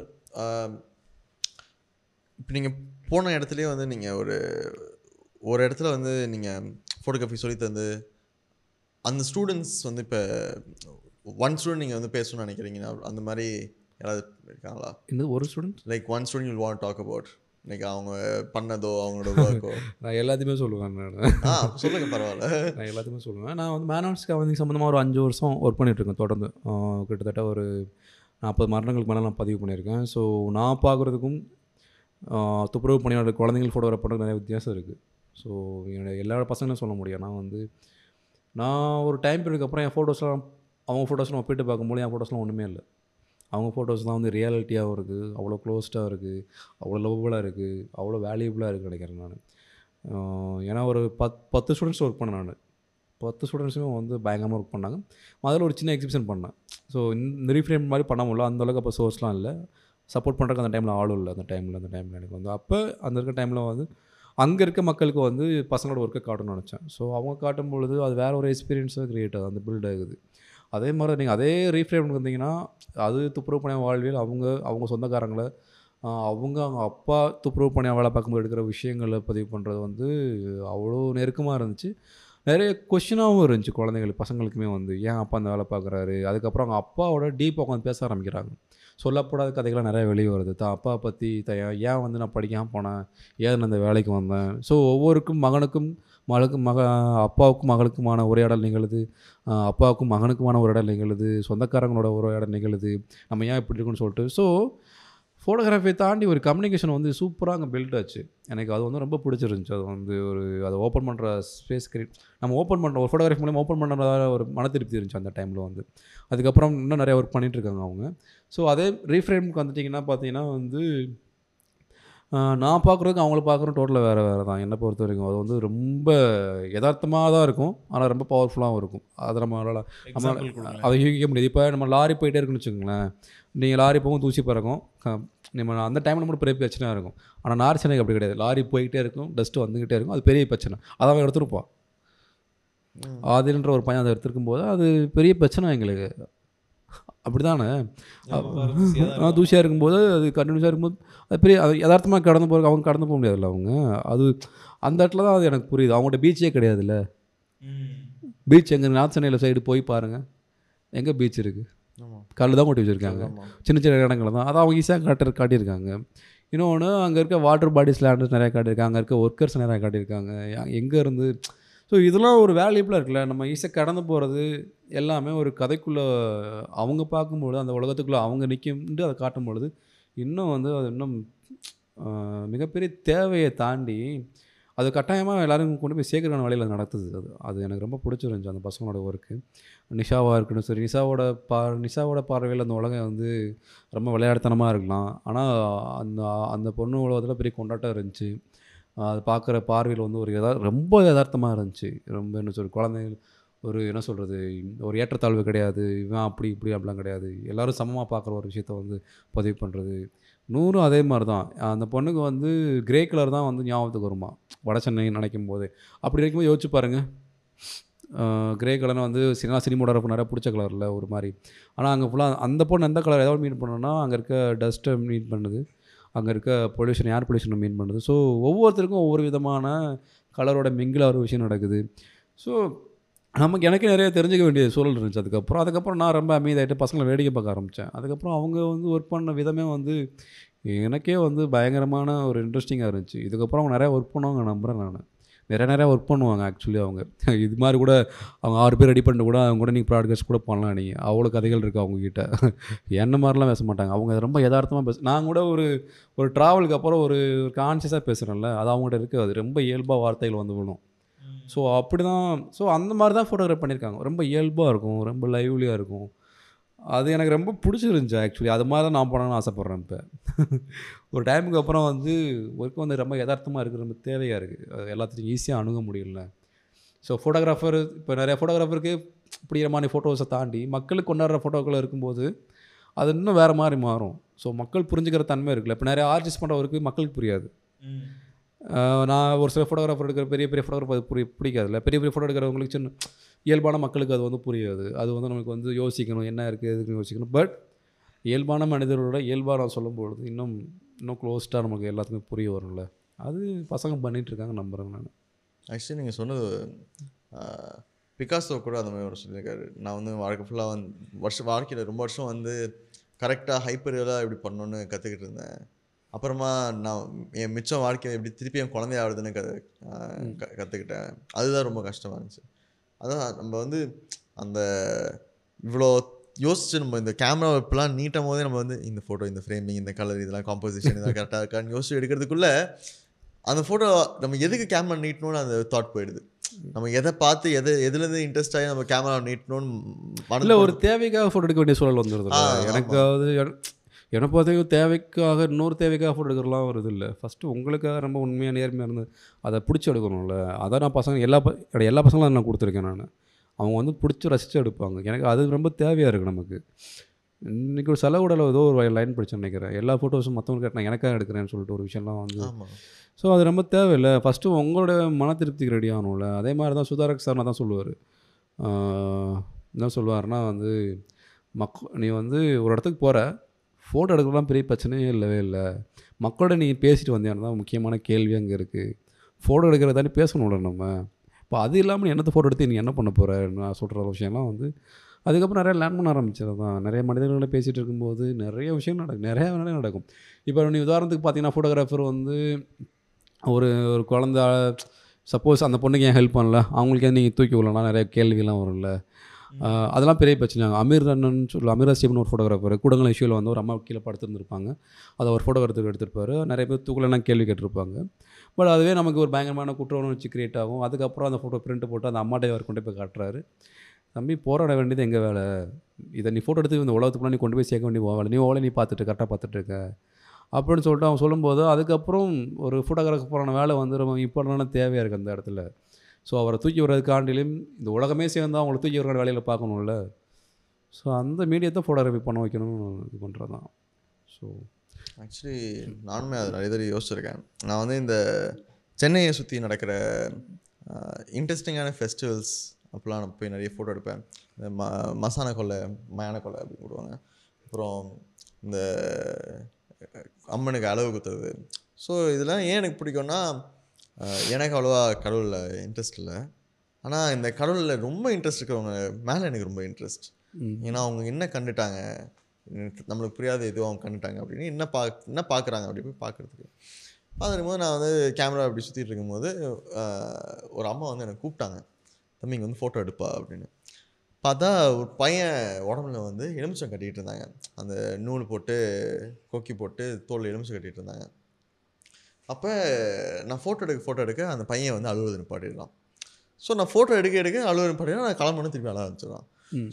இப்போ நீங்கள் போன இடத்துலயே வந்து நீங்கள் ஒரு ஒரு இடத்துல வந்து நீங்கள் ஃபோட்டோகிராஃபி சொல்லி தந்து அந்த ஸ்டூடெண்ட்ஸ் வந்து இப்போ ஒன் ஸ்டூடெண்ட் நீங்கள் வந்து பேசணும்னு நினைக்கிறீங்கன்னா அந்த மாதிரி யாராவது இருக்காங்களா? இன்னும் ஒரு student like one student you want talk about like அவங்க பண்ணதோ அவங்களோட ஒர்க்கோ நான் எல்லாத்தையுமே சொல்லுவேன் நான். ஆ சொல்லுங்க பரவாயில்ல. நான் எல்லாத்தையுமே சொல்லுவேன். நான் வந்து மேனான்ஸ் கவர்னிங் சம்மந்தமாக ஒரு அஞ்சு வருஷம் ஒர்க் பண்ணிகிட்ருக்கேன் தொடர்ந்து. கிட்டத்தட்ட ஒரு நாற்பது மரணங்களுக்கு மேலே நான் பதிவு பண்ணியிருக்கேன். ஸோ நான் பார்க்குறதுக்கும் துப்புரவு பணியாளர் குழந்தைகள் ஃபோட்டோகிராஃப் பண்ணுறது நிறைய வித்தியாசம் இருக்குது ஸோ என்னோட எல்லா பசங்களும் சொல்ல முடியும். நான் வந்து நான் ஒரு டைம் பீரியடுக்கு அப்புறம் என் ஃபோட்டோஸ்லாம் அவங்க ஃபோட்டோஸ்லாம் ஒப்பிட்டு பார்க்கும்போது என் ஃபோட்டோஸ்லாம் ஒன்றுமே இல்லை. அவங்க ஃபோட்டோஸ் தான் வந்து ரியாலிட்டியாகவும் இருக்குது அவ்வளோ க்ளோஸ்டாக இருக்குது அவ்வளோ லவ்வபுளாக இருக்குது அவ்வளோ வேல்யூபுளாக இருக்குது நினைக்கிறேன் நான். ஏன்னா ஒரு பத் பத்து ஸ்டூடெண்ட்ஸ் ஒர்க் பண்ணேன் நான். பத்து ஸ்டூடெண்ட்ஸுமே வந்து பயங்கரமாக ஒர்க் பண்ணாங்க. அதில் ஒரு சின்ன எக்ஸிபிஷன் பண்ணேன். ஸோ இந்த ரீஃப்ரேம் மாதிரி பண்ண முடியல. அந்த அளவுக்கு அப்போ சோர்ஸ்லாம் இல்லை. சப்போர்ட் பண்ணுறதுக்கு அந்த டைமில் ஆளும் இல்லை. அந்த டைமில் அந்த டைமில் எனக்கு வந்து. அப்போ அந்த இருக்க டைமில் வந்து அங்கே இருக்க மக்களுக்கு வந்து பசங்களோட ஒர்க்கை காட்டணும்னு நினச்சேன். ஸோ அவங்க காட்டும் பொழுது அது வேறு ஒரு எக்ஸ்பீரியன்ஸாக க்ரியேட் ஆகுது. அந்த பில்ட் ஆகுது. அதே மாதிரி நீங்கள் அதே ரீஃப்ரேம் வந்தீங்கன்னா அது துப்புரவு பணிய வாழ்வில் அவங்க அவங்க சொந்தக்காரங்களை அவங்க அவங்க அப்பா துப்புரவு பணியாக வேலை பார்க்கும்போது எடுக்கிற விஷயங்களை பதிவு பண்ணுறது வந்து அவ்வளோ நெருக்கமாக இருந்துச்சு. நிறைய கொஷினாகவும் இருந்துச்சு குழந்தைங்களுக்கு பசங்களுக்குமே வந்து. ஏன் அப்பா அந்த வேலை பார்க்குறாரு? அதுக்கப்புறம் அவங்க அப்பாவோட டீப் உட்காந்து பேச ஆரம்பிக்கிறாங்க. சொல்லப்படாத கதைகள்லாம் நிறைய வெளியே வருது. தான் அப்பா பற்றி த ஏன் வந்து நான் படிக்காமல் போனேன்? ஏன் நான் வேலைக்கு வந்தேன்? ஸோ ஒவ்வொருக்கும் மகனுக்கும் மகளுக்கும் மக அப்பாவுக்கும் மகளுக்குமான உரையாடல் நிகழுது. அப்பாவுக்கும் மகனுக்குமான உரையாடல் நிகழுது. சொந்தக்காரங்களோட உரையாடல் நிகழுது. நம்ம ஏன் இப்படி இருக்குன்னு சொல்லிட்டு. ஸோ ஃபோட்டோகிராஃபியை தாண்டி ஒரு கம்யூனிகேஷன் வந்து சூப்பராக அங்கே பில்ட் ஆச்சு. எனக்கு அது வந்து ரொம்ப பிடிச்சிருந்துச்சு. அது வந்து ஒரு அதை ஓப்பன் பண்ணுற ஸ்பேஸ் கிரியேட் நம்ம ஓப்பன் பண்ணுற ஒரு ஃபோட்டோகிராஃபி மூலியம் ஓப்பன் பண்ணுறதா ஒரு மன திருப்தி இருந்துச்சு அந்த டைமில் வந்து. அதுக்கப்புறம் இன்னும் நிறைய ஒர்க் பண்ணிட்டு இருக்காங்க அவங்க. ஸோ அதே ரீஃப்ரேம்க்கு வந்துட்டிங்கன்னா பார்த்தீங்கன்னா வந்து நான் பார்க்குறதுக்கு அவங்கள பார்க்குறோம் டோட்டலாக வேறு வேறு தான். என்னை பொறுத்த வரைக்கும் அது வந்து ரொம்ப யதார்த்தமாக தான் இருக்கும். ஆனால் ரொம்ப பவர்ஃபுல்லாகவும் இருக்கும். அதை நம்மளால் நம்ம அதை யூகிக்க முடியாது. இப்போ நம்ம லாரி போயிட்டே இருக்குன்னு வச்சுக்கோங்களேன். நீங்கள் லாரி போகும் தூசி பறக்கும். நம்ம அந்த டைமில் மட்டும் பெரிய பிரச்சனையாக இருக்கும். ஆனால் நார் சென்னைக்கு அப்படி கிடையாது. லாரி போயிட்டே இருக்கும் டஸ்ட்டு வந்துக்கிட்டே இருக்கும். அது பெரிய பிரச்சனை. அதை அவன் எடுத்துருப்பான் ஆதில்ன்ற ஒரு பையன் அதை எடுத்துருக்கும் போது அது பெரிய பிரச்சனை எங்களுக்கு. அப்படி தானே தூசியாக இருக்கும்போது அது கண்டினியூஸாக இருக்கும்போது அது பெரிய அது யதார்த்தமாக கடந்து போகிற அவங்க கடந்து போக முடியாதுல்ல அவங்க. அது அந்த இடத்துல தான் அது எனக்கு புரியுது. அவங்கள்ட்ட பீச்சே கிடையாதுல்ல. பீச் எங்கே நார்த் சென்னையில் சைடு போய் பாருங்கள் எங்கே பீச் இருக்குது கல் தான் கொட்டி வச்சுருக்காங்க. சின்ன சின்ன இடங்கள் தான். அதை அவங்க ஈஸியாக காட்டு காட்டியிருக்காங்க. இன்னொன்று அங்கே இருக்க வாட்டர் பாடிஸ் லேண்டர்ஸ் நிறையா காட்டியிருக்காங்க. அங்கே இருக்க ஒர்க்கர்ஸ் நிறையா காட்டியிருக்காங்க. எங்கே இருந்து? ஸோ இதெல்லாம் ஒரு வேல்யூபிளாக இருக்குல்ல. நம்ம ஈஸியாக கடந்து போகிறது எல்லாமே ஒரு கதைக்குள்ளே அவங்க பார்க்கும்பொழுது அந்த உலகத்துக்குள்ளே அவங்க நிற்கும்ட்டு அதை காட்டும் பொழுது இன்னும் வந்து அது இன்னும் மிகப்பெரிய தேவையை தாண்டி அது கட்டாயமாக எல்லாரும் கொண்டு போய் சேர்க்கறக்கான வழியில் நடத்துது. அது அது எனக்கு ரொம்ப பிடிச்சிருந்துச்சு அந்த பசங்களோட ஒர்க்கு நிஷாவாக இருக்கட்டும் சரி நிஷாவோட பா நிஷாவோட பார்வையில் அந்த உலகம் வந்து ரொம்ப விளையாடுத்தனமாக இருக்கலாம். ஆனால் அந்த அந்த பொண்ணு உலகத்தில் பெரிய கொண்டாட்டம் இருந்துச்சு. அது பார்க்குற பார்வையில் வந்து ஒரு எதா ரொம்ப யதார்த்தமாக இருந்துச்சு. ரொம்ப என்ன சொல்ற குழந்தைகள் ஒரு என்ன சொல்கிறது ஒரு ஏற்றத்தாழ்வு கிடையாது. இவன் அப்படி இப்படி அப்படிலாம் கிடையாது. எல்லோரும் சமமாக பார்க்குற ஒரு விஷயத்த வந்து பதிவு பண்ணுறது நூறும் அதே மாதிரி தான். அந்த பொண்ணுக்கு வந்து கிரே கலர் தான் வந்து ஞாபகத்துக்கு வருமா? வட சென்னை நினைக்கும் போது. அப்படி இருக்கும்போது யோசிச்சு பாருங்கள் கிரே கலர்னா வந்து சினிமா சினிமோட நிறைய பிடிச்ச கலரில் ஒரு மாதிரி. ஆனால் அங்கே ஃபுல்லாக அந்த பொண்ணு எந்த கலர் ஏதாவது மீன் பண்ணணும்னா அங்கே இருக்க டஸ்ட்டை மீன் பண்ணுது. அங்கே இருக்க பொல்யூஷன் ஏர் பொல்யூஷனை மீன் பண்ணுது. ஸோ ஒவ்வொருத்தருக்கும் ஒவ்வொரு விதமான கலரோட மிங்கில் ஒரு விஷயம் நடக்குது. ஸோ நமக்கு எனக்கு நிறைய தெரிஞ்சுக்க வேண்டிய சூழல் இருந்துச்சு. அதுக்கப்புறம் அதுக்கப்புறம் நான் ரொம்ப அமைதியாகிட்டு பசங்களை வேடிக்கை பார்க்க ஆரம்பித்தேன் அதுக்கப்புறம் அவங்க வந்து ஒர்க் பண்ண விதமே வந்து எனக்கே வந்து பயங்கரமான ஒரு இன்ட்ரெஸ்டிங்காக இருந்துச்சு. இதுக்கப்புறம் அவங்க நிறையா ஒர்க் பண்ணுவாங்க நம்புகிறேன் நான். நிறைய நிறையா ஒர்க் பண்ணுவாங்க ஆக்சுவலி அவங்க. இது மாதிரி கூட அவங்க ஆறு பேர் ரெடி பண்ணிட்டு கூட அவங்க கூட நீங்கள் ப்ராட்காஸ்ட் கூட பண்ணலாம் நீங்கள் அவ்வளோ கதைகள் இருக்குது அவங்கக்கிட்ட என்ன மாதிரிலாம் பேச மாட்டாங்க. அவங்க ரொம்ப யதார்த்தமாக பேச நான் கூட ஒரு ஒரு ட்ராவலுக்கு அப்புறம் ஒரு கான்சியஸாக பேசுகிறேன்ல அது அவங்ககிட்ட இருக்குது. அது ரொம்ப இயல்பாக வார்த்தைகள் வந்து விடும் ஸோ அப்படி தான் ஸோ அந்த மாதிரி தான் ஃபோட்டோகிராஃப் பண்ணியிருக்காங்க. ரொம்ப இயல்பாக இருக்கும் ரொம்ப லைவ்லியாக இருக்கும். அது எனக்கு ரொம்ப பிடிச்சிருந்துச்சு ஆக்சுவலி அது மாதிரி தான் நான் பண்ணணும்னு ஆசைப்பட்றேன் இப்போ. ஒரு டைமுக்கு அப்புறம் வந்து ஒர்க் வந்து ரொம்ப யதார்த்தமாக இருக்குது ரொம்ப தேவையாக இருக்குது எல்லாத்தையும் ஈஸியாக அணுக முடியல. ஸோ ஃபோட்டோகிராஃபர் இப்போ நிறைய ஃபோட்டோகிராஃபருக்கு பிடிக்கிற மாதிரி ஃபோட்டோஸை தாண்டி மக்களுக்கு கொண்டாடுற ஃபோட்டோக்கள் இருக்கும்போது அது இன்னும் வேறு மாதிரி மாறும். ஸோ மக்கள் புரிஞ்சுக்கிற தன்மை இருக்குல்ல. இப்போ நிறைய ஆர்டிஸ்ட் பண்ணுறவருக்கு மக்களுக்கு புரியாது. நான் ஒரு சில ஃபோட்டோகிராஃபர் எடுக்கிற பெரிய பெரிய ஃபோட்டோகிராஃபர் அது புரிய பிடிக்காதுல்ல. பெரிய பெரிய ஃபோட்டோ எடுக்கிறவங்களுக்கு சின்ன இயல்பான மக்களுக்கு அது வந்து புரியாது. அது வந்து நமக்கு வந்து யோசிக்கணும் என்ன இருக்குது எதுக்கு யோசிக்கணும். பட் இயல்பான மனிதர்களோட இயல்பாக நான் சொல்லும்பொழுது இன்னும் இன்னும் க்ளோஸ்டாக நமக்கு எல்லாத்துக்குமே புரிய வரும்ல. அது பசங்க பண்ணிகிட்ருக்காங்க இருக்காங்க நான். ஆக்சுவலி நீங்கள் சொன்னது பிகாசோ கூட அந்த மாதிரி ஒரு சொல்லியிருக்காரு. நான் வந்து வாழ்க்கை ஃபுல்லாக வந்து வருஷம் வாழ்க்கையில் ரொம்ப வருஷம் வந்து கரெக்டாக ஹைப்பரியலாக இப்படி பண்ணணுன்னு கற்றுக்கிட்டு இருந்தேன். அப்புறமா நான் என் மிச்சம் வாழ்க்கையை எப்படி திருப்பி என் குழந்தை ஆகுதுன்னு க கற்றுக்கிட்டேன் அதுதான் ரொம்ப கஷ்டமாக இருந்துச்சு. அதான் நம்ம வந்து அந்த இவ்வளோ யோசிச்சு நம்ம இந்த கேமரா இப்பெல்லாம் நீட்டும் போதே நம்ம வந்து இந்த ஃபோட்டோ இந்த ஃப்ரேமிங் இந்த கலர் இதெல்லாம் காம்போசிஷன் இதெல்லாம் கரெக்டாக இருக்கான்னு யோசிச்சு எடுக்கிறதுக்குள்ள அந்த ஃபோட்டோ நம்ம எதுக்கு கேமரா நீட்டணும்னு அந்த தாட் போயிடுது. நம்ம எதை பார்த்து எதை எதுலேருந்து இன்ட்ரெஸ்ட் ஆகி நம்ம கேமரா நீட்டணும்னு மனது இல்லை ஒரு தேவைக்காக ஃபோட்டோ எடுக்க வேண்டிய சூழல் வந்துடுது ஆ, எனக்கு அது என்னை பொறுத்தவரைக்கும் தேவைக்காக இன்னொரு தேவைக்காக ஃபோட்டோ எடுக்கிறலாம் வருது இல்லை. ஃபஸ்ட்டு உங்களுக்காக ரொம்ப உண்மையாக நேர்மையாக இருந்து அதை பிடிச்சி எடுக்கணும்ல. அதான் நான் பசங்க எல்லா என்னோட எல்லா பசங்களும் நான் கொடுத்துருக்கேன் நான். அவங்க வந்து பிடிச்சி ரசித்து எடுப்பாங்க. எனக்கு அது ரொம்ப தேவையாக இருக்குது நமக்கு. இன்றைக்கி ஒரு செலவுடல ஏதோ ஒரு லைன் பிடிச்சேன்னு நினைக்கிறேன். எல்லா ஃபோட்டோஸும் மற்றவங்க நான் எனக்காக எடுக்கிறேன்னு சொல்லிட்டு ஒரு விஷயம்லாம் வந்து ஸோ அது ரொம்ப தேவையில்லை. ஃபஸ்ட்டு உங்களோட மன திருப்திக்கு ரெடி ஆகணும்ல. அதே மாதிரி தான் சுதாரக் சார் தான் சொல்லுவார். என்ன சொல்லுவார்னா வந்து மக் நீ வந்து ஒரு இடத்துக்கு போகிற ஃபோட்டோ எடுக்கலாம் பெரிய பிரச்சனையே இல்லவே இல்லை. மக்களோட நீங்கள் பேசிட்டு வந்தியான்னு தான் முக்கியமான கேள்வி அங்கே இருக்குது ஃபோட்டோ எடுக்கிறத தானே பேசணும்ல நம்ம. இப்போ அது இல்லாமல் என்னத்தை ஃபோட்டோ எடுத்து நீ என்ன பண்ண போகிற நான் சொல்கிற விஷயம்லாம் வந்து அதுக்கப்புறம் நிறையா லேர்ன் பண்ண ஆரம்பிச்சது தான். நிறைய மனிதர்களை பேசிகிட்டு இருக்கும்போது நிறைய விஷயம் நடக்கும். நிறைய வேலை நடக்கும். இப்போ நீ உதாரணத்துக்கு பார்த்தீங்கன்னா ஃபோட்டோகிராஃபர் வந்து ஒரு ஒரு குழந்த சப்போஸ் அந்த பொண்ணுக்கு ஏன் ஹெல்ப் பண்ணல? அவங்களுக்கு நீங்கள் தூக்கி விடலாம் நிறைய கேள்விலாம் வரும்ல. அதெல்லாம் பெரிய பிரச்சனை. அமீர் அண்ணன் சொல்ல அமீர் ரசீப்னு ஒரு ஃபோட்டோகிராஃபர் கூடங்கள் இஷ்யூவில் வந்து ஒரு அம்மா கீழே படுத்துருந்துருப்பாங்க. அதை ஒரு ஃபோட்டோகிராஃபர் எடுத்திருப்பார். நிறைய பேர் தூக்கலாம் கேள்வி கேட்டிருப்பாங்க. பட் அதுவே நமக்கு ஒரு பயங்கரமான குற்ற உணர்ச்சி கிரியேட் ஆகும். அதுக்கப்புறம் அந்த ஃபோட்டோ பிரிண்ட் போட்டு அந்த அம்மாட்டை அவர் கொண்டு போய் காட்டுறாரு. தம்பி போராட வேண்டியது எங்கள் வேலை? இதை நீ ஃபோட்டோ எடுத்து இந்த உலகத்துக்குள்ளே நீ கொண்டு போய் சேர்க்க வேண்டிய உன் வேலை. நீ ஓலை நீ பார்த்துட்டு கரெக்டாக பார்த்துட்டு இருக்க. அப்படின்னு சொல்லிட்டு அவன் சொல்லும்போது அதுக்கப்புறம் ஒரு ஃபோட்டோகிராஃபரான வேலை வந்து ரொம்ப இம்பார்ட்டண்டான தேவையாக இருக்குது அந்த இடத்துல? ஸோ அவரை தூக்கி வர்றதுக்காண்டிலும் இந்த உலகமே சேர்ந்து அவங்கள தூக்கி விடுற வேலையில் பார்க்கணும்ல. ஸோ அந்த மீடியத்தை ஃபோட்டோகிராஃபி பண்ண வைக்கணும்னு இது பண்ணுறது தான் ஸோ ஆக்சுவலி நானுமே அது நிறைய தடவை யோசிச்சிருக்கேன். நான் வந்து இந்த சென்னையை சுற்றி நடக்கிற இன்ட்ரெஸ்டிங்கான ஃபெஸ்டிவல்ஸ் அப்போலாம் நான் போய் நிறைய ஃபோட்டோ எடுப்பேன். இந்த ம மசான கொலை மயான கொலை அப்படின்னு போடுவாங்க. அப்புறம் இந்த அம்மனுக்கு அளவு குத்துறது. ஸோ இதெல்லாம் ஏன் எனக்கு பிடிக்கும்னா எனக்கு அவ்வளோவா கடவுளில் இன்ட்ரெஸ்ட் இல்லை. ஆனால் இந்த கடவுளில் ரொம்ப இன்ட்ரெஸ்ட் இருக்கிறவங்க மேலே எனக்கு ரொம்ப இன்ட்ரெஸ்ட் ஏன்னா அவங்க என்ன கண்டுட்டாங்க? எனக்கு நம்மளுக்கு புரியாத எதுவும் அவங்க கண்டுட்டாங்க அப்படின்னு என்ன பா என்ன பார்க்குறாங்க அப்படி போய் பார்க்குறதுக்கு பார்க்கும்போது நான் வந்து கேமரா அப்படி சுற்றிட்டு இருக்கும்போது ஒரு அம்மா வந்து என்னை கூப்பிட்டாங்க. தம்பி இங்கே வந்து ஃபோட்டோ எடுப்பா அப்படின்னு. பார்த்தா ஒரு பையன் உடம்புல வந்து எலுமிச்சம் கட்டிகிட்டு இருந்தாங்க. அந்த நூல் போட்டு கொக்கி போட்டு தோல் எலுமிச்சம் கட்டிகிட்டு இருந்தாங்க. அப்போ நான் ஃபோட்டோ எடுக்க ஃபோட்டோ எடுக்க அந்த பையன் வந்து அழுவது நிப்பாட்டிடலாம் ஸோ நான் ஃபோட்டோ எடுக்க எடுக்க அழுவது நிப்பாட்டினா நான் கிளம்பணும் திருப்பி அழ ஆரம்பிச்சிடலாம்.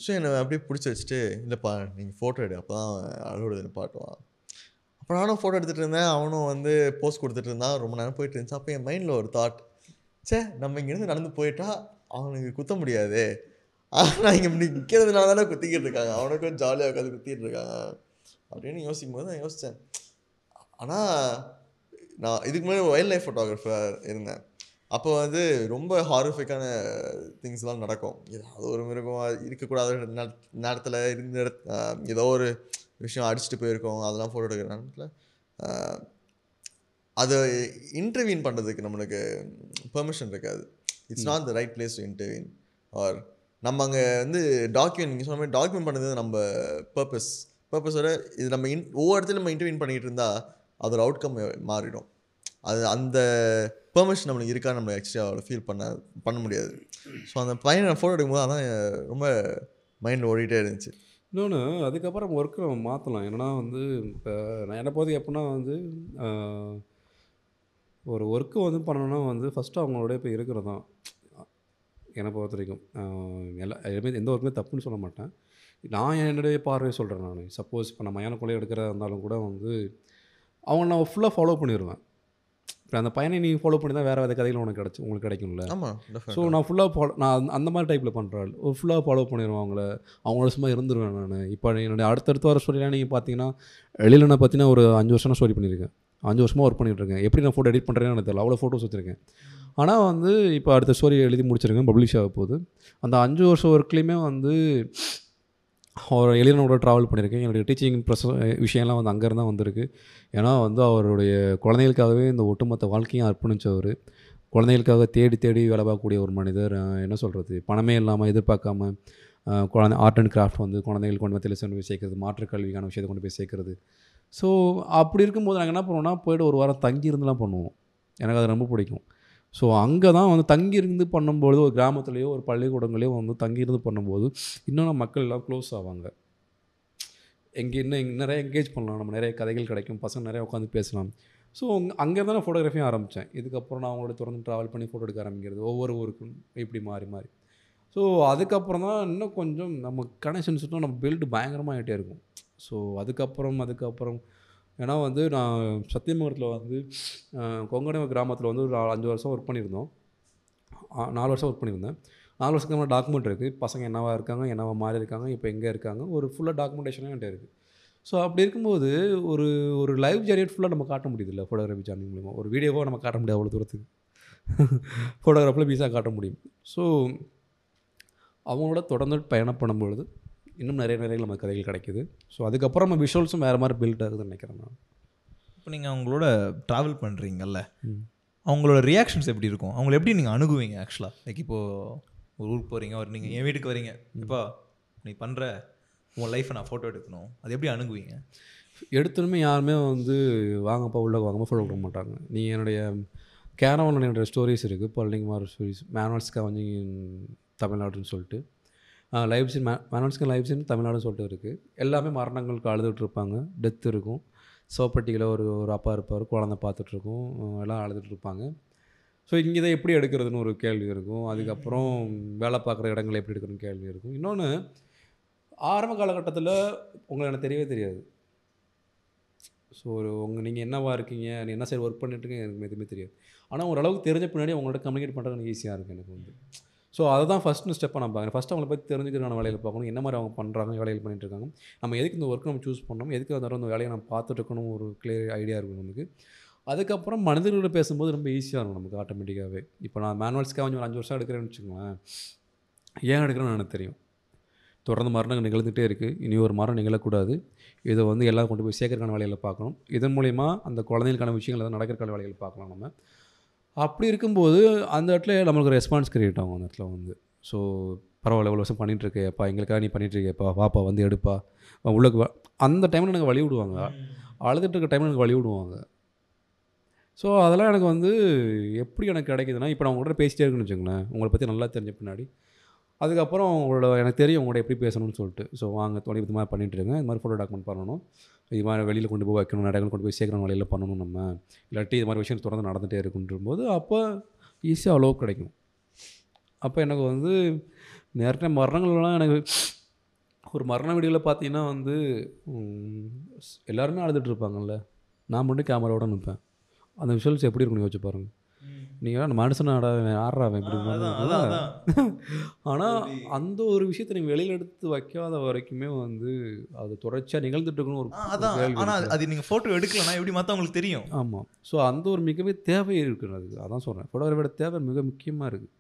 ஸோ என்னை அப்படியே பிடிச்சி வச்சுட்டு இல்லைப்பா நீங்கள் ஃபோட்டோ எடு அப்போ தான் அழுவது நிப்பாட்டுவான். அப்போ நானும் ஃபோட்டோ எடுத்துகிட்டு இருந்தேன் அவனும் வந்து போஸ்ட் கொடுத்துட்டு இருந்தான். ரொம்ப நேரம் போயிட்டு இருந்துச்சு. அப்போ என் மைண்டில் ஒரு தாட் ச்சே நம்ம இங்கேருந்து நடந்து போயிட்டா அவனுக்கு குத்த முடியாது. ஆனால் இங்கே நிற்கிறதுனால தானே குத்திக்கிட்டு இருக்காங்க. அவனுக்கும் ஜாலியாக உட்காந்து குத்திட்டு இருக்காங்க. அப்படின்னு யோசிக்கும் போது நான் யோசித்தேன் ஆனால் நான் இதுக்கு முன்னாடி வைல்ட் லைஃப் ஃபோட்டோகிராஃபர் இருந்தேன். அப்போ வந்து ரொம்ப ஹாரிஃபிக்கான திங்ஸ்லாம் நடக்கும். ஏதாவது ஒரு மிருகம் இருக்கக்கூடாத. நேரத்தில் இருந்த ஏதோ ஒரு விஷயம் அடிச்சுட்டு போயிருக்கோம். அதெல்லாம் ஃபோட்டோ எடுக்கிற நேரத்தில் அதை இன்டர்வியூன் பண்ணுறதுக்கு நம்மளுக்கு பெர்மிஷன் இருக்காது. It's not the right place to interview or நம்ம அங்கே வந்து டாக்குமெண்ட் நீங்கள் சொன்ன மாதிரி டாக்குமெண்ட் பண்ணுறது நம்ம பர்பஸ் பர்பஸோட இது நம்ம இன் ஒவ்வொரு இடத்துலையும் நம்ம இன்டர்வியூன் பண்ணிகிட்டு இருந்தால் அதோட அவுட்கம் மாறிடும். அது அந்த பெர்மிஷன் நம்மளுக்கு இருக்கா நம்ம ஆக்சுவலி அவ்வளோ ஃபீல் பண்ண பண்ண முடியாது. ஸோ அந்த பையனை ஃபோட்டோ எடுக்கும்போது அதான் ரொம்ப மைண்டில் ஓடிட்டே இருந்துச்சு. இன்னொன்று அதுக்கப்புறம் ஒர்க்கு நம்ம மாற்றலாம் என்னன்னா வந்து இப்போ நான் என்னை போது எப்படின்னா வந்து ஒரு ஒர்க்கு வந்து பண்ணணும்னா வந்து ஃபஸ்ட்டு அவங்களோட இப்போ இருக்கிறது தான் என்னை பொறுத்த வரைக்கும். எல்லா எதுவுமே எந்த ஒர்க்குமே தப்புன்னு சொல்ல மாட்டேன். நான் என்னுடைய பார்வையை சொல்கிறேன் நான். சப்போஸ் இப்போ நான் மயான கொலை எடுக்கிறதா இருந்தாலும் கூட வந்து அவங்க நான் ஃபுல்லாக ஃபாலோ பண்ணிடுவேன் இப்போ அந்த பையனை நீ ஃபாலோ பண்ணி தான் வேறு வேறு கதைகள் உனக்கு கிடச்சி உங்களுக்கு கிடைக்கும்ல. ஆமாம் ஸோ நான் ஃபுல்லாக ஃபாலோ நான் அந்த- மாதிரி டைப்பில் பண்ணுறாள் ஒரு ஃபுல்லாக ஃபாலோ பண்ணிடுவேன் அவங்கள. அவங்களோட சும்மா இருந்துருவேன் நான். இப்போ என்னுடைய அடுத்தடுத்து வர ஸ்டோரிலாம் நீங்கள் பார்த்தீங்கன்னா வெளியில் நான் பார்த்தீங்கன்னா ஒரு அஞ்சு வருஷம் ஸ்டோரி பண்ணியிருக்கேன் அஞ்சு வருஷமாக ஒர்க் பண்ணிட்டு இருக்கேன். எப்படி நான் ஃபோட்டோ எடிட் பண்ணுறேன்னு எனக்கு தெரியல. அவ்வளோ ஃபோட்டோஸ் வச்சுருக்கேன். ஆனால் வந்து இப்போ அடுத்த ஸ்டோரி எழுதி முடிச்சிருக்கேன் பப்ளிஷ் ஆக போகுது. அந்த அஞ்சு வருஷம் ஒர்க்லேயுமே வந்து ஒரு எளியனோட ட்ராவல் பண்ணியிருக்கேன். என்னுடைய டீச்சிங் ப்ரெஸ் விஷயம்லாம் வந்து அங்கேருந்து தான் வந்திருக்கு. ஏன்னா வந்து அவருடைய குழந்தைகளுக்காகவே இந்த ஒட்டுமொத்த வாழ்க்கையும் அர்ப்பணித்தவர் குழந்தைகளுக்காக தேடி தேடி வேலை பார்க்கக்கூடிய ஒரு மனிதர். என்ன சொல்கிறது பணமே இல்லாமல் எதிர்பார்க்காம குழந்தை ஆர்ட் அண்ட் கிராஃப்ட் வந்து குழந்தைகள் கொண்டு வந்து கொண்டு போய் சேர்க்கறது மாற்றுக்கல்விக்கான விஷயத்தை கொண்டு போய் சேர்க்கறது. ஸோ அப்படி இருக்கும்போது நாங்கள் என்ன பண்ணுவோம்னா போய்ட்டு ஒரு வாரம் தங்கி இருந்துலாம் பண்ணுவோம். எனக்கு அது ரொம்ப பிடிக்கும். ஸோ அங்கே தான் வந்து தங்கி இருந்து பண்ணும்போது ஒரு கிராமத்துலேயோ ஒரு பள்ளிக்கூடங்களையோ வந்து தங்கி இருந்து பண்ணும்போது இன்னும் மக்கள் எல்லாம் க்ளோஸ் ஆவாங்க. எங்கே இன்னும் நிறைய என்கேஜ் பண்ணலாம். நம்ம நிறைய கதைகள் கிடைக்கும். பசங்க நிறைய உட்காந்து பேசலாம். ஸோ அங்கே தான் நான் ஃபோட்டோகிராஃபியும் ஆரம்பித்தேன் இதுக்கப்புறம் நான் அவங்களோட தொடர்ந்து ட்ராவல் பண்ணி ஃபோட்டோ எடுக்க ஆரம்பிக்கிறது. ஒவ்வொரு ஊருக்கும் இப்படி மாறி மாறி. ஸோ அதுக்கப்புறம் தான் இன்னும் கொஞ்சம் நம்ம கனெக்ஷன்ஸ் இன்னும் நம்ம பில்டு பயங்கரமாக ஆகிட்டே இருக்கும். ஸோ அதுக்கப்புறம் அதுக்கப்புறம் ஏன்னா வந்து நான் சத்தியமங்கலத்தில் வந்து அஹ், கிராமத்தில் வந்து ஒரு அஞ்சு வருஷம் ஒர்க் பண்ணியிருந்தோம். நாலு வருஷம் ஒர்க் பண்ணியிருந்தேன். நாலு வருஷத்துக்கு டாக்குமெண்ட் இருக்குது பசங்க என்னவா இருக்காங்க என்னவா மாறி இருக்காங்க இப்போ எங்கே இருக்காங்க ஒரு ஃபுல்லாக டாக்குமெண்டேஷனும் என்கிட்ட இருக்குது ஸோ அப்படி இருக்கும்போது ஒரு ஒரு லைவ் ஜெனரேட் ஃபுல்லாக நம்ம காட்ட முடியுதுல்ல ஃபோட்டோகிராஃபி சேனல் மூலிமா ஒரு வீடியோவாக நம்ம காட்ட முடியாது அவ்வளோ தூரத்துக்கு. ஃபோட்டோகிராஃபில் பீஸாக காட்ட முடியும். ஸோ அவங்களோட தொடர்ந்து பயணம் பண்ணும்பொழுது இன்னும் நிறைய நிறைய நம்ம கதைகள் கிடைக்குது. ஸோ அதுக்கப்புறம் நம்ம விஷுவல்ஸும் வேறு மாதிரி பில்ட் ஆகுதுன்னு நினைக்கிறேன் நான். இப்போ நீங்கள் அவங்களோட ட்ராவல் பண்ணுறீங்கல்ல. அவங்களோட ரியாக்ஷன்ஸ் எப்படி இருக்கும்? அவங்கள எப்படி நீங்கள் அணுகுவீங்க ஆக்சுவலாக லைக் இப்போது ஒரு ஊருக்கு போகிறீங்க ஒரு நீங்கள் என் வீட்டுக்கு வரீங்க. இப்போ நீ பண்ணுற உன் லைஃப்பை நான் ஃபோட்டோ எடுக்கணும். அது எப்படி அணுகுவீங்க? எடுத்தோடனே யாருமே வந்து வாங்கப்பா உள்ள வாங்கப்பா ஃபோட்டோ கொடுக்க மாட்டாங்க. நீ என்னுடைய கேரவன் என்னுடைய ஸ்டோரிஸ் இருக்குது பழனிக்குமார் ஸ்டோரிஸ் மேனுவல்ஸ்க்காக வந்து தமிழ்நாடுன்னு சொல்லிட்டு. லைவ் சீன் மே மேனுவல்ஸ்க்கு லைவ் சீன் தமிழ்நாடுன்னு சொல்லிட்டு இருக்குது எல்லாமே மரணங்களுக்கு அழுதுட்டு இருப்பாங்க. டெத் இருக்கும். சோப்பட்டியில் ஒரு ஒரு அப்பா இருப்பார் குழந்தை பார்த்துட்ருக்கும் எல்லாம் அழுதுகிட்டு இருப்பாங்க. ஸோ இங்கே இதை எப்படி எடுக்கிறதுன்னு ஒரு கேள்வி இருக்கும். அதுக்கப்புறம் வேலை பார்க்குற இடங்களை எப்படி எடுக்கிறதுன்னு கேள்வி இருக்கும். இன்னொன்று ஆரம்ப காலகட்டத்தில் உங்களுக்கு எனக்கு தெரியவே தெரியாது. ஸோ ஒரு உங்கள் நீங்கள் என்னவா இருக்கீங்க? நீ என்ன சைடு ஒர்க் பண்ணிட்டுருக்கீங்க எனக்கு எதுவுமே தெரியாது. ஆனால் ஓரளவுக்கு தெரிஞ்ச பின்னாடி உங்கள்கிட்ட கம்யூனிகேட் பண்ணுறது எனக்கு ஈஸியாக இருக்குது எனக்கு வந்து. ஸோ அதை தான் ஃபஸ்ட்டு ஸ்டெப்பாக நான் பார்க்குறேன். ஃபஸ்ட்டு அவங்கள பற்றி தெரிஞ்சுக்கிறமான வேலையில் பார்க்கணும். என்ன மாதிரி அவங்க பண்ணுறாங்க வேலையில் பண்ணிட்டு இருக்காங்க நம்ம எதுக்கு இந்த ஒர்க் நம்ம சூஸ் பண்ணணும்? எதுக்கு அந்த அந்த வேலையை நம்ம பார்த்துட்டு இருக்கணும் ஒரு கிளியர் ஐடியா இருக்கும் நமக்கு. அதுக்கப்புறம் மனிதர்களோட பேசும்போது ரொம்ப ஈஸியாக இருக்கும் நமக்கு ஆட்டோமேட்டிக்காகவே இப்போ நான் மேனுவல்ஸ்க்காக கொஞ்சம் ஒரு அஞ்சு வருஷம் எடுக்கிறேன்னு வச்சுக்கோங்களேன். ஏன் எடுக்கிறேன்னு எனக்கு தெரியும். தொடர்ந்து மரணங்கள் நிகழ்ந்துகிட்டே இருக்குது இனி ஒரு மரம் நிகழக்கூடாது. இதை வந்து எல்லாம் கொண்டு போய் சேர்க்கறக்கான வேலையில் பார்க்கணும். இதன் மூலிமா அந்த குழந்தைகளுக்கான விஷயங்கள் எதாவது நடக்கிறக்கான வேலைகள் பார்க்கலாம் நம்ம. அப்படி இருக்கும்போது அந்த இடத்துல நம்மளுக்கு ரெஸ்பான்ஸ் கிரியேட் ஆகும் அந்த இடத்துல வந்து. ஸோ பரவாயில்ல இவ்வளோ வருஷம் பண்ணிட்டு இருக்கேப்பா எங்களுக்காக நீ பண்ணிட்டு இருக்கேப்பா வாப்பா வந்து எடுப்பா. உள்ளக்கு வா அந்த டைமில் எனக்கு வழி விடுவாங்க. அழுதுட்டு இருக்க டைமில் எனக்கு வழி விடுவாங்க. ஸோ அதெல்லாம் எனக்கு வந்து எப்படி எனக்கு கிடைக்குதுன்னா இப்போ நான் உங்கள்கிட்ட பேசிட்டே இருக்குன்னு வச்சுங்களேன் உங்களை பற்றி நல்லா தெரிஞ்ச பின்னாடி அதுக்கப்புறம் உங்களோட எனக்கு தெரியும் உங்களோட எப்படி பேசணும்னு சொல்லிட்டு. ஸோ வாங்க தொலை இது மாதிரி பண்ணிட்டு இருங்க. இந்த மாதிரி ஃபோட்டோ டாக்குமெண்ட் பண்ணணும். இது மாதிரி வெளியில் கொண்டு போய் வைக்கணும் நிறைய கொண்டு போய் சேர்க்கணும் வழியில் பண்ணணும் நம்ம. இல்லாட்டி இது மாதிரி விஷயம் தொடர்ந்து நடந்துகிட்டே இருக்குன்ற போது அப்போ ஈஸியாக அவ்வளோ கிடைக்கும். அப்போ எனக்கு வந்து நிறைய மரணங்கள்லாம் எனக்கு ஒரு மரண வீடியோவில் பார்த்தீங்கன்னா வந்து எல்லாருமே அழுதுட்டு இருப்பாங்கல்ல. நான் மட்டும் கேமராவோட நிற்பேன் அந்த விஷுவல்ஸ் எப்படி இருக்குன்னு யோசிச்சு பாருங்கள் நீங்கள்? மனுஷன் ஆடா ஆடுறா அவன் இப்படி ஆனால் அந்த ஒரு விஷயத்தை நீங்கள் வெளியில் எடுத்து வைக்காத வரைக்குமே வந்து அது தொடர்ச்சியாக நிகழ்ந்துட்டு இருக்கணும் ஒரு அதான். ஆனால். அது நீங்கள் ஃபோட்டோ எடுக்கலனா எப்படி மற்றவங்களுக்கு தெரியும்? ஆமாம் ஸோ அந்த ஒரு மிகவே தேவை இருக்குது அதுக்கு அதான் சொல்கிறேன் ஃபோட்டோகிராஃபியோட தேவை மிக முக்கியமாக இருக்குது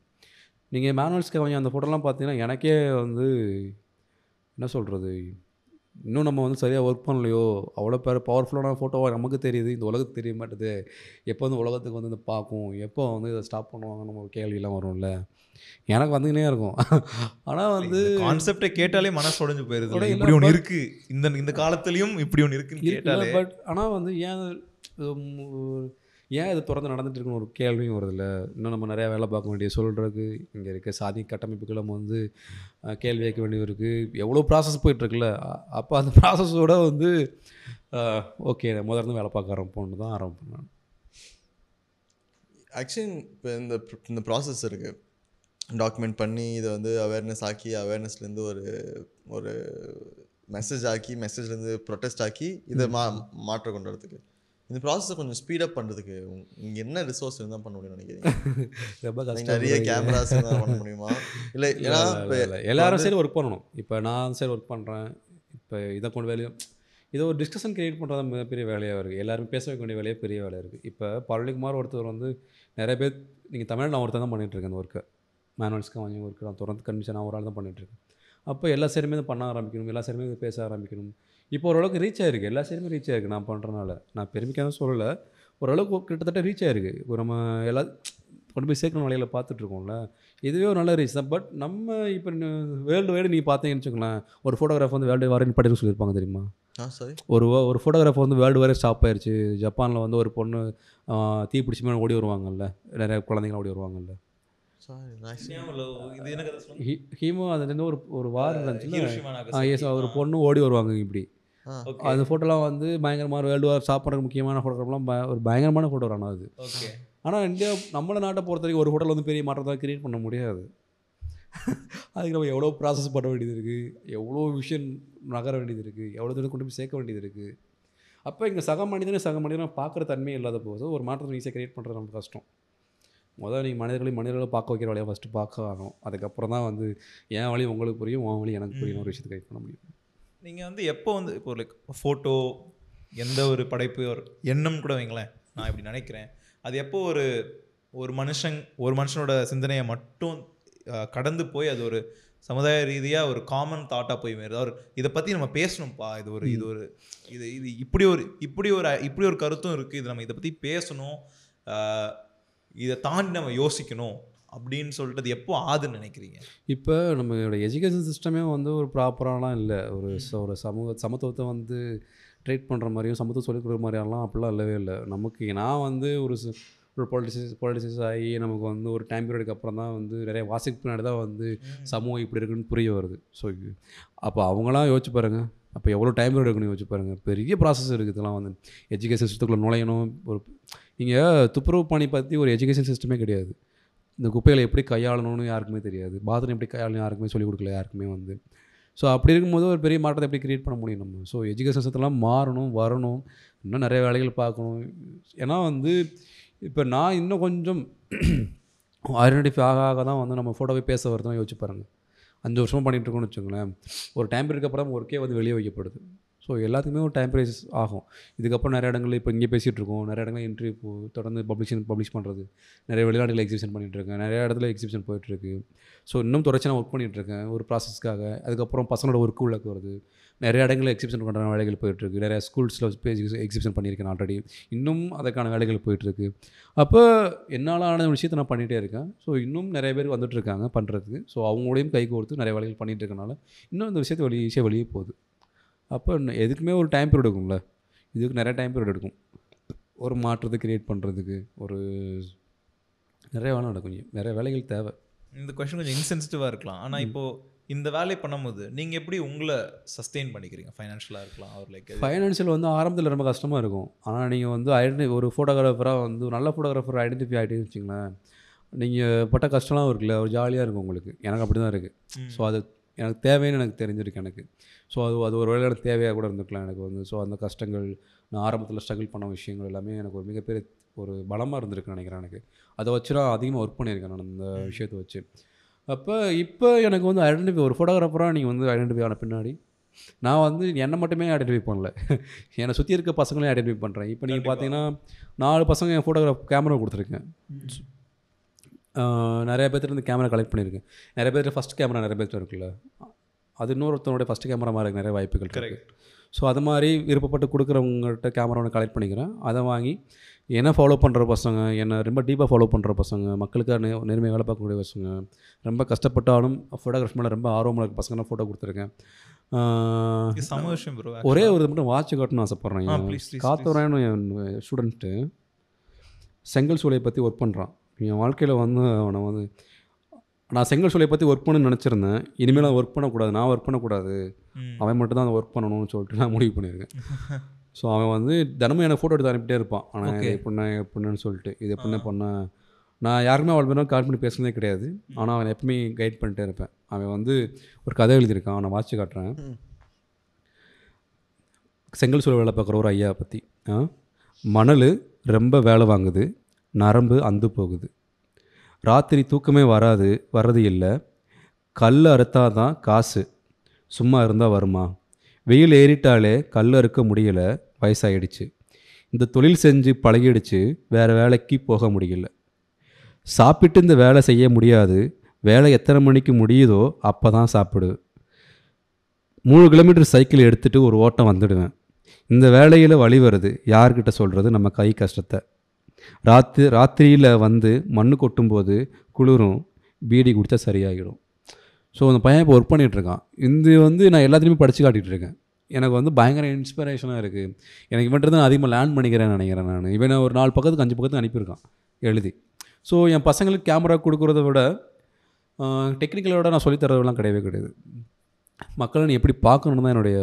நீங்கள் மேனுவல்ஸ்க்கு கொஞ்சம் அந்த ஃபோட்டோலாம் பார்த்தீங்கன்னா எனக்கே வந்து என்ன சொல்கிறது இன்னும் நம்ம வந்து சரியாக ஒர்க் பண்ணலையோ? அவ்வளோ பேர் பவர்ஃபுல்லான ஃபோட்டோவாக நமக்கு தெரியுது. இந்த உலகத்துக்கு தெரிய மாட்டுது. எப்போ வந்து உலகத்துக்கு வந்து இதை பார்க்கும்? எப்போ வந்து இதை ஸ்டாப் பண்ணுவாங்க நம்ம கேள்வியெல்லாம் வரும்ல? எனக்கு வந்துக்கினே இருக்கும். ஆனால் வந்து கான்செப்டை கேட்டாலே மனசு உடைஞ்சு போயிருது. இப்படி ஒன்று but- இருக்கு. இந்த இந்த காலத்துலயும் இப்படி ஒன்று இருக்குன்னு கேட்டாலே. பட் ஆனால் வந்து ஏன் ஏன் இது தொடர்ந்து நடந்துட்டு இருக்குன்னு ஒரு கேள்வியும் வருதுல்ல? இன்னும் நம்ம நிறையா வேலை பார்க்க வேண்டிய சொல்கிறதுக்கு இங்கே இருக்க சாதி கட்டமைப்புகள் நம்ம வந்து கேள்வி கேட்க வேண்டியது இருக்குது எவ்வளோ ப்ராசஸ் போயிட்டுருக்குல்ல? அப்போ அந்த ப்ராசஸோட வந்து ஓகே முதல்ல வேலை பார்க்க ஆரம்பிப்போன்னு தான் ஆரம்பிப்பேன் நான். ஆக்சுவலி இப்போ இந்த இந்த ப்ராசஸ் இருக்குது டாக்குமெண்ட் பண்ணி இதை வந்து அவேர்னஸ் ஆக்கி அவேர்னஸ்லேருந்து ஒரு ஒரு மெசேஜ் ஆக்கி மெசேஜ்லேருந்து ப்ரொட்டஸ்ட் ஆக்கி இதை மா மாற்றம் கொண்டு வரதுக்கு. இந்த ப்ராசஸை கொஞ்சம் ஸ்பீடப் பண்ணுறதுக்கு இங்கே என்ன ரிசோர்ஸ் இருந்தால் பண்ண முடியும்னு நினைக்கிறீங்க. ரொம்ப கஷ்டம் நிறைய கேமராஸ் பண்ண முடியுமா? இல்லை ஏன்னா இப்போ. எல்லாரும் சரி ஒர்க் பண்ணணும். இப்போ நான் சரி ஒர்க் பண்ணுறேன் இப்போ இதை கொண்டு வேலையும் இதை ஒரு டிஸ்கஷன் கிரியேட் பண்ணுறது மிகப்பெரிய வேலையாக இருக்குது எல்லாரும் பேச வேண்டிய வேலையே பெரிய வேலையாக இருக்குது இப்போ பழனிக்குமார் ஒருத்தர் வந்து நிறைய பேர் நீங்கள் தமிழ் நான் ஒருத்தர் தான் பண்ணிட்டு இருக்கேன் அந்த ஒர்க்கை மேனுவல்ஸ்க்கு வாங்கி ஒர்க்கு நான் தொடர்ந்து கண்டிஷன் நான் ஒரு ஆள் தான் பண்ணிட்டு இருக்கேன். அப்போ எல்லா சைடுமே இதை பண்ண ஆரம்பிக்கணும் எல்லா சைடுமே இதை பேச ஆரம்பிக்கணும். இப்போ ஓரளவுக்கு ரீச் ஆயிருக்கு. எல்லா சைடுமே ரீச் ஆயிருக்கு நான் பண்ணுறனால நான் பெருமைக்காக சொல்லலை. ஓரளவுக்கு கிட்டத்தட்ட ரீச் ஆயிருக்கு. இப்போ நம்ம எல்லா கொண்டு போய் சேர்க்கணும் வழியில் பார்த்துட்ருக்கோம்ல. இதுவே ஒரு நல்ல ரீச் தான் பட் நம்ம இப்போ வேர்ல்டு வைடு நீ பார்த்தீங்கன்னு வச்சுக்கோங்களேன். ஒரு ஃபோட்டோகிராஃப் வந்து வேர்ல்டு வாரன் படின்னு சொல்லியிருப்பாங்க தெரியுமா? ஆ சாரி ஒரு ஒரு ஃபோட்டோகிராஃபர் வந்து வேர்ல்டு வரை ஸ்டாப் ஆயிருச்சு. ஜப்பானில் வந்து ஒரு பொண்ணு தீ பிடிச்சி மேலே ஓடி வருவாங்கல்ல. நிறைய குழந்தைங்க ஓடி வருவாங்கல்ல. சாரி நைஸ் இது எனக்கு அதை சொல்லுங்க. ஹி- ஹீமோ அதுலேருந்து ஒரு ஒரு வார் இருந்துச்சுல ஹிரோஷிமா நாகசாக்கி. எஸ் ஒரு பொண்ணு ஓடி வருவாங்க இப்படி. அந்த ஃபோட்டோலாம் வந்து பயங்கரமான வேர்ல்டு வார் பண்ணுறதுக்கு முக்கியமான ஃபோட்டோகிராஃப்லாம் ப- ஒரு பயங்கரமான ஃபோட்டோ ஆனால் அது. ஓகே. ஆனால் இந்தியா நம்மள நாட்டை பொறுத்த வரைக்கும் ஒரு ஃபோட்டோவில் வந்து பெரிய மாற்றத்தை கிரியேட் பண்ண முடியாது. அதுக்கு நம்ம எவ்வளோ ப்ராசஸ் பண்ண வேண்டியது இருக்குது எவ்வளோ விஷயம் நகர வேண்டியது இருக்குது எவ்வளோ தூரம் கொண்டு போய் சேர்க்க வேண்டியது இருக்குது அப்போ இங்கே சக மனிதனை சக மனிதனை பார்க்குற தன்மை இல்லாத போது ஒரு மாற்றத்தை ஈஸியாக கிரியேட் பண்ணுறது ரொம்ப கஷ்டம். முதல்ல நீங்கள் மனிதர்களை மனிதர்களை பார்க்க வைக்கிற வழியாக ஃபஸ்ட்டு பார்க்க ஆகணும். அதுக்கப்புறம் தான் வந்து என் வழி உங்களுக்கு புரியும் உன் வழி எனக்கு புரியும் ஒரு விஷயத்தை கைட் பண்ண முடியும். நீங்கள் வந்து எப்போ வந்து இப்போ லைக் ஃபோட்டோ எந்த ஒரு படைப்பு ஒரு எண்ணம் கூட வைங்களேன். நான் இப்படி நினைக்கிறேன். அது எப்போ ஒரு ஒரு மனுஷன் ஒரு மனுஷனோட சிந்தனையை மட்டும் கடந்து போய் அது ஒரு சமுதாய ரீதியாக ஒரு காமன் தாட்டாக போய் மாறுது அவர் இதை பற்றி நம்ம பேசணும்ப்பா இது ஒரு இது ஒரு இது இது இப்படி ஒரு இப்படி ஒரு இப்படி ஒரு கருத்தும் இருக்குது இது நம்ம இதை பற்றி பேசணும். இதை தாண்டி நம்ம யோசிக்கணும். அப்படின்னு சொல்லிட்டு அது எப்போ ஆதுன்னு நினைக்கிறீங்க? இப்போ நம்மளோட எஜுகேஷன் சிஸ்டமே வந்து ஒரு ப்ராப்பராலாம் இல்லை. ஒரு ச- ஒரு சமூக சமத்துவத்தை வந்து ட்ரீட் பண்ணுற மாதிரியும் சமத்துவம் சொல்லிக் கொடுக்குற மாதிரியெல்லாம் அப்படிலாம் இல்லவே இல்லை. நமக்கு நான் வந்து ஒரு ஒரு பொலிட்டிசிஸ் பொலிட்டிசிஸ் ஆகி நமக்கு வந்து ஒரு டைம் பீரியடுக்கு அப்புறம் தான் வந்து நிறைய வாசிக்கு பின்னாடி தான் வந்து சமூகம் இப்படி இருக்குன்னு புரிய வருது. ஸோ அப்போ அவங்களாம் யோசிச்சு பாருங்கள் அப்போ எவ்வளோ டைம் பீரியட் இருக்குன்னு யோசிச்சு பாருங்கள் பெரிய ப்ராசஸ் இருக்குது இதெல்லாம் வந்து. எஜுகேஷன் சிஸ்டத்துக்குள்ளே நுழையணும். ஒரு இங்கே துப்புரவு பணி பற்றி ஒரு எஜுகேஷன் சிஸ்டமே கிடையாது. இந்த குப்பைகளை எப்படி கையாளணும்னு யாருக்குமே தெரியாது. பாத்ரூம் எப்படி கையாளணும் யாருக்குமே சொல்லிக் கொடுக்கல யாருக்குமே வந்து. ஸோ அப்படி இருக்கும்போது ஒரு பெரிய மாற்றத்தை எப்படி க்ரியேட் பண்ண முடியும் நம்ம? ஸோ எஜுகேஷன் சிஸ்டம்லாம் மாறணும் வரணும். இன்னும் நிறைய வேலைகள் பார்க்கணும். ஏன்னா வந்து இப்போ நான் இன்னும் கொஞ்சம் ஐடென்டிஃபை ஆக ஆக தான் வந்து நம்ம ஃபோட்டோவை பேச வருதுன்னு யோசிச்சு பாருங்கள் அஞ்சு வருஷமாக பண்ணிகிட்டு இருக்கோம்னு வச்சுக்கோங்களேன். ஒரு டைம் பீரியடுக்கு ஒர்க்கே வந்து வெளியே வைக்கப்படுது. ஸோ எல்லாத்துக்குமே ஒரு டைம் ப்ரைஸ் ஆகும். இதுக்கப்புறம் நிறைய இடங்களில் இப்போ இங்கே பேசிகிட்டு இருக்கோம் நிறைய இடங்களில் இன்டர்வியூ தொடர்ந்து பப்ளிஷன் பப்ளிஷ் பண்ணுறது நிறைய வெளிநாடுகளில் எக்ஸிபிஷன் பண்ணிகிட்ருக்கேன் நிறைய இடத்துல எக்ஸிபிஷன் போயிட்டுருக்கு. ஸோ இன்னும் தொடர்ச்சி நான் ஒர்க் பண்ணிகிட்ருக்கேன் ஒரு ப்ராசஸ்க்காக அதுக்கப்புறம் பசங்களோட ஒர்க்கு உள்ளக்கு வருது நிறைய இடங்களில் எக்ஸிபிஷன் பண்ணுற வேலைகள் போயிட்டுருக்கு. நிறைய ஸ்கூல்ஸில் பேசி எக்ஸிபிஷன் பண்ணியிருக்கேன் ஆல்ரெடி இன்னும் அதுக்கான வேலைகள் போயிட்டுருக்கு. அப்போ என்னால் ஆன விஷயத்தை நான் பண்ணிகிட்டே இருக்கேன். ஸோ இன்னும் நிறைய பேர் வந்துட்டு இருக்காங்க பண்ணுறதுக்கு ஸோ அவங்களோடையும் கை கோர்த்து நிறைய வேலைகள் பண்ணிகிட்டு இருக்கனால இன்னும் இந்த விஷயத்தை வெளியே ஈஸியாக வெளியே போகுது. அப்போ எதுக்குமே ஒரு டைம் பீரியட் எடுக்கும்ல. இதுக்கு நிறைய டைம் பீரியட் எடுக்கும். ஒரு மாற்றத்தை கிரியேட் பண்ணுறதுக்கு ஒரு நிறைய வேலை நடக்கும். நிறைய வேலைகள் தேவை. இந்த கொஷின் கொஞ்சம் இன்சென்சிட்டிவாக இருக்கலாம். ஆனால் இப்போ இந்த வேலையை பண்ணும்போது நீங்கள் எப்படி உங்களை சஸ்டெயின் பண்ணிக்கிறீங்க? ஃபைனான்ஷியலாக இருக்கலாம் அவர் லைக் ஃபைனான்ஷியல் வந்து ஆரம்பத்தில் ரொம்ப கஷ்டமாக இருக்கும். ஆனால் நீங்கள் வந்து ஐடென்டி ஒரு ஃபோட்டோகிராஃபராக வந்து நல்ல ஃபோட்டோகிராஃபர் ஐடென்டிஃபை ஆகிட்டேன்னு வச்சுங்களேன் நீங்கள் பட்ட கஷ்டம்லாம் இருக்குல்ல ஒரு ஜாலியாக இருக்கும் உங்களுக்கு. எனக்கு அப்படி தான் இருக்குது ஸோ அது எனக்கு தேவைன்னு எனக்கு தெரிஞ்சிருக்கு எனக்கு. ஸோ அது அது ஒரு எனக்கு தேவையாக கூட இருந்துக்கலாம் எனக்கு வந்து. ஸோ அந்த கஷ்டங்கள் நான் ஆரம்பத்தில் ஸ்ட்ரகிள் பண்ண விஷயங்கள் எல்லாமே எனக்கு ஒரு மிகப்பெரிய ஒரு பலமாக இருந்திருக்குன்னு நினைக்கிறேன் எனக்கு. அதை வச்சு நான் அதிகமாக ஒர்க் பண்ணியிருக்கேன் நான் இந்த விஷயத்தை வச்சு. அப்போ இப்போ எனக்கு வந்து ஐடென்டிஃபை ஒரு ஃபோட்டோகிராஃபராக நீங்கள் வந்து ஐடென்டிஃபை ஆன பின்னாடி நான் வந்து என்னை மட்டுமே ஐடென்டிஃபை பண்ணல. என்னை சுற்றி இருக்க பசங்களையும் ஐடென்டிஃபை பண்ணுறேன் இப்போ நீங்கள் பார்த்தீங்கன்னா நாலு பசங்க என் ஃபோட்டோகிராஃப் கேமரா கொடுத்துருக்கேன். நிறைய பேர்த்துலேருந்து கேமரா கலெக்ட் பண்ணியிருக்கேன். நிறைய பேர் ஃபஸ்ட் கேமரா நிறைய பேர்த்து இருக்குல்ல. அது இன்னொருத்தனுடைய ஃபஸ்ட் கேமரா மாதிரி நிறைய வாய்ப்புகள் Correct. ஸோ அது மாதிரி விருப்பப்பட்டு கொடுக்குறவங்கள்ட்ட கேமரா ஒன்று கலெக்ட் பண்ணிக்கிறேன். அதை வாங்கி என்ன ஃபாலோ பண்ணுற பசங்க என்னை ரொம்ப டீப்பாக ஃபாலோ பண்ணுற பசங்க மக்களுக்காக நெ நேர்மையாக வேலை பார்க்கக்கூடிய பசங்க ரொம்ப கஷ்டப்பட்டாலும் ஃபோட்டோகிராஃபி மேலே ரொம்ப ஆர்வமாக இருக்க பசங்க ஃபோட்டோ கொடுத்துருக்கேன். சம விஷயம் ஒரே ஒரு மட்டும் வாட்ச் காட்டணும்னு ஆசைப்பட்றேன் காத்தவராயன் என் ஸ்டூடெண்ட்டு செங்கல் சூளையை பற்றி ஒர்க் பண்ணுறான் என் வாழ்க்கையில் வந்து அவனை வந்து நான் செங்கல் சூளையை பற்றி ஒர்க் பண்ணணும்னு நினச்சிருந்தேன். இனிமேல் நான் ஒர்க் பண்ணக்கூடாது. நான் ஒர்க் பண்ணக்கூடாது. அவன் மட்டும் தான் ஒர்க் பண்ணணும்னு சொல்லிட்டு நான் முடிவு பண்ணியிருக்கேன். ஸோ அவன் வந்து தினமும் எனக்கு ஃபோட்டோ எடுத்து அனுப்பிட்டே இருப்பான். ஆனால். இது எப்படின்னா எப்படின்னு சொல்லிட்டு இது எப்படின்னா பண்ண நான் யாருக்குமே அவள் பேரும் கால் பண்ணி பேசுனதே கிடையாது. ஆனால் அவன் எப்பவுமே கைட் பண்ணிட்டே இருப்பேன். அவன் வந்து ஒரு கதை எழுதியிருக்கான். நான் வாட்சி காட்டுறேன். செங்கல் சூழல் வேலை பார்க்குற ஒரு ஐயா பற்றி மணல் ரொம்ப வேலை வாங்குது. நரம்பு அந்து போகுது. ராத்திரி தூக்கமே வராது வர்றது இல்லை. கல் அறுத்தா தான் காசு. சும்மா இருந்தால் வருமா? வெயில் ஏறிட்டாலே கல் அறுக்க முடியல வயசாயிடுச்சு. இந்த தொழில் செஞ்சு பழகிடுச்சு வேறு வேலைக்கு போக முடியல. சாப்பிட்டு இந்த வேலை செய்ய முடியாது வேலை எத்தனை மணிக்கு முடியுதோ அப்போ தான் சாப்பிடு. மூணு கிலோமீட்டர் சைக்கிள் எடுத்துகிட்டு ஒரு ஓட்டம் வந்துடுவேன். இந்த வேலையில் வழி வருது யார்கிட்ட சொல்கிறது நம்ம கை கஷ்டத்தை. ராத்திரி ராத்திரியில் வந்து மண்ணு கொட்டும்போது குளிரும் பீடி குடித்தா சரியாகிடும். ஸோ அந்த பையன் இப்போ ஒர்க் பண்ணிகிட்ருக்கான் இது வந்து நான் எல்லாத்துலேயுமே படித்து காட்டிகிட்டு இருக்கேன் எனக்கு வந்து பயங்கர இன்ஸ்பிரேஷனாக இருக்குது எனக்கு இவன்ட்டு தான் அதிகமாக லேர்ன் பண்ணிக்கிறேன்னு நினைக்கிறேன் நான். இவன் ஒரு நாலு பக்கத்துக்கு அஞ்சு பக்கத்துக்கு அனுப்பியிருக்கான் எழுதி. ஸோ என் பசங்களுக்கு கேமரா கொடுக்குறத விட டெக்னிக்கலோட நான் சொல்லித்தரதெல்லாம் கிடையவே கிடையாது. மக்களை நீ எப்படி பார்க்கணுன்னு தான் என்னுடைய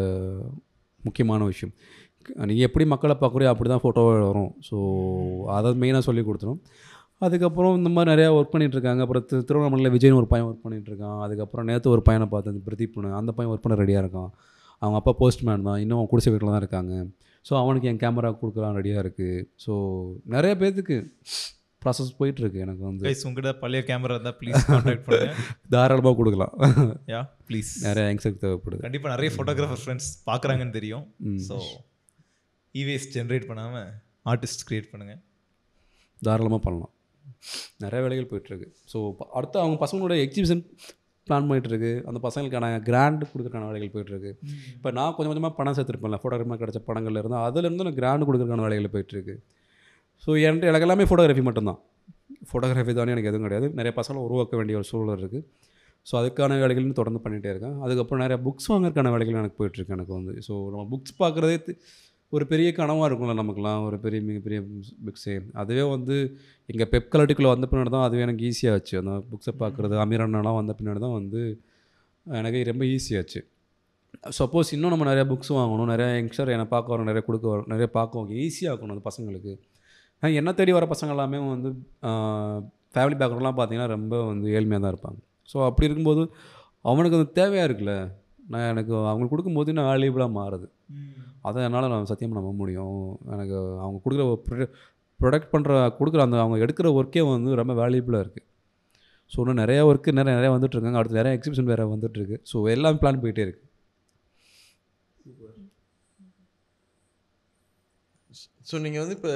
முக்கியமான விஷயம். நீங்கள் எப்படி மக்களை பார்க்குறியோ அப்படி தான் ஃபோட்டோ வரும். ஸோ அதை மெயினாக சொல்லி கொடுத்துரும். அதுக்கப்புறம் இந்த மாதிரி நிறையா ஒர்க் பண்ணிகிட்ருக்காங்க அப்புறம் திரு திருவண்ணாமலையில் விஜய்னு ஒரு பையன் ஒர்க் பண்ணிகிட்ருக்கான் அதுக்கப்புறம் நேற்று ஒரு பையனை பார்த்தேன் பிரதீப்னு அந்த பையன் ஒர்க் பண்ண ரெடியாக இருக்கான். அவங்க அப்பா போஸ்ட்மேன் தான். இன்னும் அவன் குடிசை வீட்டில் தான் இருக்காங்க. ஸோ அவனுக்கு என் கேமரா கொடுக்கலாம் ரெடியாக இருக்குது ஸோ நிறைய பேர்த்துக்கு ப்ராசஸ் போயிட்டுருக்கு எனக்கு வந்து. கைஸ் உங்ககிட்ட பழைய கேமரா இருந்தால் ப்ளீஸ் கான்டாக்ட் பண்ணுங்க. தாராளமாக கொடுக்கலாம். யா ப்ளீஸ் நிறைய யங்ஸ்டருக்கு தேவைப்படுது. கண்டிப்பாக நிறைய ஃபோட்டோகிராஃபர் ஃப்ரெண்ட்ஸ் பார்க்குறாங்கன்னு தெரியும். ஸோ இவேஸ் ஜென்ரேட் பண்ணாமல் ஆர்டிஸ்ட் க்ரியேட் பண்ணுங்கள் தாராளமாக பண்ணலாம். நிறைய வேலைகள் போயிட்டுருக்கு. ஸோ அடுத்து அவங்க பசங்களோட எக்ஸிபிஷன் பிளான் பண்ணிகிட்ருக்கு அந்த பசங்களுக்கான கிராண்ட் கொடுக்குறக்கான வேலைகள் போயிட்டுருக்கு. இப்போ நான் கொஞ்சம் கொஞ்சமாக பணம் சேர்த்துருப்பேன்ல. ஃபோட்டோகிராஃபி கிடைச்ச படங்கள்ல இருந்து அதுலேருந்து நான் கிராண்ட் கொடுக்குறக்கான வேலைகள் போயிட்டுருக்கு. ஸோ என்கிட்ட எனக்கு எல்லாமே ஃபோட்டோகிராஃபி மட்டும்தான். ஃபோட்டோகிராஃபி தானே எனக்கு எதுவும் கிடையாது. நிறைய பசங்களை உருவாக்க வேண்டிய ஒரு சூழல் இருக்குது ஸோ அதுக்கான வேலைகளும் தொடர்ந்து பண்ணிகிட்டே இருக்கேன். அதுக்கப்புறம் நிறைய புக்ஸ் வாங்குறதுக்கான வேலைகள் எனக்கு போயிட்டுருக்கு எனக்கு வந்து. ஸோ நம்ம புக்ஸ் பார்க்குறதே ஒரு பெரிய கனவாக இருக்கும்ல நமக்குலாம் ஒரு பெரிய மிகப்பெரிய புக்ஸே அதுவே வந்து எங்கள் பெப் கலட்டிக்குள்ளே வந்த பின்னாடி தான் அதுவே எனக்கு ஈஸியாச்சு அந்த புக்ஸை பார்க்குறது அமீர் அண்ணாலாம் வந்த பின்னாடி தான் வந்து எனக்கு ரொம்ப ஈஸியாச்சு சப்போஸ் இன்னும் நம்ம நிறைய புக்ஸ் வாங்கணும் நிறைய யங்ஸ்டர் என்னை பார்க்க வரும் நிறைய கொடுக்க வரும் நிறைய பார்க்க வைக்க ஈஸியாக இருக்கணும் அந்த பசங்களுக்கு. என்ன தேடி வர பசங்க எல்லாமே வந்து ஃபேமிலி பேக்ரவுண்ட்லாம் பார்த்தீங்கன்னா ரொம்ப வந்து ஏழ்மையாக தான் இருப்பாங்க. ஸோ அப்படி இருக்கும்போது அவனுக்கு அது தேவையாக இருக்குல்ல? நான் எனக்கு அவங்களுக்கு கொடுக்கும்போது நான் வேல்யூபிளாக மாறுது. அதை என்னால் நான் சத்தியமாக நம்ப முடியும். எனக்கு அவங்க கொடுக்குற ப்ரொடக்ட் பண்ணுற கொடுக்குற அந்த அவங்க எடுக்கிற ஒர்க்கே வந்து ரொம்ப வேல்யூபிளாக இருக்குது ஸோ இன்னும் நிறையா ஒர்க்கு நிறைய நிறையா வந்துட்டுருக்காங்க அடுத்து நிறைய எக்ஸிபிஷன் வேறு வந்துட்டுருக்கு ஸோ எல்லாம் பிளான் போயிட்டே இருக்குது ஸோ நீங்கள் வந்து இப்போ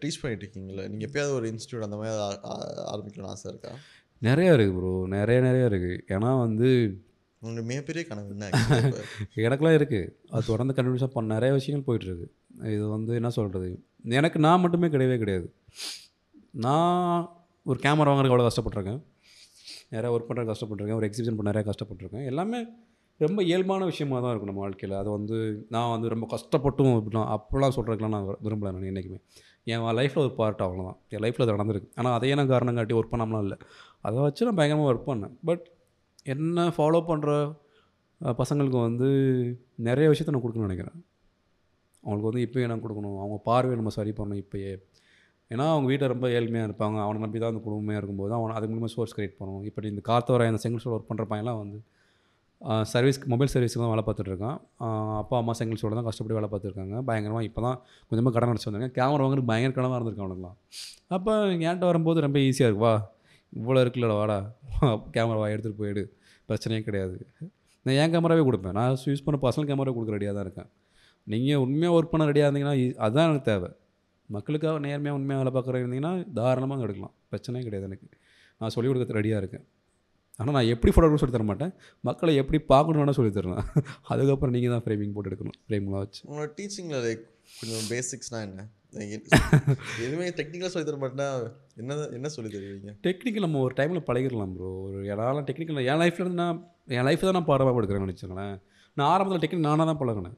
டீச் பண்ணிட்டு இருக்கீங்களா நீங்கள் எப்பயாவது ஒரு இன்ஸ்டியூட் அந்த மாதிரி ஆரம்பிக்கணும்னு ஆசை இருக்கா? நிறையா இருக்குது ப்ரோ நிறைய நிறைய இருக்குது ஏன்னா வந்து உங்களோட மிகப்பெரிய கனவு என்ன? எனக்குலாம் இருக்குது அது தொடர்ந்து கண்டினியூஸாக பண்ண நிறைய விஷயங்கள் போயிட்டுருக்கு. இது வந்து என்ன சொல்கிறது எனக்கு நான் மட்டுமே கிடையவே கிடையாது. நான் ஒரு கேமரா வாங்குறதுக்கு அவ்வளோ கஷ்டப்பட்டிருக்கேன். நிறையா ஒர்க் பண்ணுறது கஷ்டப்பட்டிருக்கேன். ஒரு எக்ஸிபிஷன் பண்ண நிறையா கஷ்டப்பட்டிருக்கேன். எல்லாமே ரொம்ப இயல்பான விஷயமா தான் இருக்கும் நம்ம வாழ்க்கையில். அது வந்து நான் வந்து ரொம்ப கஷ்டப்பட்டும் அப்படிலாம் அப்போலாம் சொல்கிறதுக்குலாம் நான் விரும்பலை நான் என்றைக்குமே என் லைஃப்பில் ஒரு பார்ட் அவ்வளோதான் என் லைஃப்பில் அது நடந்திருக்கு. ஆனால் அதையே நான் காரணம் காட்டி ஒர்க் பண்ணாமலாம் இல்லை. அதை வச்சு நான் பயங்கரமாக ஒர்க் பண்ணேன். பட் என்ன ஃபாலோ பண்ணுற பசங்களுக்கு வந்து நிறைய விஷயத்த நான் கொடுக்கணும்னு நினைக்கிறேன். அவங்களுக்கு வந்து இப்போயே நான் கொடுக்கணும். அவங்க பார்வையை நம்ம சரி பண்ணணும் இப்போயே. ஏன்னா அவங்க வீட்டில் ரொம்ப ஏழ்மையாக இருப்பாங்க. அவனை நம்பி தான் அந்த குடும்பமே இருக்கும்போது அவன் அது மூலமாக சோர்ஸ் கிரியேட் பண்ணணும் இப்படி இந்த காத்தவரை அந்த செங்கல் சோல் ஒர்க் பண்ணுற பையன்லாம் வந்து சர்வீஸ் மொபைல் சர்வீஸுக்கு தான் வேலை பார்த்துட்ருக்கான் அப்பா அம்மா செங்கல் சோட தான் கஷ்டப்பட்டு வேலை பார்த்துருக்காங்க பயங்கரமாக இப்போ தான் கொஞ்சமாக கடன் அடிச்சு வந்தாங்க கேமரா வாங்குறது பயங்கர கடனாக இருந்திருக்கான் அவனுக்குலாம் அப்போ என்கிட்ட வரும்போது ரொம்ப ஈஸியாக இருக்குவா இவ்வளோ இருக்குல்லடா வாடா. கேமரா வா எடுத்துகிட்டு போயிடு. பிரச்சனையே கிடையாது. நான் என் கேமராவே கொடுப்பேன்? நான் யூஸ் பண்ண பர்சனல் கேமரா கொடுக்க ரெடியாக தான் இருக்கேன். நீங்கள் உண்மையாக ஒர்க் பண்ண ரெடியாக இருந்தீங்கன்னா அதுதான் எனக்கு தேவை. மக்களுக்காக நேர்மையாக உண்மையாக வேலை பார்க்குற இருந்தீங்கன்னா தாராளமாக எடுக்கலாம். பிரச்சனையே கிடையாது எனக்கு. நான் சொல்லிக் கொடுக்க ரெடியாக இருக்கேன். ஆனால் நான் எப்படி ஃபோட்டோகிராஃப் சொல்லி தர மாட்டேன். மக்களை எப்படி பார்க்கணும்னு வேணால் சொல்லி தருவேன் அதுக்கப்புறம் நீங்கள் தான் ஃப்ரேமிங் போட்டு எடுக்கணும். ஃப்ரேம்லாம் வச்சு. உங்களோட டீச்சிங்கில் லைக் கொஞ்சம் பேசிக்ஸ்னால் என்ன? எதுவுமே டெக்னிக்கலாக சொல்லி தர மாட்டேன்னா என்ன என்ன சொல்லி தருவீங்க? டெக்னிக்கல் நம்ம ஒரு டைமில் பழகிடலாம் ப்ரோ ஒரு என்னால் டெக்னிக்கல் என் லைஃப்பில் இருந்து நான் என் லைஃப் தான் நான் பாடமாக எடுக்கிறேன்னு வச்சுக்கோங்களேன் நான் ஆரம்பத்தில் டெக்னிக் நானாக தான் பழகினேன்.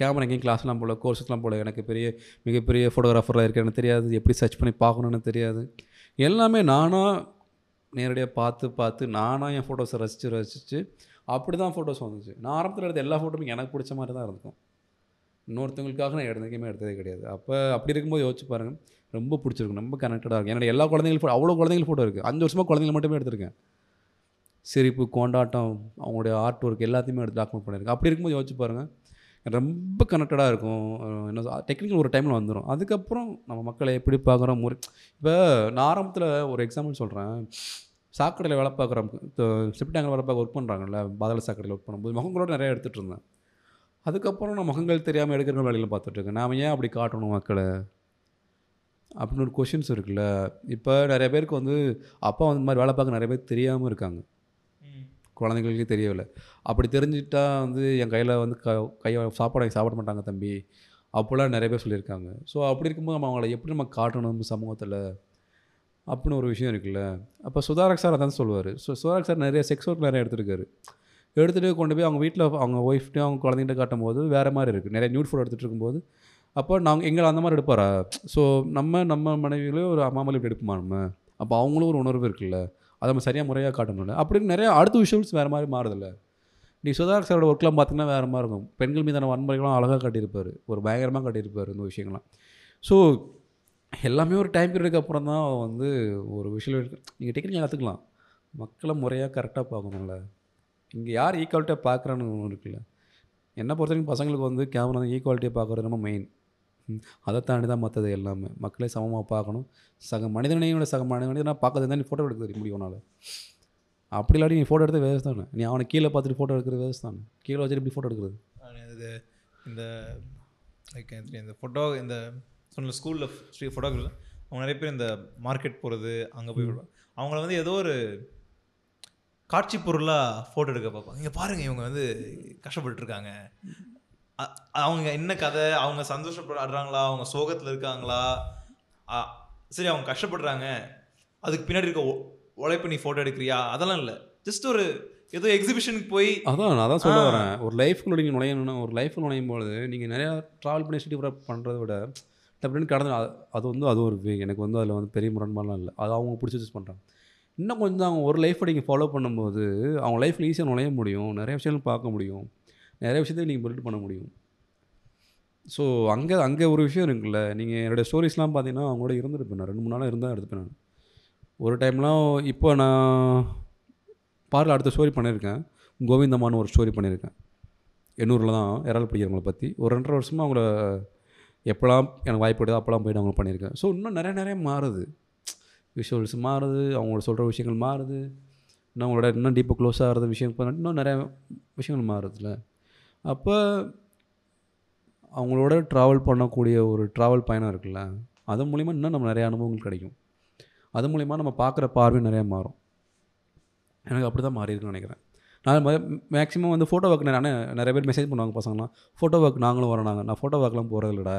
கேமரா எங்கேயும் கிளாஸ்லாம் போல கோர்ஸஸ்லாம் போல எனக்கு பெரிய மிகப்பெரிய ஃபோட்டோகிராஃபராக இருக்கேன்னு தெரியாது. எப்படி சர்ச் பண்ணி பார்க்கணுன்னு தெரியாது. எல்லாமே நானாக நேரடியாக பார்த்து பார்த்து நானாக என் ஃபோட்டோஸை ரசித்து ரசித்து அப்படி தான் ஃபோட்டோஸ் வந்துச்சு. நான் ஆரம்பத்தில் எடுத்த எல்லா ஃபோட்டோவும் எனக்கு பிடிச்ச மாதிரி தான் இருக்கும் இன்னொருத்தவங்களுக்காக நான் எடுத்ததுக்குமே எடுத்ததே கிடையாது. அப்போ அப்படி இருக்கும்போது யோசிச்சு பாருங்கள் ரொம்ப பிடிச்சிருக்கும். ரொம்ப கனெக்டடாக இருக்கும். என்னோட எல்லா குழந்தைங்களும் அவ்வளோ குழந்தைங்க ஃபோட்டோ இருக்குது அஞ்சு வருஷமாக குழந்தைங்க மட்டுமே எடுத்திருக்கேன். சிரிப்பு கொண்டாட்டம் அவங்களுடைய ஆர்ட் ஒர்க் எல்லாத்தையுமே எடுத்து டாக்குமெண்ட் பண்ணியிருக்கேன். அப்படி இருக்கும்போது யோசிச்சு பாருங்கள் ரொம்ப கனெக்டடாக இருக்கும். என்ன டெக்னிக்கல் ஒரு டைமில் வந்துடும் அதுக்கப்புறம் நம்ம மக்களை எப்படி பார்க்குறோம்? முறை இப்போ நான் ஆரம்பத்தில் ஒரு எக்ஸாம்பிள் சொல்கிறேன் சாக்கடையில் வேலை பார்க்குறோம் செப்டாங்கில் வேலை பார்க்க ஒர்க் பண்ணுறாங்கல்ல பாதாள சாக்கடையில் ஒர்க் பண்ணும்போது முகங்களோட நிறையா எடுத்துகிட்டு இருந்தேன். அதுக்கப்புறம் நான் முகங்கள் தெரியாமல் எடுக்கிற வேலையில் பார்த்துட்ருக்கேன் நாம் ஏன் அப்படி காட்டணும் மக்களை? அப்படின்னு ஒரு கொஷின்ஸ் இருக்குல்ல. இப்போ நிறைய பேருக்கு வந்து அப்பா வந்து இந்த மாதிரி வேலை பார்க்க நிறைய பேர் தெரியாமல் இருக்காங்க. குழந்தைங்களுக்கே தெரியவில்லை. அப்படி தெரிஞ்சுட்டா வந்து என் கையில் வந்து க கையை சாப்பாடு சாப்பிட மாட்டாங்க தம்பி. அப்போல்லாம் நிறைய பேர் சொல்லியிருக்காங்க. ஸோ அப்படி இருக்கும்போது நம்ம அவங்கள எப்படி நம்ம காட்டணும் சமூகத்தில்? அப்படின்னு ஒரு விஷயம் இருக்குல்ல. அப்போ சுதாரக் சார் அதான் சொல்லுவார். ஸோ சுதாரக் சார் நிறைய செக்ஸ் ஒர்க் நிறைய எடுத்திருக்காரு. எடுத்துகிட்டு கொண்டு போய் அவங்க வீட்டில் அவங்க ஒய்ஃப்ட்டையும் அவங்க குழந்தைகிட்ட காட்டும் போது வேறு மாதிரி இருக்குது நிறைய நியூட் ஃபோட்டோ எடுத்துகிட்டு இருக்கும்போது. அப்போ நாங்கள் எங்களை அந்த மாதிரி எடுப்பாரா? ஸோ நம்ம நம்ம மனைவிகளே ஒரு அம்மா மேலே இப்படி எடுப்போமா நம்ம? அப்போ அவங்களும் ஒரு உணர்வு இருக்குல்ல. அதை நம்ம சரியாக முறையாக காட்டணும்ல. அப்படின்னு நிறைய அடுத்த விஷுவல்ஸ் வேறு மாதிரி மாறுதில்ல. நீ சுதாகர் சாரோட ஒர்க்லாம் பார்த்தீங்கன்னா வேறு மாதிரி இருக்கும். பெண்கள் மீதான வன்முறைகள்லாம் அழகாக காட்டியிருப்பார். ஒரு பயங்கரமாக காட்டியிருப்பார் இந்த விஷயங்கள்லாம். ஸோ எல்லாமே ஒரு டைம் பீரியடுக்கு அப்புறம் தான் வந்து ஒரு விஷயம் நீங்கள் டெக்னிக்காக கற்றுக்கலாம் மக்களை முறையாக கரெக்டாக பார்க்கணும்ல. இங்கே யார் ஈக்குவாலிட்டியாக பார்க்குறான்னு ஒன்று இருக்குல்ல. என்னை பொறுத்த வரைக்கும் பசங்களுக்கு வந்து கேமரா வந்து ஈக்குவாலிட்டியாக பார்க்குறது ரொம்ப மெயின் அதை தாண்டி தான் மற்றது எல்லாமே. மக்களே சமமாக பார்க்கணும். சக மனிதனையும் விட சக மனிதனை பார்க்கறது தான் நீ ஃபோட்டோ எடுக்க தெரிய முடியும் உன்னால் அப்படி இல்லாட்டி நீ ஃபோட்டோ எடுத்து வேஸ்ட் தானே? நீ அவனை கீழே பார்த்துட்டு ஃபோட்டோ எடுக்கிறது வேஸ்ட் தானே? கீழே வச்சுட்டு இப்படி ஃபோட்டோ எடுக்கிறது? இது இந்த லைக் இந்த ஃபோட்டோ இந்த சொன்ன ஸ்கூலில் ஸ்ரீ ஃபோட்டோகிராஃபர் அவங்க நிறைய பேர் இந்த மார்க்கெட் போகிறது அங்கே போய் விடுவாங்க. அவங்கள வந்து ஏதோ ஒரு காட்சி பொருளாக ஃபோட்டோ எடுக்க பார்ப்பாங்க. இங்கே பாருங்க இவங்க வந்து கஷ்டப்பட்டு இருக்காங்க அ- அவங்க என்ன கதை? அவங்க சந்தோஷப்படுறாங்களா? அவங்க சோகத்தில் இருக்காங்களா? சரி அவங்க கஷ்டப்படுறாங்க. அதுக்கு பின்னாடி இருக்க உழைப்பு நீ ஃபோட்டோ எடுக்கிறியா? அதெல்லாம் இல்லை. ஜஸ்ட் ஒரு ஏதோ எக்ஸிபிஷனுக்கு போய் அதான் நான் அதான் சொல்ல. வரேன். ஒரு லைஃப்குள்ள நீங்கள் நுழையணும்னா ஒரு லைஃப்பில் நுழையும் பொழுது நீங்கள் நிறையா ட்ராவல் பண்ணி சுற்றி பண்ணுறத விட டப்புன்னு கடந்து அது- அது வந்து அது ஒரு எனக்கு வந்து அதில் வந்து பெரிய முரண்பாடுலாம் இல்லை. அது அவங்க பிடிச்சி சூஸ் பண்ணுறாங்க இன்னும் கொஞ்சம் அவங்க ஒரு லைஃப்பை நீங்கள் ஃபாலோ பண்ணும்போது அவங்க லைஃப்பில் ஈஸியாக நுழைய முடியும். நிறைய விஷயங்கள் பார்க்க முடியும். நிறைய விஷயத்தையும் நீங்கள் பில்ட் பண்ண முடியும். ஸோ அங்கே அங்கே ஒரு விஷயம் இருக்குல்ல. நீங்கள் என்னுடைய ஸ்டோரிஸ்லாம் பார்த்தீங்கன்னா அவங்களோட இருந்திருப்பேன் நான். ரெண்டு மூணு நாளாக இருந்தால் எடுத்துப்பேன் நான். ஒரு டைம்லாம் இப்போ நான் பாரில் அடுத்த ஸ்டோரி பண்ணியிருக்கேன். கோவிந்தம்மான்னு ஒரு ஸ்டோரி பண்ணியிருக்கேன். எண்ணூரில் தான் இறால் பிடிக்கிறவங்கள பற்றி ஒரு ரெண்டரை வருஷமாக அவங்கள எப்போலாம் எனக்கு வாய்ப்பு கிடையாது அப்போலாம் போய்ட்டு அவங்களை பண்ணியிருக்கேன். ஸோ இன்னும் நிறைய நிறைய மாறுது. விஷுவல்ஸ் மாறுது அவங்களோட சொல்கிற விஷயங்கள் மாறுது. இன்னும் அவங்களோட இன்னும் டீப்பாக க்ளோஸ் ஆகிறது விஷயம் இன்னும் நிறைய விஷயங்கள் மாறுதுல அப்போ அவங்களோட ட்ராவல் பண்ணக்கூடிய ஒரு ட்ராவல் பயணம் இருக்குல்ல அது மூலிமா இன்னும் நம்ம நிறைய அனுபவங்கள் கிடைக்கும். அது மூலிமா நம்ம பார்க்குற பார்வை நிறையா மாறும். எனக்கு அப்படி தான் மாறி இருக்குன்னு நினைக்கிறேன். நான் மேக்ஸிமம் வந்து ஃபோட்டோ ஒர்க் நான் நிறைய பேர் மெசேஜ் பண்ணுவாங்க பசங்களாம் ஃபோட்டோ ஒர்க் நாங்களும் வரோம் நாங்கள் நான் ஃபோட்டோ ஒர்க்லாம் போகிறது இல்லைடா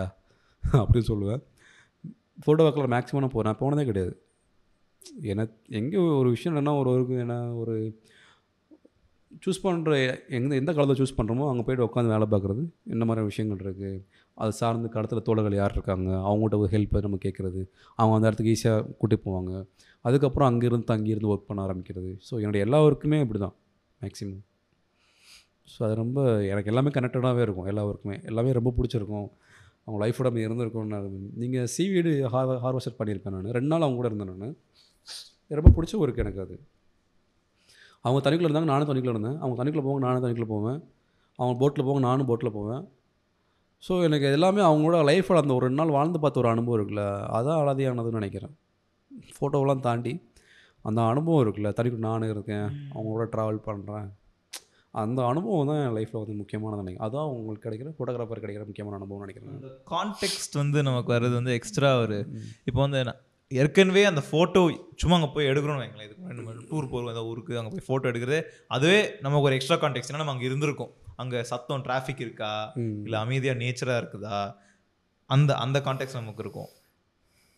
அப்படின்னு சொல்லுவேன். ஃபோட்டோ ஒர்க்கில் மேக்ஸிமம் நான் போகிறேன் நான் போனதே கிடையாது. எனக்கு எங்கே ஒரு விஷயம் என்னென்னா ஒரு ஒரு என்ன ஒரு சூஸ் பண்ணுற எந்த எந்த காலத்தில் சூஸ் பண்ணுறோமோ அங்கே போய்ட்டு உட்காந்து வேலை பார்க்குறது என்ன மாதிரி விஷயங்கள் இருக்குது அது சார்ந்து கடத்தில் தோழர்கள் யார் இருக்காங்க அவங்கள்ட்ட ஒரு ஹெல்ப் நம்ம கேட்குறது அவங்க அந்த இடத்துக்கு ஈஸியாக கூட்டி போவாங்க. அதுக்கப்புறம் அங்கேருந்து தங்கியிருந்து ஒர்க் பண்ண ஆரம்பிக்கிறது. ஸோ என்னுடைய எல்லா ஒர்க்குமே இப்படி தான் மேக்ஸிமம் ஸோ அது ரொம்ப எனக்கு எல்லாமே கனெக்டடாகவே இருக்கும் எல்லா ஒர்க்குமே எல்லாமே ரொம்ப பிடிச்சிருக்கும். அவங்க லைஃபோட அப்படி நான் நீங்கள் சிவிடு ஹார் ஹார்வெஸ்டர் பண்ணியிருப்பேன் நான். ரெண்டு நாள் அவங்க கூட இருந்தேன் நான். ரொம்ப பிடிச்ச ஒர்க் எனக்கு அது. அவங்க தண்ணிக்குள்ளே இருந்தாங்க நானும் தண்ணிக்குள்ளே இருந்தேன். அவங்க தண்ணிக்குள்ளே போவாங்க நானும் தண்ணிக்குள்ளே போவேன். அவங்க போட்டில் போவாங்க நானும் போட்டில் போவேன். ஸோ எனக்கு எல்லாமே அவங்களோட லைஃப்பில் அந்த ஒரு ரெண்டு நாள் வாழ்ந்து பார்த்த ஒரு அனுபவம் இருக்குல்ல அதான் அலாதியானதுன்னு நினைக்கிறேன். ஃபோட்டோவெல்லாம் தாண்டி அந்த அனுபவம் இருக்குல்ல தனிக்குள்ள நானும் இருக்கேன் அவங்களோட ட்ராவல் பண்ணுறேன் அந்த அனுபவம் தான் என் லைஃப்பில் வந்து முக்கியமானது நினைக்கிறேன். அதான் உங்களுக்கு கிடைக்கிற ஃபோட்டோகிராஃபர் கிடைக்கிற முக்கியமான அனுபவம் நினைக்கிறேன். அந்த கான்டெக்ஸ்ட் வந்து நமக்கு வர்றது வந்து எக்ஸ்ட்ரா ஒரு இப்போ வந்து ஏற்கனவே அந்த ஃபோட்டோ சும்மா அங்கே போய் எடுக்கிறோம்னு வைங்களேன். இதுக்கு நம்ம டூர் போகிறோம் அந்த ஊருக்கு அங்கே போய் ஃபோட்டோ எடுக்கிறது. அதுவே நமக்கு ஒரு எக்ஸ்ட்ரா கான்டெக்ட் ஏன்னா நம்ம அங்கே இருந்திருக்கோம். அங்கே சத்தம் டிராஃபிக் இருக்கா. இல்லை அமைதியாக நேச்சராக இருக்குதா? அந்த அந்த கான்டெக்ட் நமக்கு இருக்கும்.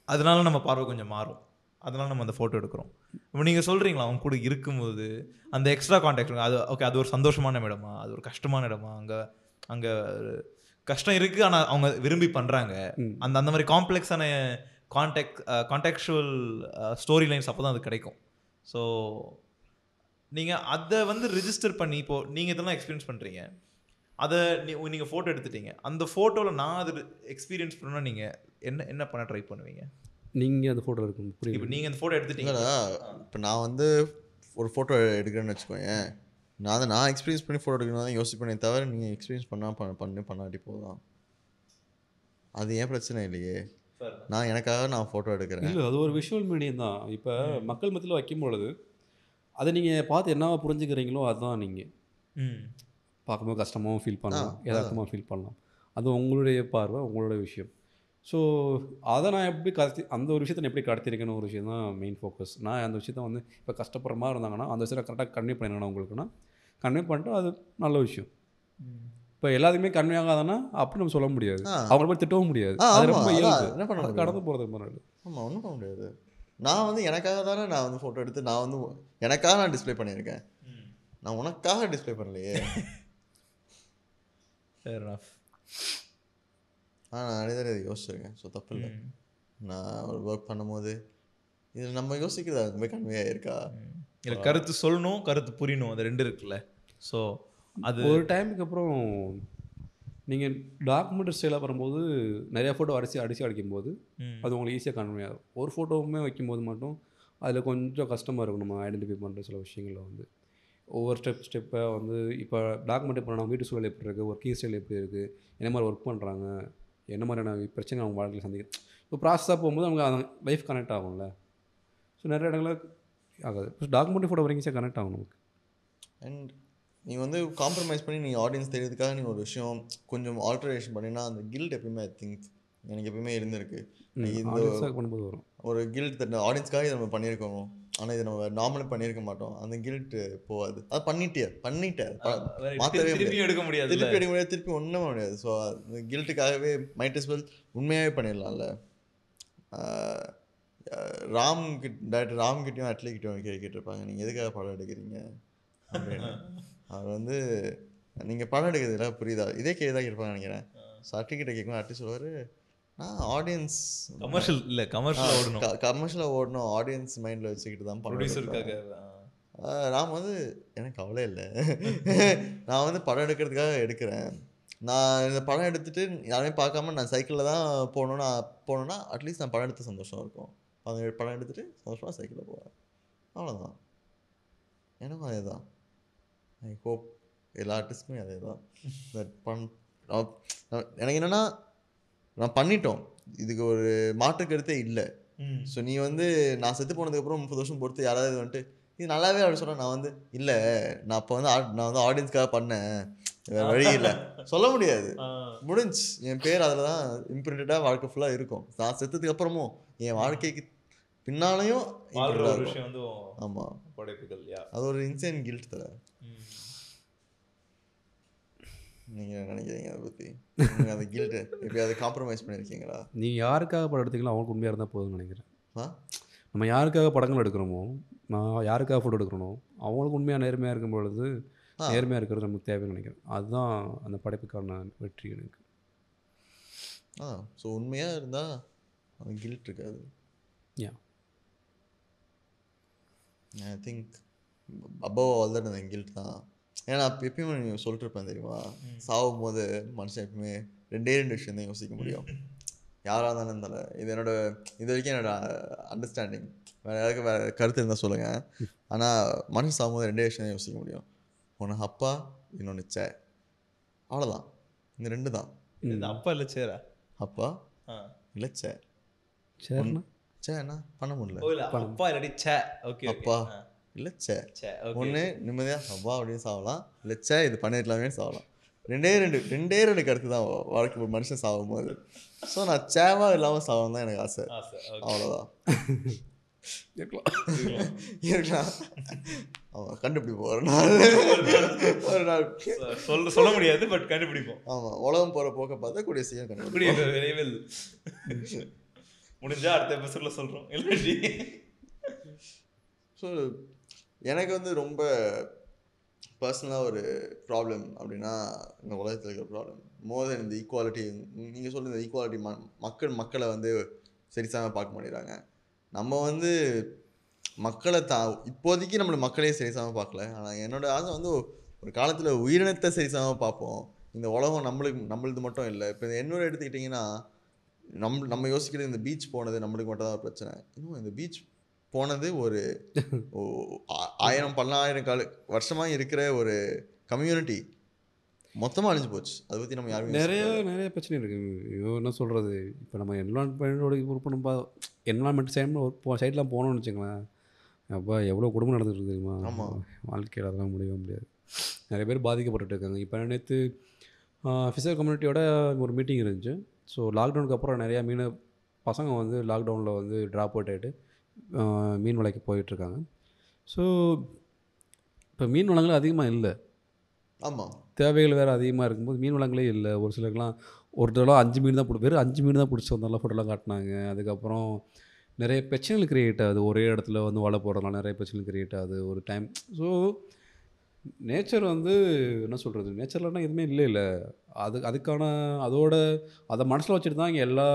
அதனால நம்ம பார்வை கொஞ்சம் மாறும். அதனால நம்ம அந்த ஃபோட்டோ எடுக்கிறோம். இப்போ நீங்கள் சொல்கிறீங்களா அவங்க கூட இருக்கும்போது அந்த எக்ஸ்ட்ரா கான்டாக்ட் அது ஓகே அது ஒரு சந்தோஷமான இடமா? அது ஒரு கஷ்டமான இடமா? அங்கே அங்கே கஷ்டம் இருக்குது ஆனால் அவங்க விரும்பி பண்ணுறாங்க. அந்த அந்த மாதிரி காம்ப்ளெக்ஸான கான்டாக்ட் கான்டாக்சுவல் ஸ்டோரி லைன்ஸ் அப்போ தான் அது கிடைக்கும். ஸோ நீங்கள் அதை வந்து ரிஜிஸ்டர் பண்ணி இப்போ நீங்கள் இதெல்லாம் எக்ஸ்பீரியன்ஸ் பண்ணுறீங்க அதை நீ நீங்கள் ஃபோட்டோ எடுத்துட்டீங்க. அந்த ஃபோட்டோவில் நான் அது எக்ஸ்பீரியன்ஸ் பண்ணணும்னா நீங்கள் என்ன என்ன பண்ண ட்ரை பண்ணுவீங்க? நீங்கள் அந்த ஃபோட்டோ இருக்கும் இப்போ புரியுது நீங்கள் அந்த ஃபோட்டோ எடுத்துட்டீங்க. இல்லைடா இப்போ நான் வந்து ஒரு ஃபோட்டோ எடுக்கிறேன்னு வச்சுக்கோங்க நான் அதை நான் எக்ஸ்பீரியன்ஸ் பண்ணி ஃபோட்டோ எடுக்கணும் தான் யோசிப்பேனே தவிர நீங்கள் எக்ஸ்பீரியன்ஸ் பண்ணா பண்ண பண்ணு பண்ணாட்டி போதும். அது ஏன் பிரச்சனை இல்லையே? நான் எனக்காக நான் ஃபோட்டோ எடுக்கிறேன். இல்லை அது ஒரு விஷுவல் மீடியம் தான். இப்போ மக்கள் மத்தியில் வைக்கும் பொழுது அதை நீங்கள் பார்த்து என்னவா புரிஞ்சுக்கிறீங்களோ அதுதான் நீங்கள் ம். பார்க்கும்போது கஷ்டமாகவும் ஃபீல் பண்ணலாம். ஆ, யதார்த்தமாக ஃபீல் பண்ணலாம். அது உங்களுடைய பார்வை உங்களுடைய விஷயம். ஸோ அதை நான் எப்படி கடத்தி அந்த ஒரு விஷயத்தை நான் எப்படி கடத்திருக்கேன்னு ஒரு விஷயம் தான் மெயின் ஃபோக்கஸ் நான் அந்த விஷயத்த வந்து இப்போ கஷ்டப்படுற மாதிரி இருந்தாங்கன்னா அந்த விஷயத்தை கரெக்டாக கன்வே பண்ணிடணும் உங்களுக்குன்னா. கன்வே பண்ணிட்டு அது நல்ல விஷயம். இப்போ எல்லாத்துக்குமே கன்வே ஆகாதுன்னா அப்படி நம்ம சொல்ல முடியாது. அவங்கள போய் திட்டவும் முடியாது. அது ரொம்ப என்ன பண்ண? கடந்து போகிறது மாதிரி ஆமாம் ஒன்றும் பண்ண முடியாது. நான் வந்து எனக்காக தானே நான் வந்து ஃபோட்டோ எடுத்து நான் வந்து எனக்காக நான் டிஸ்ப்ளே பண்ணியிருக்கேன். நான் உனக்காக டிஸ்ப்ளே பண்ணலையே. ஆ நான் நிறைய தடவை யோசிச்சிருக்கேன். ஸோ தப்பு இல்லை. நான் ஒரு ஒர்க் பண்ணும்போது இது நம்ம யோசிக்கிறது? அது போய் கன்வே ஆயிருக்கா இல்லை கருத்து சொல்லணும் கருத்து புரியணும். அது ரெண்டு இருக்குல்ல. ஸோ அது ஒரு டைமுக்கு அப்புறம் நீங்கள் டாக்குமெண்ட் ஸ்டைலாக வரும்போது நிறையா ஃபோட்டோ அடிச்சு அடிச்சு அடிக்கும்போது. அது உங்களுக்கு ஈஸியாக கன்வே ஆகும். ஒரு ஃபோட்டோவுமே வைக்கும்போது மட்டும் அதில் கொஞ்சம் கஷ்டமாக இருக்கும். நம்ம ஐடென்டிஃபை பண்ணுற சில விஷயங்களில் வந்து. ஒவ்வொரு ஸ்டெப் ஸ்டெப்பாக வந்து இப்போ டாக்குமெண்ட் இப்போ நம்ம வீட்டு சூழல் எப்படி இருக்குது ஒர்க்கிங் ஸ்டைல் எப்படி இருக்குது என்ன மாதிரி ஒர்க் பண்ணுறாங்க என்ன மாதிரியான பிரச்சனை அவங்க வாழ்க்கையில் சந்திக்க இப்போ ப்ராசஸாக போகும்போது நமக்கு அந்த லைஃப் கனெக்ட் ஆகும்ல. ஸோ நிறைய இடங்களில் ஆகாது. இப்போ டாக்குமெண்ட் ஃபோட்டோ வரைக்கும் கனெக்ட் ஆகும் நமக்கு. அண்ட் நீ வந்து காம்ப்ரமைஸ் பண்ணி நீ ஆடியன்ஸ் தெரியறதுக்காக நீ ஒரு விஷயம் கொஞ்சம் ஆல்ட்ரேஷன் பண்ணினா அந்த கில்ட் எப்பயுமே ஐ திங்க் எனக்கு எப்பயுமே இருந்திருக்கு. வரும். ஒரு கில்ட் ஆடியன்ஸ்க்காக இதை நம்ம பண்ணியிருக்கோம் ஆனால் இதை நம்ம நார்மலாக பண்ணியிருக்க மாட்டோம். அந்த கில்ட் போகாது. அது பண்ணிட்டே. பண்ணிட்டேன் திருப்பி முடியாது. எடுக்க முடியாது திருப்பி எடுக்க முடியாது. திருப்பி ஒன்றும் பண்ண முடியாது. ஸோ அந்த கில்ட்டுக்காகவே மைட் இஸ் வெல் உண்மையாகவே பண்ணிடலாம்ல. ராம் கிட்ட டேரக்டர் ராம் கிட்டயும் அட்லி கிட்டயும் கேட்டிருப்பாங்க. நீங்கள் எதுக்காக படம் எடுக்கிறீங்க? அப்படின்னு. அவர் வந்து நீங்கள் படம் எடுக்கிறதுல புரியுதா? இதே கேள்வி தான் கேட்பாங்க நினைக்கிறேன். ஸோ அட்லி கிட்ட கேட்கும் அட்லி சொல்லுவார் நான் ஆடியன்ஸ் கமர்ஷியல் இல்லை கமர்ஷியல் ஓடணும். கமர்ஷியலாக ஓடணும் ஆடியன்ஸ் மைண்டில் வச்சுக்கிட்டு தான். ப்ரொடியூசருக்காக ராம் வந்து எனக்கு கவலை இல்லை. நான் வந்து படம் எடுக்கிறதுக்காக எடுக்கிறேன். நான் இந்த படம் எடுத்துட்டு யாரையுமே பார்க்காம நான் சைக்கிளில் தான் போகணும்னா போகணுன்னா அட்லீஸ்ட் நான் படம் எடுத்த சந்தோஷம் இருக்கும். அந்த படம் எடுத்துட்டு சந்தோஷமாக சைக்கிளில் போவேன் அவ்வளோதான் எனக்கும் அதே தான் ஐ ஹோப் எல்லா ஆர்டிஸ்ட்டுமே அதே தான் தட் பண் எனக்கு என்னென்னா நான் பண்ணிட்டோம். இதுக்கு ஒரு மாற்று கருத்தே இல்லை. ஸோ நீ வந்து நான் செத்து போனதுக்கப்புறம் முப்பது வருஷம் பொறுத்து யாராவது வந்துட்டு இது நல்லாவே அப்படி சொன்னா நான் வந்து இல்லை நான் அப்போ வந்து நான் வந்து ஆடியன்ஸ்க்காக பண்ணேன். வேற வழி இல்லை. சொல்ல முடியாது. முடிஞ்சு. என் பேர் அதில் தான் இம்ப்ரிண்டடாக வாழ்க்கை ஃபுல்லாக இருக்கும். நான் செத்ததுக்கு அப்புறமும் என் வாழ்க்கைக்கு பின்னாலையும் ஆமாம் அது ஒரு இன்சைன் கில்ட் தர நீங்கள் நினைக்கிறீங்க? அதை பற்றி நீங்கள் அந்த கில்ட்டு எப்படி அதை காம்ப்ரமைஸ் பண்ணியிருக்கீங்களா நீங்கள் யாருக்காக படம் எடுத்தீங்களோ அவங்களுக்கு உண்மையாக இருந்தால் போதும்னு நினைக்கிறேன். நம்ம யாருக்காக படங்கள் எடுக்கிறோமோ நான் யாருக்காக ஃபோட்டோ எடுக்கிறனோ அவங்களுக்கு உண்மையாக நேர்மையாக இருக்கும் பொழுது. நேர்மையாக இருக்கிறது நமக்கு தேவைன்னு நினைக்கிறேன். அதுதான் அந்த படைப்புக்கான வெற்றி எனக்கு. ஆ ஸோ உண்மையாக இருந்தால் அது கில்ட் இருக்காது. Yeah I think above all that அந்த கில்ட் தான். ஏன்னா அப்போ எப்பயுமே நீ சொல்லிட்டு இருப்பேன் தெரியுமா? சாகும் போது மனுஷன் எப்பயுமே ரெண்டே ரெண்டு விஷயம் தான் யோசிக்க முடியும். யாராக இருந்தாலும் இருந்தாலும் இது என்னோட இது வரைக்கும் என்னோட அண்டர்ஸ்டாண்டிங் வேறு யாருக்கு வேறு கருத்து இருந்தால் சொல்லுங்கள் ஆனால் மனுஷன் சாகும்போது ரெண்டே விஷயம் தான் யோசிக்க முடியும். ஒன்று அப்பா இன்னொன்று சே. அவ்வளோதான் இந்த ரெண்டு தான். இது அப்பா இல்லை சேரா? அப்பா இல்லை சே. சரிண்ணா சே என்ன பண்ண முடியல. அப்பா இல்லாட்டி சே. ஓகே அப்பா இல்லை சே ஒன்று நிம்மதியாக அப்பா அப்படின்னு சாவலாம். இல்லை சே இது பண்ணிடலாமே சாவலாம். ரெண்டே ரெண்டு ரெண்டே ரெண்டு கருத்து தான் வாழ்க்கை ஒரு மனுஷன் சாகும் போது ஸோ நான் சேவா இல்லாமல் சாவம் தான் எனக்கு ஆசை. அவ்வளோதான் இருக்கலாம். இருக்கலாம். ஆமாம் கண்டுபிடிப்போம். ஒரு நாள். ஒரு நாள். சொல்ல சொல்ல முடியாது பட் கண்டுபிடிப்போம். ஆமாம் உலகம் போகிற போக்க பார்த்தா கூடிய கண்டுபிடிப்போம். கூடிய விரைவில். முடிஞ்சா அடுத்த எபிசோட்ல சொல்றோம். இல்லாட்டி ஸோ எனக்கு வந்து ரொம்ப பர்சனலாக ஒரு ப்ராப்ளம் அப்படின்னா இந்த உலகத்தில் இருக்கிற ப்ராப்ளம் மோர் தென் இந்த ஈக்குவாலிட்டி நீங்கள் சொல்லுற இந்த ஈக்குவாலிட்டி ம மக்கள் மக்களை வந்து சரிசமாக பார்க்க மாட்டேங்கிறாங்க. நம்ம வந்து மக்களை தா இப்போதைக்கு நம்மளை மக்களே சரிசமாக பார்க்கல. ஆனால் என்னோட ஆசை வந்து ஒரு காலத்தில் உயிரினத்தை சரிசமாக பார்ப்போம். இந்த உலகம் நம்மளுக்கு நம்மளுது மட்டும் இல்லை. இப்போ என்னோட எடுத்துக்கிட்டிங்கன்னா நம் நம்ம யோசிக்கிறது இந்த பீச் போனது நம்மளுக்கு மட்டும் தான் பிரச்சனை. இன்னும் இந்த பீச் போனது ஒரு ஆயிரம் பல்லாயிரம் கால வருஷமாக இருக்கிற ஒரு கம்யூனிட்டி மொத்தமாக அழிஞ்சு போச்சு. அதை பற்றி நம்ம யாருமே நிறைய. நிறைய பிரச்சனை இருக்குது ஐயோ என்ன சொல்கிறது இப்போ நம்ம என்வரான்மெண்ட்டோட ஒர்க் பண்ணும்பா என்வரான்மெண்ட் சைடு ஒரு சைட்லாம் போனோம்னு வச்சுங்களேன் அப்பா எவ்வளோ குடும்பம் நடந்துட்டு இருக்கு தெரியுமா? ஆமா. வாழ்க்கையில் அதெல்லாம் முடியவே முடியாது. நிறைய பேர் பாதிக்கப்பட்டுட்டு இருக்காங்க. இப்போ நேற்று ஃபிசிக்கல் கம்யூனிட்டியோட ஒரு மீட்டிங் இருந்துச்சு. ஸோ லாக்டவுனுக்கு அப்புறம் நிறையா மீன் பசங்க வந்து லாக்டவுனில் வந்து ட்ராப் அவுட் ஆகிட்டு மீன் வலைக்கு போயிட்டுருக்காங்க. ஸோ இப்போ மீன் வளங்கள் அதிகமாக இல்லை. ஆமாம் தேவைகள் வேறு அதிகமாக இருக்கும்போது மீன் வளங்களே இல்லை. ஒரு சிலருக்குலாம் ஒரு தடவை அஞ்சு மீன் தான் பிடி வெறும் அஞ்சு மீன் தான் பிடிச்சி வந்தாலும் ஃபோட்டோலாம் காட்டினாங்க. அதுக்கப்புறம் நிறைய பிரச்சனைகள் கிரியேட் ஆகுது. ஒரே இடத்துல வந்து வலை போடுறதுனால நிறைய பிரச்சனைகள் கிரியேட் ஆகுது. ஒரு டைம் ஸோ நேச்சர் வந்து என்ன சொல்கிறது நேச்சர்லனா எதுவுமே இல்லை இல்லை. அது அதுக்கான அதோட அதை மனசில் வச்சுட்டு தான் இங்கே எல்லா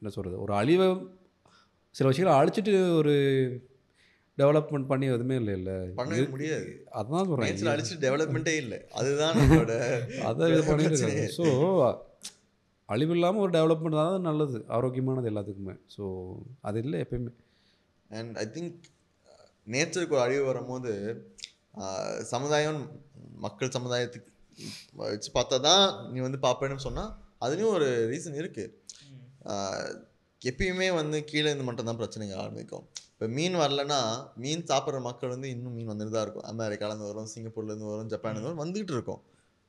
என்ன சொல்கிறது ஒரு அழிவை சில விஷயங்களை அழிச்சிட்டு ஒரு டெவலப்மெண்ட் பண்ணி எதுவுமே இல்லை இல்லை. பண்ணவே முடியாது. அதான் சொல்கிறேன் நேச்சர் அடிச்சு டெவலப்மெண்ட்டே இல்லை. அதுதான் நம்மளோட அதை இது பிரச்சனையே. ஸோ அழிவு இல்லாமல் ஒரு டெவலப்மெண்ட் தான் நல்லது. ஆரோக்கியமானது எல்லாத்துக்குமே. ஸோ அது இல்லை எப்பயுமே. அண்ட் ஐ திங்க் நேச்சருக்கு ஒரு அழிவு வரும்போது ஆஹ், சமுதாயம் மக்கள் சமுதாயத்துக்கு வச்சு பார்த்தா தான் நீ வந்து பார்ப்பேன்னு சொன்னால் அதுலேயும் ஒரு ரீசன் இருக்குது எப்பயுமே வந்து கீழே இருந்து மட்டும்தான் பிரச்சனைகள் ஆரம்பிக்கும். இப்போ மீன் வரலன்னா மீன் சாப்பிட்ற மக்கள் வந்து இன்னும் மீன் வந்துட்டு தான் இருக்கும். அமெரிக்காலேருந்து வரும் சிங்கப்பூர்லேருந்து வரும் ஜப்பான்லேருந்து வரும் வந்துகிட்டு இருக்கும்.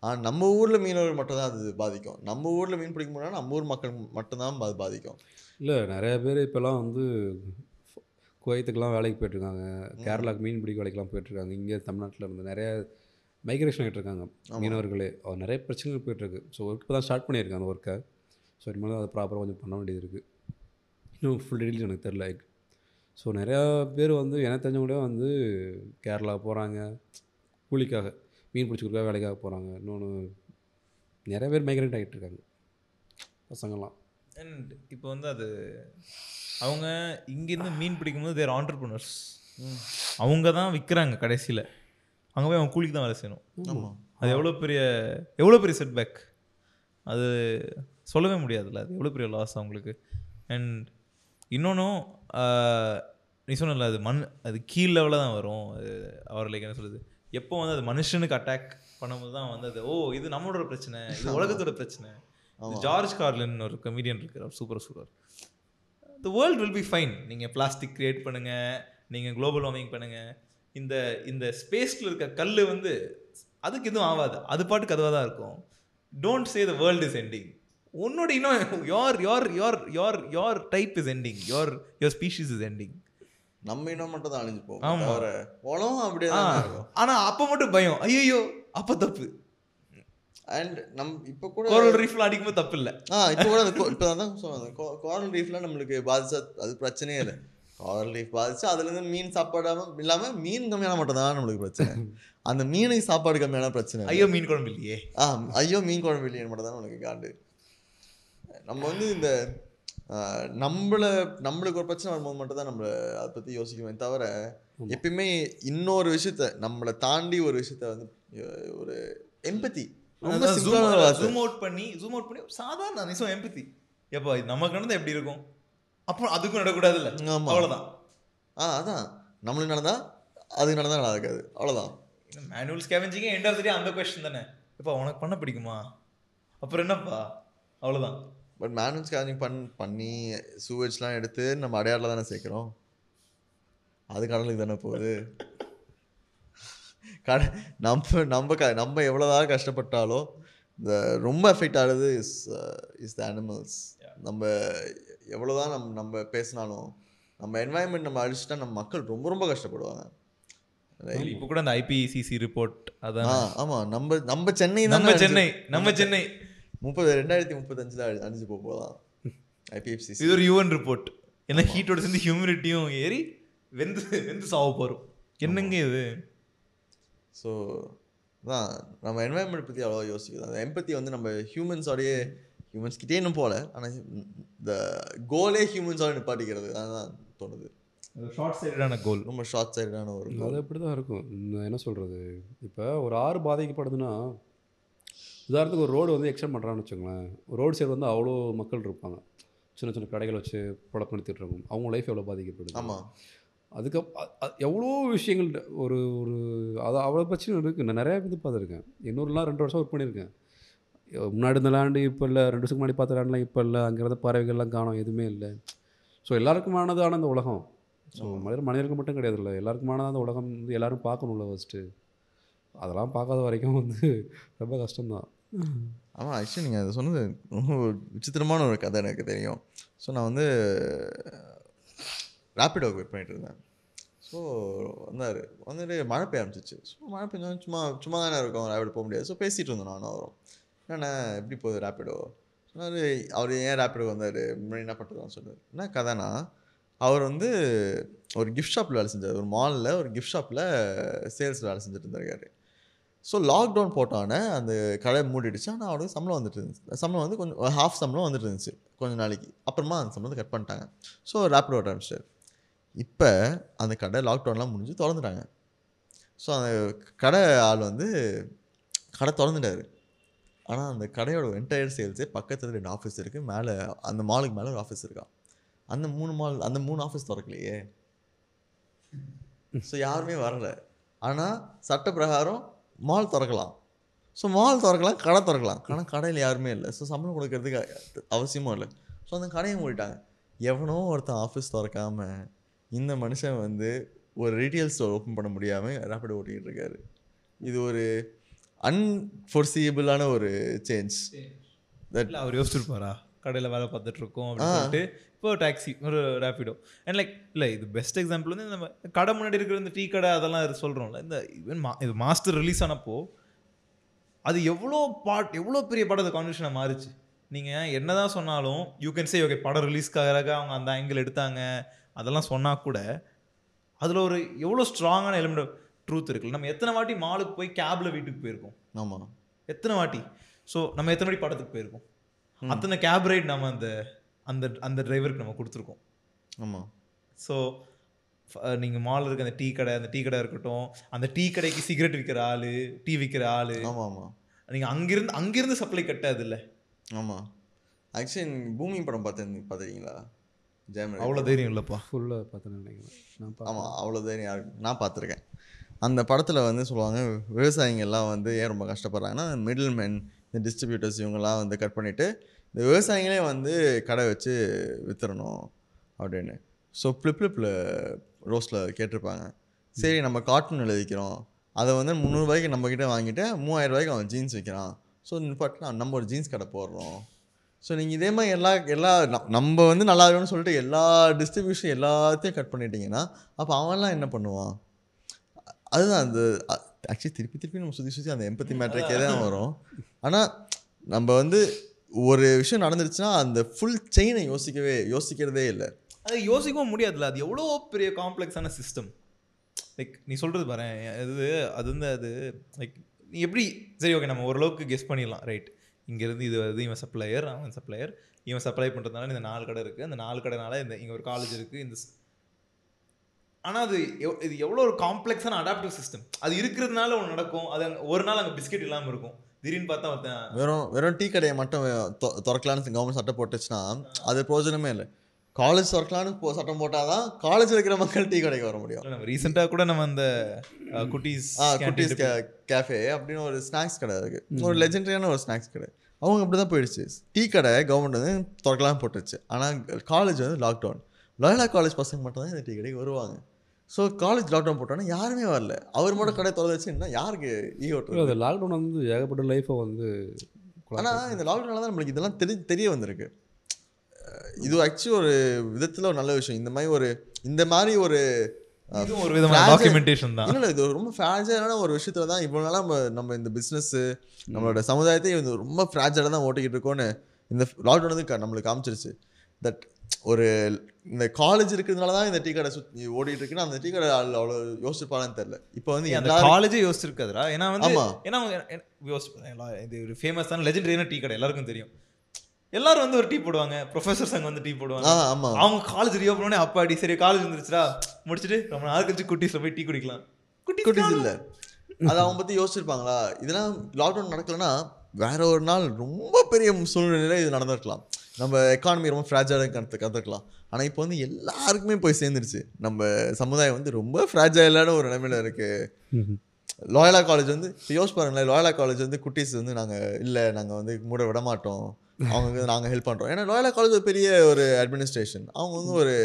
ஆனால் நம்ம ஊரில் மீனவர்கள் மட்டும் தான் அது பாதிக்கும். நம்ம ஊரில் மீன் பிடிக்க முடியாது நம்ம ஊர் மக்கள் மட்டும்தான் அது பாதிக்கும். இல்லை நிறைய பேர் இப்போல்லாம் வந்து குவைத்துக்கெலாம் வேலைக்கு போயிட்டுருக்காங்க. கேரளாக்கு மீன் பிடிக்க வேலைக்கெலாம் போயிட்டுருக்காங்க. இங்கே தமிழ்நாட்டில் இருந்து நிறைய மைக்ரேஷன் ஆகிட்டு இருக்காங்க மீனவர்களே. நிறைய பிரச்சனைகள் போயிட்டுருக்கு. ஸோ ஒர்க் இப்போ தான் ஸ்டார்ட் பண்ணியிருக்காங்க ஒர்க்கை ஸோ இனிமேல் அதை ப்ராப்பராக கொஞ்சம் பண்ண வேண்டியது இருக்குது இன்னும் ஃபுல் டீட்டெயில்ஸ் எனக்கு தெரில ஸோ நிறையா பேர் வந்து எனக்கு தெரிஞ்சவங்களே வந்து கேரளா போகிறாங்க கூலிக்காக மீன் பிடிச்சி கொடுக்க வேலைக்காக போகிறாங்க இன்னொன்று நிறைய பேர் மைக்ரேட் ஆகிட்டு இருக்காங்க. பசங்கள்லாம். அண்ட் இப்போ வந்து அது அவங்க இங்கேருந்து மீன் பிடிக்கும்போது தேர் ஆண்டர்பனர்ஸ் அவங்க தான் விற்கிறாங்க கடைசியில். அங்கே போய் அவங்க கூலிக்கு தான் வேலை செய்யணும். ஆமாம் அது எவ்வளோ பெரிய எவ்வளோ பெரிய செட்பேக் அது சொல்லவே முடியாதுல்ல அது எவ்வளோ பெரிய லாஸ் அவங்களுக்கு. அண்ட் இன்னொன்றும் நீ சொன்னல அது மண் அது கீழ் லெவலில் தான் வரும். அது அவர் லைக் என்ன சொல்லுது எப்போ வந்து அது மனுஷனுக்கு அட்டாக் பண்ணும்போது தான் வந்து அது ஓ இது நம்மளோட பிரச்சனை இது உலகத்தோட பிரச்சனை. இது ஜார்ஜ் கார்லின் ஒரு கமெடியன் இருக்கிறார் super super the world will be fine நீங்கள் பிளாஸ்டிக் கிரியேட் பண்ணுங்கள் நீங்கள் குளோபல் வார்மிங் பண்ணுங்கள் இந்த இந்த ஸ்பேஸில் இருக்க கல் வந்து அதுக்கு எதுவும் ஆகாது அது பாட்டுக்கு அதுவாக தான் இருக்கும். Don't say the world is ending உன்னோட இன்னும் your your your your your type is ending your your species is ending நம்ம இனம் மட்டும் தான் அழிஞ்சு போகும். ஆமா. தவிர உலகம் அப்படியே தான் இருக்கும். ஆனால் அப்போ மட்டும் பயம். ஐயோ அப்போ தப்பு. அண்ட் நம் இப்போ கூட கோரல் ரீஃப்ல அடிக்கும்போது தப்பு இல்லை. ஆ இப்போ கூட இப்போ தான் சொன்னேன் கோரல் ரீஃப்லாம் நம்மளுக்கு பாதிச்சா அது பிரச்சனையே இல்லை. கோரல் ரீஃப் பாதிச்சு அதுலேருந்து மீன் சாப்பாடாம இல்லாமல் மீன் கம்மியான மட்டும் தான் நம்மளுக்கு பிரச்சனை. அந்த மீனுக்கு சாப்பாடு கம்மியான பிரச்சனை. ஐயோ மீன் குழம்பு இல்லையே. ஆ ஐயோ மீன் குழம்பு இல்லையே மட்டும் தான் நம்மளுக்கு காண்டு. நம்ம வந்து இந்த நம்மள நம்மளுக்கு ஒரு பிரச்சனை வரும்போது மட்டும் தான் நம்மள அதை பற்றி யோசிக்குமே தவிர எப்பயுமே இன்னொரு விஷயத்த நம்மளை தாண்டி ஒரு விஷயத்த வந்து ஒரு எம்பத்தி ரொம்ப ஜூம் அவுட் பண்ணி ஜூம் அவுட் பண்ணி சாதாரண நிசம் எம்பத்தி எப்போ இது நமக்கு நடந்தா எப்படி இருக்கும்? அப்போ அதுக்கும் நடக்கூடாதுல்ல ஆமா. அவ்வளோதான் ஆ அதான். நம்மளுக்கு நடந்தா அதுக்கு நடந்தா நடக்காது அவ்வளோதான் மேனுவல் ஸ்கேவெஞ்சிங்க எண்ட் ஆஃப் அந்த கொஸ்டின் தானே. இப்போ உனக்கு பண்ண பிடிக்குமா? அப்புறம் என்னப்பா? அவ்வளோதான் பட் மேனுவல் ஸ்கேனிங் பண் பண்ணி சூவேஜ்லாம் எடுத்து நம்ம அடையாளம் தானே சேர்க்குறோம்? அது கடலுக்கு தானே போகுது? கட நம்ம நம்ம க நம்ம எவ்வளோதான் கஷ்டப்பட்டாலும் இந்த ரொம்ப எஃபெக்ட் ஆகுறது இஸ் இஸ் த அனிமல்ஸ் நம்ம எவ்வளோதான் நம்ம நம்ம பேசினாலும் நம்ம என்வாயன்மெண்ட் நம்ம அழிச்சிட்டா நம்ம மக்கள் ரொம்ப ரொம்ப கஷ்டப்படுவாங்க. இப்போ கூட அந்த ஐபிசிசி ரிப்போர்ட் அதான். ஆமாம் நம்ம நம்ம சென்னை நம்ம சென்னை நம்ம சென்னை. முப்பது ரெண்டாயிரத்தி முப்பத்தஞ்சில் அழிஞ்சு போக போகலாம். ஐபிஎஃப்சிசி இது ஒரு யூஎன் ரிப்போர்ட் ஏன்னா ஹீட்டோட சேர்ந்து ஹியூமிடிட்டியும் ஏறி வெந்து வெந்து சாவ போகிறோம் என்னங்க இது? ஸோ தான் நம்ம என்வாயன்மெண்ட் பற்றி அவ்வளோவா யோசிக்கிறது அந்த எம்பத்தி வந்து நம்ம ஹியூமன்ஸோடையே ஹியூமன்ஸ்கிட்டே இன்னும் போகல. ஆனால் இந்த கோலே ஹியூமன்ஸோட நிப்பாட்டிக்கிறது. அதுதான் தோணுது. ஷார்ட் சைடடான கோல் ரொம்ப ஷார்ட் சைடான ஒரு goal. அது அப்படி தான் இருக்கும் என்ன சொல்கிறது இப்போ ஒரு ஆறு பாதிக்கப்படுதுன்னா உதாரணத்துக்கு ஒரு ரோடு வந்து எக்ஸ்டெண்ட் பண்ணுறான்னு வச்சுக்கோங்களேன். ரோடு சைடு வந்து அவ்வளோ மக்கள் இருப்பாங்க. சின்ன சின்ன கடைகள் வச்சு புழப்பு நிறுத்திட்டு இருக்கும். அவங்க லைஃப் எவ்வளோ பாதிக்கப்படுது? ஆமாம் அதுக்கு எவ்வளோ விஷயங்கள் ஒரு ஒரு அது அவ்வளோ பிரச்சனை இருக்குது நான் நிறையா இது பார்த்துருக்கேன். இன்னொருலாம் ரெண்டு வருஷம் ஒர்க் பண்ணியிருக்கேன். முன்னாடி இருந்த லேண்டு இப்போ இல்லை. ரெண்டு வருஷத்துக்கு முன்னாடி பார்த்த லேண்ட்லாம் இப்போ இல்லை. அங்கே இருந்த பறவைகள்லாம் காணும். எதுவுமே இல்லை. ஸோ எல்லாருக்குமானதான இந்த உலகம். ஸோ மனிதர் மனிதருக்கு மட்டும் கிடையாது இல்லை எல்லாருக்குமானது அந்த உலகம் வந்து எல்லாரும் பார்க்கணும்ல ஃபஸ்ட்டு அதெல்லாம் பார்க்காத வரைக்கும் வந்து ரொம்ப கஷ்டம்தான். ஆமாம் ஆக்சுவலி நீங்கள் அதை சொன்னது ரொம்ப விசித்திரமான ஒரு கதை எனக்கு தெரியும். ஸோ நான் வந்து ரேப்பிடோக்கு வெயிட் பண்ணிட்டு இருந்தேன். ஸோ வந்தார். வந்துட்டு மழை பெய்ய ஆரம்பிச்சிச்சு. ஸோ மழை பெஞ்சாலும் சும்மா சும்மா தானே இருக்கும் ரேப்பிடோ போக முடியாது. ஸோ பேசிகிட்டு இருந்தோம் நானும் அவரும். என்னண்ணே எப்படி போகுது ரேப்பிடோ சொன்னார் அவர் ஏன் ரேப்பிடோ வந்தார்? முன்னாடி என்ன பண்ணுறதுன்னு சொன்னார். என்ன கதைனா அவர் வந்து ஒரு கிஃப்ட் ஷாப்பில் வேலை செஞ்சார். ஒரு மாலில் ஒரு கிஃப்ட் ஷாப்பில் சேல்ஸ் வேலை செஞ்சுட்டு இருந்திருக்காரு. ஸோ லாக்டவுன் போட்டோன்னே அந்த கடை மூடிடுச்சு. ஆனால் அவனுக்கு சம்பளம் வந்துட்டு இருந்துச்சு. சம்பளம் வந்து கொஞ்சம் ஹாஃப் சம்பளம் வந்துட்டு இருந்துச்சு கொஞ்சம் நாளைக்கு. அப்புறமா அந்த சம்பளத்தை கட் பண்ணிட்டாங்க. ஸோ ரேப்பிட் ஓட்ட ஆரம்பிச்சிட்டார். இப்போ அந்த கடை லாக்டவுன்லாம் முடிஞ்சு திறந்துட்டாங்க. ஸோ அந்த கடை ஆள் வந்து கடை திறந்துட்டாரு. ஆனால் அந்த கடையோட என்டையர் சேல்ஸே பக்கத்தில் ரெண்டு ஆஃபீஸ் இருக்குது மேலே அந்த மாலுக்கு மேலே ஒரு ஆஃபீஸ் இருக்கா? அந்த மூணு மால் அந்த மூணு ஆஃபீஸ் திறக்கலையே. ஸோ யாருமே வரல. ஆனால் சட்ட பிரகாரம் மால் திறக்கலாம். ஸோ மால் திறக்கலாம் கடை திறக்கலாம். ஆனால் கடையில் யாருமே இல்லை. ஸோ சம்பளம் கொடுக்கறதுக்கு அவசியமும் இல்லை. ஸோ அந்த கடையை மூடிட்டாங்க. எவனோ ஒருத்தன் ஆஃபீஸ் திறக்காம இந்த மனுஷன் வந்து ஒரு ரீட்டைல் ஸ்டோர் ஓப்பன் பண்ண முடியாமல் ரேப்பிட் ஓட்டிக்கிட்டு இருக்காரு. இது ஒரு அன்ஃபோர்சியபிளான ஒரு சேஞ்ச் அவர் யோசிச்சிருப்பாரா? கடையில் வேலை அப்படின்னு சொல்லிட்டு இப்போ டாக்ஸி ஒரு ரேப்பிடோ அண்ட் லைக் இல்லை இது பெஸ்ட் எக்ஸாம்பிள் வந்து நம்ம கடை முன்னாடி இருக்கிற இந்த டீ கடை அதெல்லாம் சொல்கிறோம்ல இந்த ஈவன் மா இது மாஸ்டர் ரிலீஸ் ஆனப்போ அது எவ்வளோ பாட் எவ்வளோ பெரிய படம் அது கான்வெர்ஷனாக மாறுச்சு. நீங்கள் என்னதான் சொன்னாலும் யூ கேன் சே ஓகே படம் ரிலீஸ்க்காக அவங்க அந்த ஆங்கிள் எடுத்தாங்க அதெல்லாம் சொன்னால் கூட அதில் ஒரு எவ்வளோ ஸ்ட்ராங்கான எலிமெண்ட் ட்ரூத் இருக்குல்ல நம்ம எத்தனை வாட்டி மாலுக்கு போய் கேபில் வீட்டுக்கு போயிருக்கோம்? ஆமாம் எத்தனை வாட்டி? ஸோ நம்ம எத்தனை வாட்டி படத்துக்கு போயிருக்கோம்? அத்தனை கேப் ரைட் நம்ம அந்த அந்த அந்த டிரைவருக்கு நம்ம கொடுத்துருக்கோம். ஆமாம் ஸோ நீங்கள் மால் இருக்க அந்த டீ கடை அந்த டீ கடை இருக்கட்டும் அந்த டீ கடைக்கு சிகரெட் விற்கிற ஆள் டீ விற்கிற ஆள் ஆமாம் ஆமாம் நீங்கள் அங்கிருந்து அங்கிருந்து சப்ளை கட்டாது இல்லை ஆமாம் ஆக்சுவலி பூமி படம் பார்த்து பார்த்துருக்கீங்களா? ஜெயம் ரவி. அவ்வளோ தைரியம் இல்லைப்பா. ஃபுல்லாக பார்த்தேன்னு நினைக்கிறேன். நான் பார்த்தேன் ஆமாம் அவ்வளோ தைரியம் யாருக்கு நான் பார்த்துருக்கேன். அந்த படத்தில் வந்து சொல்லுவாங்க விவசாயிங்கெல்லாம் வந்து ஏன் ரொம்ப கஷ்டப்படுறாங்கன்னா மிடில் மேன் இந்த டிஸ்ட்ரிபியூட்டர்ஸ் இவங்கெல்லாம் வந்து கட் பண்ணிவிட்டு இந்த விவசாயிங்களே வந்து கடை வச்சு வித்துறணும் அப்படின்னு. ஸோ ஃப்ளிப்ளிப்பில் ரோஸில் கேட்டிருப்பாங்க. சரி நம்ம கார்ட்டூன் எழுதிக்கிறோம். அதை வந்து முந்நூறுபாய்க்கு நம்மக்கிட்ட வாங்கிட்டு மூவாயிரரூபாய்க்கு அவன் ஜீன்ஸ் விற்கிறான் ஸோ நிப்பாட்டு நம்ம ஒரு ஜீன்ஸ் கடை போடுறோம். ஸோ நீங்கள் இதே மாதிரி எல்லா எல்லா நம்ம வந்து நல்லா இருக்கும்னு சொல்லிட்டு எல்லா டிஸ்ட்ரிபியூஷன் எல்லாத்தையும் கட் பண்ணிட்டீங்கன்னா அப்போ அவன்லாம் என்ன பண்ணுவான்? அதுதான் அந்த ஆக்சுவலி திருப்பி திருப்பி நம்ம சுற்றி சுற்றி அந்த எம்பத்தி மேட்ரிக்கே தான் வரும். ஆனால் நம்ம வந்து ஒரு விஷயம் நடந்துருச்சுன்னா அந்த ஃபுல் செயினை யோசிக்கவே யோசிக்கிறதே இல்லை. அது யோசிக்கவும் முடியாதுல்ல. அது எவ்வளோ பெரிய காம்ப்ளெக்ஸான சிஸ்டம் லைக் நீ சொல்கிறது பாரு அது அது வந்து அது லைக் நீ எப்படி சரி ஓகே நம்ம ஓரளவுக்கு கெஸ் பண்ணிடலாம். ரைட் இங்கேருந்து இது வருது இவன் சப்ளையர் அவன் சப்ளையர் இவன் சப்ளை பண்ணுறதுனால இந்த நாலு கடை இருக்குது அந்த நாலு கடைனால இந்த இங்கே ஒரு காலேஜ் இருக்குது இந்த ஆனால் அது எவ்- இது எவ்வளோ ஒரு காம்ப்ளெக்ஸான அடாப்டிவ் சிஸ்டம் அது இருக்கிறதுனால ஒன்று நடக்கும். அது ஒரு நாள் அங்கே பிஸ்கெட் இல்லாமல் இருக்கும். திடீர்னு பார்த்தா ஒருத்தன் வெறும் வெறும் டீ கடையை மட்டும் தொ- திறக்கலான்னு கவர்மெண்ட் சட்டம் போட்டுச்சுன்னா அது பிரயோஜனமே இல்லை. காலேஜ் திறக்கலான்னு போ- சட்டம் போட்டால் தான் காலேஜில் இருக்கிற மக்கள் டீ கடைக்கு வர முடியும். நம்ம ரீசெண்டாக கூட நம்ம அந்த குட்டீஸ் ஆ குட்டீஸ் கே கேஃபே அப்படின்னு ஒரு ஸ்நாக்ஸ் கடை இருக்குது ஒரு லெஜெண்டரியான ஒரு ஸ்நாக்ஸ் கடை. அவங்க அப்படி தான் போயிடுச்சு. டீ கடை கவர்மெண்ட் வந்து திறக்கலாம் போட்டுச்சு ஆனால் காலேஜ் வந்து லாக்டவுன் லாயலா காலேஜ் பசங்க மட்டும் தான் இந்த டீ கடைக்கு வருவாங்க. ஸோ காலேஜ் லாக்டவுன் போட்டோன்னா யாருமே வரல. அவர் மட்டும் கடை திறந்து வச்சு என்ன யாருக்கு ஈ இல்ல, ஓட்டுறது அது லாக்டவுன் வந்து ஏகப்பட்ட லைஃப்பை வந்து ஆனால் இந்த லாக்டவுனால தான் நம்மளுக்கு இதெல்லாம் தெரி தெரிய வந்திருக்கு. இது ஆக்சுவலி ஒரு விதத்தில் ஒரு நல்ல விஷயம். இந்த மாதிரி ஒரு இந்த மாதிரி ஒரு ஒரு விதமான டாக்குமெண்டேஷன் தான். இல்ல இது ரொம்ப ஃப்ராஜைலான ஒரு விஷயத்துல தான் இவ்வளோ நாளாக நம்ம நம்ம இந்த பிஸ்னஸ் நம்மளோட சமுதாயத்தையும் இது ரொம்ப ஃப்ராஜைலாக தான் ஓட்டிக்கிட்டு இருக்கோன்னு இந்த லாக்டவுன் வந்து நம்மளுக்கு காமிச்சிருச்சு. தட் ஒரு இந்த காலேஜ் இருக்கிறதுனால தான் இந்த டீ கடை சுற்றி ஓடிட்டு இருக்குன்னா அந்த டீ கடை ஆள் அவ்வளோ யோசிச்சிருப்பாங்கன்னு தெரியல. இப்போ வந்து அந்த காலேஜே யோசிச்சிருக்காதுடா. ஏன்னா வந்து. ஏன்னா அவங்க எ- யோசிச்சு எல்லா- இது ஒரு ஃபேமஸான லெஜெண்டரியான டீ கடை எல்லாருக்கும் தெரியும். எல்லாரும் வந்து ஒரு டீ போடுவாங்க. ப்ரொஃபசர்ஸ் அங்க வந்து டீ போடுவாங்க. ஆமா. அவங்க காலேஜ் ரீஓப்பன் பண்ணி அப்பாடி சரி காலேஜ் வந்துருச்சுடா. முடிச்சுட்டு ரொம்ப நாள் கழிச்சு குட்டீஸ்ல போய் டீ குடிக்கலாம். குட்டீஸ் குட்டீஸ் இல்லை. அது அவங்க பற்றி யோசிச்சிருப்பாங்களா? இதெல்லாம் லாக்டவுன் நடக்கலன்னா வேற ஒரு நாள் ரொம்ப பெரிய சூழ்நிலையில் இது நடந்திருக்கலாம். நம்ம எக்கானமி ரொம்ப ஃப்ராஜைலாக கற்று கற்றுக்கலாம் ஆனால் இப்போ வந்து எல்லாருக்குமே போய் சேர்ந்துருச்சு. நம்ம சமுதாயம் வந்து ரொம்ப ஃப்ராஜைலான ஒரு நிலைமையில இருக்கு. லாயலா காலேஜ் வந்து இப்போ யோசிச்சு பாருங்களேன் லாயலா காலேஜ் வந்து குட்டீஸ் வந்து நாங்கள் இல்லை நாங்கள் வந்து மூட விட மாட்டோம். அவங்க வந்து நாங்கள் ஹெல்ப் பண்ணுறோம் ஏன்னா லாயலா காலேஜ் ஒரு பெரிய ஒரு அட்மினிஸ்ட்ரேஷன் அவங்க வந்து ஒரு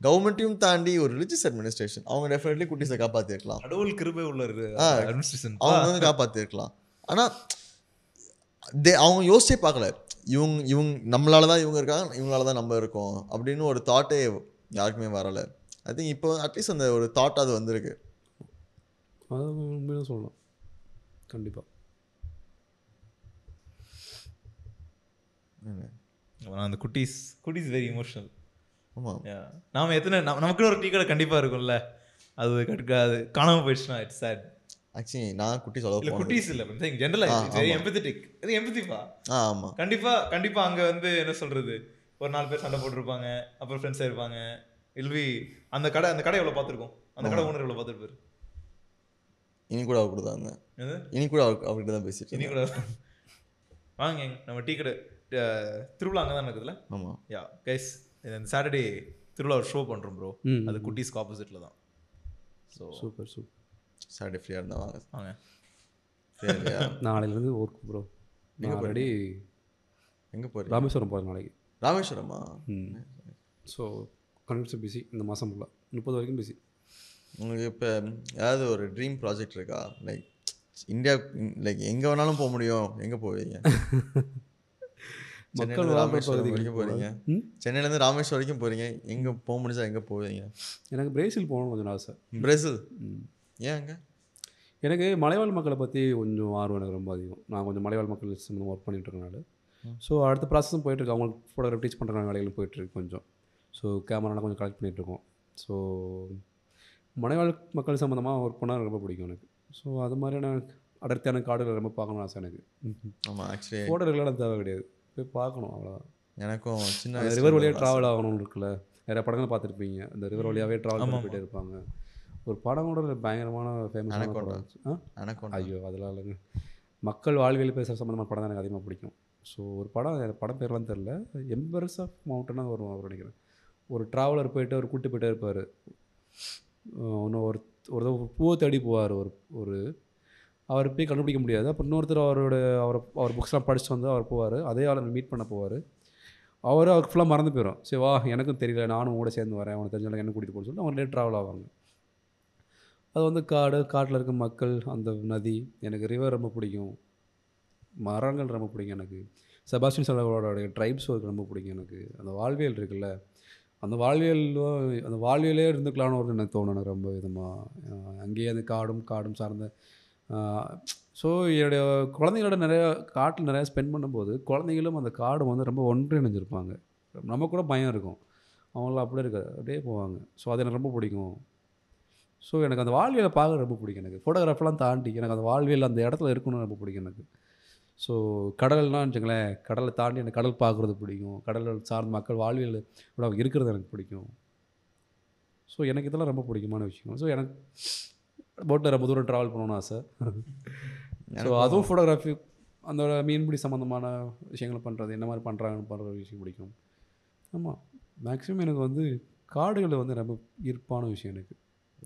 கவர்மெண்ட்டையும் தாண்டி ஒரு ரிலிஜியஸ் அட்மினிஸ்ட்ரேஷன் அவங்க டெஃபினெட்லி குட்டீஸை காப்பாற்றிருக்கலாம் கடவுள் கிருபை உள்ள அட்மினிஸ்ட்ரேஷன் அவங்க வந்து காப்பாற்றிருக்கலாம் ஆனால் தே அவங்க யோசிச்சே பார்க்கல. இவங்க இவங்க நம்மளால தான் இவங்க இருக்காங்க இவங்களால தான் நம்ம இருக்கோம் அப்படின்னு ஒரு தாட்டே யாருக்குமே வரல. ஐ திங்க் இப்போ அட்லீஸ்ட் அந்த ஒரு தாட் அது வந்திருக்கு. அது உண்மையாக சொல்லலாம். கண்டிப்பாக அந்த குட்டீஸ் குட்டீஸ் வெரி இமோஷனல் ஆமாம் நாம எத்தனை நமக்குன்னு ஒரு டீ கடை கண்டிப்பா இருக்கும்ல. அது கட்டுக்காது காணாம போயிடுச்சுன்னா இட்ஸ் சேட் ஆக்சுவலி நான் குட்டி சொல்ல இல்ல குட்டீஸ் இல்ல ஜென்ரலா ஆ, வெரி ஆமா. எம்பத்தட்டிக் இது எம்பத்திப்பா ஆ ஆமாம் கண்டிப்பா கண்டிப்பா அங்க வந்து என்ன சொல்றது? ஒரு நாலு பேர் சண்டை போட்டிருப்பாங்க அப்புறம் ஃப்ரெண்ட்ஸா இருப்பாங்க இல்வி அந்த கடை அந்த கடை எவ்வளவு பார்த்திருக்கோம்? அந்த கடை ஓனர் எவ்வளவு பார்த்திருப்பாரு? இனி கூட அவர் கூட தான் இனி கூட அவர் அவர்கிட்ட தான் பேசிட்டு இனி கூட வாங்க நம்ம டீ கடை திருவிழா அங்கே தான் நடக்குதுல்ல? ஆமாம் யா கைஸ் இந்த சாட்டர்டே திருவிழா ஒரு ஷோ பண்ணுறோம் ப்ரோ. அது குட்டீஸ்க்கு ஆப்போசிட்டில் தான். So super super. சாட்டர்டே ஃப்ரீயாக இருந்தால் வாங்க. வாங்க. நாளையிலேருந்து ஒர்க் ப்ரோ நான் ஆல்ரெடி எங்கே போகிறீங்க ராமேஸ்வரம் போகிறேன் நாளைக்கு. ராமேஸ்வரமா? ம். ஸோ கண்டிப்பாக பிஸி இந்த மாதம் ஃபுல்லாக முப்பது வரைக்கும் பிஸி உங்களுக்கு இப்போ ஏதாவது ஒரு ட்ரீம் ப்ராஜெக்ட் இருக்கா? லைக் இந்தியா லைக் எங்கே வேணாலும் போக முடியும். எங்கே போவீங்க? மக்கள் சென்னையிலேருந்து ராமேஸ்வரம் வரைக்கும் போகிறீங்க? சென்னையிலேருந்து ராமேஸ்வரம் வரைக்கும் போகிறீங்க எங்கே போக முடிஞ்சா எங்கே போவீங்க? எனக்கு பிரேசில் போகணும்னு கொஞ்சம் ஆசை. பிரேசில் அங்கே எனக்கு மலைவாழ் மக்களை பற்றி கொஞ்சம் ஆர்வம் எனக்கு ரொம்ப அதிகம். நான் கொஞ்சம் மலைவாழ் மக்கள் சம்மந்தமாக ஒர்க் பண்ணிட்டு இருக்கனால ஸோ அடுத்த ப்ராசஸும் போயிட்டுருக்கு அவங்களுக்கு ஃபோட்டோகிராஃபி டீச் பண்ணுற வேலைகளும் போயிட்டுருக்கு கொஞ்சம். ஸோ கேமராலாம் கொஞ்சம் கலெக்ட் பண்ணிகிட்ருக்கோம் ஸோ மலைவாழ் மக்கள் சம்மந்தமாக ஒர்க் பண்ணால் ரொம்ப பிடிக்கும் எனக்கு. ஸோ அது மாதிரியான அடர்த்தியான காடுகளை ரொம்ப பார்க்கணும்னு ஆசை எனக்கு. ஆமாம் ஆக்சுவலி ஃபோட்டோ ரெகுலராக தேவை கிடையாது. போய் பார்க்கணும் அவ்வளோதான் எனக்கும் சின்ன ரிவர் வழியாக ட்ராவல் ஆகணும்னு இருக்குல்ல. நிறைய படங்கள் பார்த்துருப்பீங்க. அந்த ரிவர் வழியாகவே ட்ராவல் ஆமா, பண்ணி போயிட்டே இருப்பாங்க. ஒரு படம் கூட பயங்கரமான ஃபேமஸான. படம் எனக்கும் ஐயோ அதெல்லாம் இல்லைங்க. மக்கள் வாழ்வியல் பேசுகிற சம்மந்தமான படம் தான் எனக்கு அதிகமாக பிடிக்கும். ஸோ ஒரு படம் படம் பேர்லாம் தெரில எம்பரஸ் ஆஃப் மவுண்டனாக வரும் அவர் நினைக்கிறேன். ஒரு ட்ராவலர் போயிட்டு அவர் கூட்டி போயிட்டே இருப்பார். இன்னும் ஒரு ஒரு பூவை தேடி போவார் ஒரு ஒரு. அவர் போய் கண்டுபிடிக்க முடியாது. அப்புறம் இன்னொருத்தர் அவரோட அவர் அவர் புக்ஸ்லாம் படிச்சுட்டு வந்து அவர் போவார். அதே ஆளை மீட் பண்ண போவார். அவர் அவருக்கு ஃபுல்லாக மறந்து போயிடும் சரி வா எனக்கும் தெரியல நானும் கூட சேர்ந்து வரேன். அவனை தெரிஞ்சவங்க என்ன கூட்டிகிட்டு போகணும்னு சொல்லிட்டு அவங்க லேட் ட்ராவல் ஆவாங்க. அது வந்து காடு காட்டில் இருக்க மக்கள் அந்த நதி எனக்கு ரிவர் ரொம்ப பிடிக்கும். மரங்கள் ரொம்ப பிடிக்கும் எனக்கு. செபாஸ்டின் செலவோட ட்ரைப்ஸ் ஒர்க் ரொம்ப பிடிக்கும் எனக்கு. அந்த வாழ்வியல் இருக்குல்ல அந்த வாழ்வியல் அந்த வாழ்வியலே இருந்துக்கலாம்னு ஒரு எனக்கு தோணும் எனக்கு ரொம்ப விதமாக அங்கேயே அந்த காடும் காடும் சார்ந்த ஸோ என்னுடைய குழந்தைங்களோட நிறையா காட்டில் நிறையா ஸ்பெண்ட் பண்ணும்போது குழந்தைங்களும் அந்த காடும் வந்து ரொம்ப ஒன்றிணைஞ்சிருப்பாங்க. நம்ம கூட பயம் இருக்கும். அவங்களாம் அப்படியே இருக்காது அப்படியே போவாங்க. ஸோ அது எனக்கு ரொம்ப பிடிக்கும். ஸோ எனக்கு அந்த வாழ்வியலை பார்க்க ரொம்ப பிடிக்கும் எனக்கு. ஃபோட்டோகிராஃபெலாம் தாண்டி எனக்கு அந்த வாழ்வியல் அந்த இடத்துல இருக்கணும்னு ரொம்ப பிடிக்கும் எனக்கு. ஸோ கடல்னால் வச்சுங்களேன் கடலை தாண்டி எனக்கு கடல் பார்க்குறது பிடிக்கும். கடல் சார்ந்த மக்கள் வாழ்வியல் அவங்க இருக்கிறது எனக்கு பிடிக்கும். ஸோ எனக்கு இதெல்லாம் ரொம்ப பிடிக்குமான விஷயம் ஸோ எனக்கு போட்டில் ரொம்ப தூரம் ட்ராவல் பண்ணணும்னு ஆசை. ஸோ அதுவும் ஃபோட்டோகிராஃபி அந்த மீன்பிடி சம்மந்தமான விஷயங்களை பண்ணுறது என்ன மாதிரி பண்ணுறாங்கன்னு பண்ணுற விஷயம் பிடிக்கும். ஆமாம் மேக்ஸிமம் எனக்கு வந்து காடுகளில் வந்து ரொம்ப ஈர்ப்பான விஷயம் எனக்கு.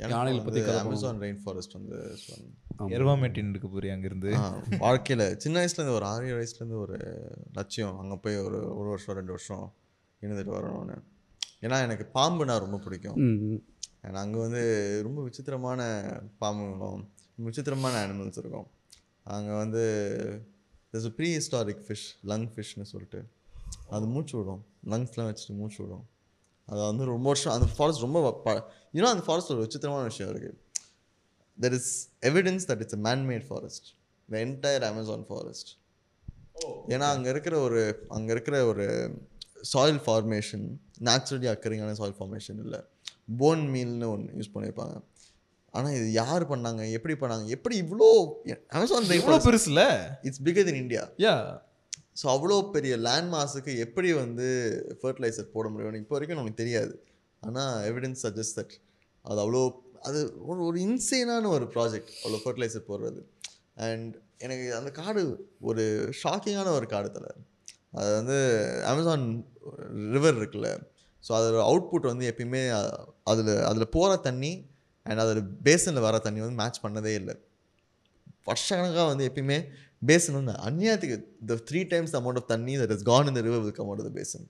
யானைகள் பண்ணணும். அமேசான் ரெயின் ஃபாரஸ்ட் வந்து. எருவாமேட்டின் இருக்கு போறீங்க அங்கிருந்து? வாழ்க்கையில சின்ன வயசுலேருந்து ஒரு ஆறு ஏழு வயசுலேருந்து ஒரு லட்சியம். அங்கே போய் ஒரு ஒரு வருஷம் ரெண்டு வருஷம் இருந்துட்டு வரணும்னு. ஏன்னா எனக்கு பாம்புனா ரொம்ப பிடிக்கும். ஏன்னா அங்கே வந்து ரொம்ப விசித்திரமான பாம்புகளும் விசித்திரமான அனிமல்ஸ் இருக்கும். அங்கே வந்து ப்ரீ ஹிஸ்டாரிக் ஃபிஷ் லங் ஃபிஷ்னு சொல்லிட்டு. அது மூச்சு விடும். லங்ஸ்லாம் வச்சுட்டு மூச்சு விடும். அது வந்து ரொம்ப வருஷம் அந்த ஃபாரஸ்ட் ரொம்ப இன்னும் அந்த ஃபாரஸ்ட் ஒரு விசித்திரமான விஷயம் இருக்குது there is evidence that it's a man-made forest the entire Amazon forest ஏன்னா அங்கே இருக்கிற ஒரு அங்கே இருக்கிற ஒரு சாயில் ஃபார்மேஷன் நேச்சுரலி அக்கறிங்கான சாயில் ஃபார்மேஷன் இல்லை. போன் மீல்னு ஒன்று யூஸ் பண்ணியிருப்பாங்க ஆனால் இது யார் பண்ணாங்க? எப்படி பண்ணாங்க? எப்படி இவ்வளோ அமேசான் இவ்வளோ பெருசுல? It's bigger in India yeah so அவ்வளோ பெரிய லேண்ட் மாஸுக்கு எப்படி வந்து ஃபர்டிலைசர் போட முடியும்னு இப்போ வரைக்கும் நமக்கு தெரியாது. ஆனால் எவிடன்ஸ் சஜஸ்ட் தட் அது அவ்வளோ அது ஒரு ஒரு இன்சேனான ஒரு ப்ராஜெக்ட் அவ்வளோ ஃபர்டிலைசர் போடுறது. அண்ட் எனக்கு அந்த காடு ஒரு ஷாக்கிங்கான ஒரு காடு தலை. அது வந்து அமேசான் ரிவர் இருக்குல்ல. ஸோ அதோட அவுட்புட் வந்து எப்பயுமே அதில் அதில் போகிற தண்ணி அண்ட் அதில் பேசனில் வர தண்ணி வந்து மேட்ச் பண்ணதே இல்லை. வருஷக்கணக்காக வந்து எப்பயுமே பேசன் வந்து அந்நியாயத்துக்கு the three times amount of தண்ணி தட் இஸ் கான் இந்த river come out basin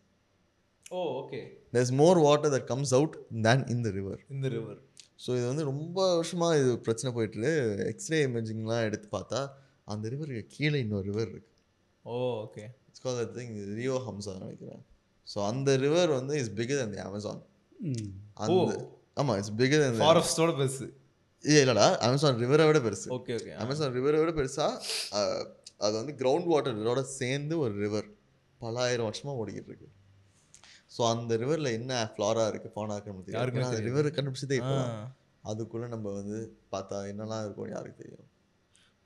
oh okay there is more water that comes out than in the river இந்த ரிவர் ஸோ இது வந்து ரொம்ப வருஷமாக இது பிரச்சனை போயிட்டு எக்ஸ்ரே இமேஜிங்லாம் எடுத்து பார்த்தா அந்த ரிவருக்கு கீழே இன்னொரு ரிவர் இருக்கு. ஓ okay it's call I think Rio Hamza நினைக்கிறேன் ஸோ அந்த ரிவர் வந்து is bigger than the Amazon அந்த ஆமாம் இட்ஸ் பிகர் than the ஃபாரஸ்டோட பெருசு இல்லைடா அமேசான் ரிவரை விட பெருசு. ஓகே ஓகே அமேசான் ரிவரை விட பெருசா அது வந்து கிரவுண்ட் வாட்டரோட சேர்ந்து ஒரு ரிவர் பலாயிரம் வருஷமா ஓடிக்கிட்டு இருக்கு. ஸோ அந்த ரிவரில் என்ன ஃப்ளாரா இருக்கு ஃபானா இருக்கு யாருக்குமே அந்த ரிவர் கண்டுபிடிச்சதே. அதுக்குள்ள நம்ம வந்து பார்த்தா என்னெல்லாம் இருக்கும் யாருக்கு தெரியும்?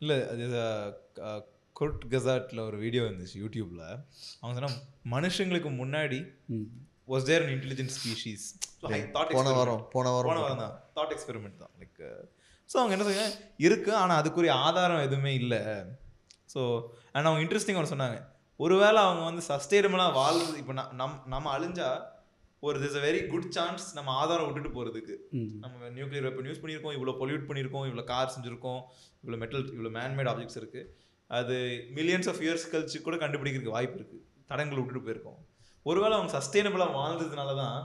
இல்லை அது குர்ட் கசாட்டில் ஒரு வீடியோ இருந்துச்சு யூடியூப்ல அவங்க சொன்னா மனுஷங்களுக்கு முன்னாடி was there an intelligent species போன வாரம் போன போன வாரம் வாரம் தான். தாட் எக்ஸ்பெரிமெண்ட் தான். லைக் ஸோ அவங்க என்ன சொல்லுங்க இருக்கு ஆனால் அதுக்குரிய ஆதாரம் எதுவுமே இல்லை. ஸோ அண்ட் அவங்க இன்ட்ரெஸ்டிங் ஒன்று சொன்னாங்க. ஒருவேளை அவங்க வந்து சஸ்டைனபிளாக வாழ்றது இப்போ நம் நம்ம அழிஞ்சா ஒரு this a very good chance நம்ம ஆதாரம் விட்டுட்டு போகிறதுக்கு நம்ம நியூக்ளியர் வெப்பன் யூஸ் பண்ணியிருக்கோம் இவ்வளோ பொல்யூட் பண்ணியிருக்கோம் இவ்வளோ கார் செஞ்சுருக்கோம் இவ்வளோ மெட்டல் இவ்வளோ மேன்மேட் ஆப்ஜெக்ட்ஸ் இருக்குது அது மில்லியன்ஸ் ஆஃப் இயர்ஸ் கழிச்சு கூட கண்டுபிடிக்கிறதுக்கு வாய்ப்பு இருக்குது தடங்கள் விட்டுட்டு போயிருக்கோம். ஒருவேளை அவங்க சஸ்டைனபிளாக வாழ்ந்ததுனால தான்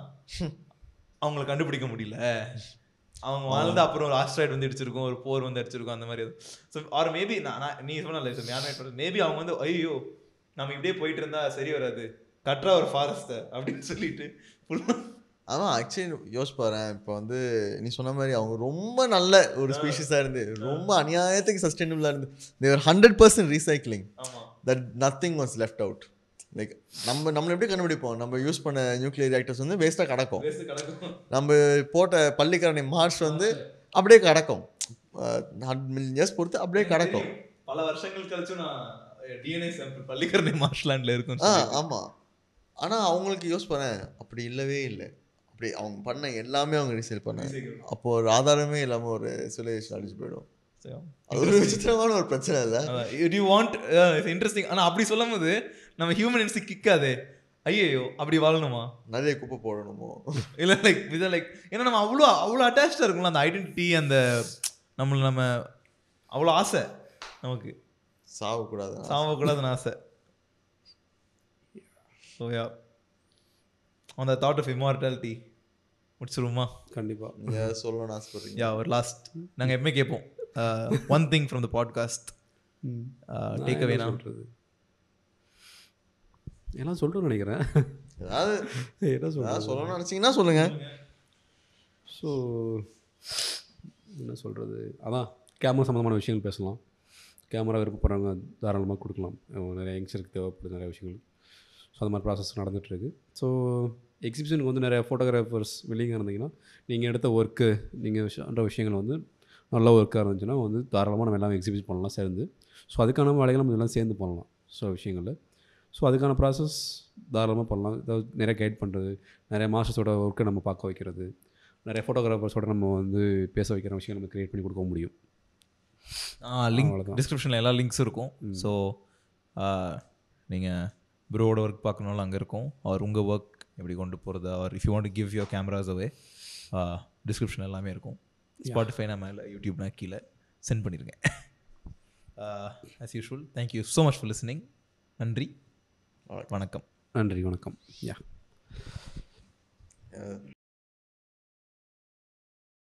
அவங்கள கண்டுபிடிக்க முடியல. அவங்க வாழ்ந்து அப்புறம் ஒரு ஆஸ்ட்ராய்டு வந்து அடிச்சிருக்கோம் ஒரு போர் வந்து அடிச்சிருக்கோம் அந்த மாதிரி ஸோ ஆர் மேபி நான் நீ சொன்ன மேபி அவங்க வந்து ஐயோ நம்ம இப்படியே போயிட்டு இருந்தா சரி வராது. கட்டுற ஒரு ஃபாரஸ்ட்டை அப்படின்னு சொல்லிட்டு ஃபுல்லாக ஆமாம் ஆக்சுவலி யோசிச்சு பாரேன். இப்போ வந்து நீ சொன்ன மாதிரி அவங்க ரொம்ப நல்ல ஒரு ஸ்பீஷிஸாக இருந்து ரொம்ப அநியாயத்துக்கு சஸ்டைனபிளாக இருந்து they were hundred percent recycling ஆமாம் that nothing was left out like நம்ம நம்மள எப்படி கண்டுபிடிப்போம்? நம்ம யூஸ் பண்ண நியூக்ளியர் ரியாக்டர்ஸ் வந்து வேஸ்ட்டாக கிடக்கும். நம்ம போட்ட பள்ளிக்கரணை மார்ச் வந்து அப்படியே கிடக்கும். மில்லியன் இயர்ஸ் பொறுத்து அப்படியே கிடக்கும். பல வருஷங்கள் கழிச்சு நான் டிஎன்ஏ சாம்பிள் பள்ளிக்கரணை மார்ஷ்லாண்டில் இருக்கும் ஆ ஆமாம் ஆனால் அவங்களுக்கு யோசிச்சு பாரேன் அப்படி இல்லவே இல்லை. அப்படி அவங்க பண்ண எல்லாமே அவங்க ரீசேல் பண்ணாங்க அப்போ ஒரு ஆதாரமே இல்லாமல் ஒரு சிவிலைசேஷன் அடிச்சு போயிடும். அது ஒரு விசித்திரமான ஒரு பிரச்சனை இல்லை? யூ வாண்ட் இன்ட்ரெஸ்டிங் ஆனால் அப்படி சொல்லும் போது நம்ம ஹியூமன் இன்ஸ்டிக் கிக்காதே. ஐயோ அப்படி வாழணுமா? நிறைய குப்பை போடணுமோ? இல்லை லைக் இதை லைக் ஏன்னா நம்ம அவ்வளோ அவ்வளோ அட்டாச்சாக இருக்கும்ல அந்த ஐடென்டிட்டி அந்த நம்மள நம்ம அவ்வளோ ஆசை நமக்கு. சாவக்கூடாது சாவக்கூடாதுன்னு ஆசை. ஸோ யா அந்த தாட் ஆஃப் இமார்டாலிட்டி முடிச்சிருமா கண்டிப்பாக சொல்லணும்னு ஆசைப்படுறீங்க யா ஒரு லாஸ்ட் நாங்கள் எப்பவுமே கேட்போம். One thing from the podcast take away நான் சொல்கிறது எல்லாம் சொல்லிட்டு நினைக்கிறேன். ஏதாவது என்ன ஏதாவது சொல்லணும்னு நினச்சிங்கன்னா சொல்லுங்கள் ஸோ என்ன சொல்கிறது அதான் கேமரா சம்மந்தமான விஷயங்கள் பேசலாம். கேமரா விருப்பப்படுறவங்க தாராளமாக கொடுக்கலாம். நிறைய யங்ஸ்டருக்கு தேவைப்படுது நிறைய விஷயங்கள். ஸோ அது மாதிரி ப்ராசஸ் நடந்துகிட்ருக்கு. ஸோ எக்ஸிபிஷனுக்கு வந்து நிறைய ஃபோட்டோகிராஃபர்ஸ் வெளியே இருந்தீங்கன்னா நீங்கள் எடுத்த ஒர்க்கு நீங்கள் பண்ணுற விஷயங்கள் வந்து நல்ல ஒர்க்காக இருந்துச்சுன்னா வந்து தாராளமாக நம்ம எல்லாம் எக்ஸிபிஷன் பண்ணலாம் சேர்ந்து. ஸோ அதுக்கான வேலைகள் நம்ம எல்லாம் சேர்ந்து பண்ணலாம். ஸோ விஷயங்களில். ஸோ அதுக்கான ப்ராசஸ் தாராளமாக பண்ணலாம். அதாவது நிறைய கைட் பண்ணுறது நிறைய மாஸ்டர்ஸோட ஒர்க்கை நம்ம பார்க்க வைக்கிறது நிறைய ஃபோட்டோகிராஃபர்ஸோட நம்ம வந்து பேச வைக்கிற விஷயம் நம்ம க்ரியேட் பண்ணி கொடுக்க முடியும். லிங்க். டிஸ்கிரிப்ஷனில் எல்லா லிங்க்ஸும் இருக்கும். ஸோ நீங்கள் ப்ரோவோட ஒர்க் பார்க்கணும்னு அங்கே இருக்கும். அவர் உங்கள் ஒர்க் எப்படி கொண்டு போகிறது அவர் if you want give your cameras away description எல்லாமே இருக்கும். ஸ்பாட்டிஃபை நம்ம இல்லை யூடியூப்னா கீழே சென்ட் பண்ணிடுங்க as usual thank you so much for listening நன்றி. வணக்கம் நன்றி வணக்கம். யா அஹ்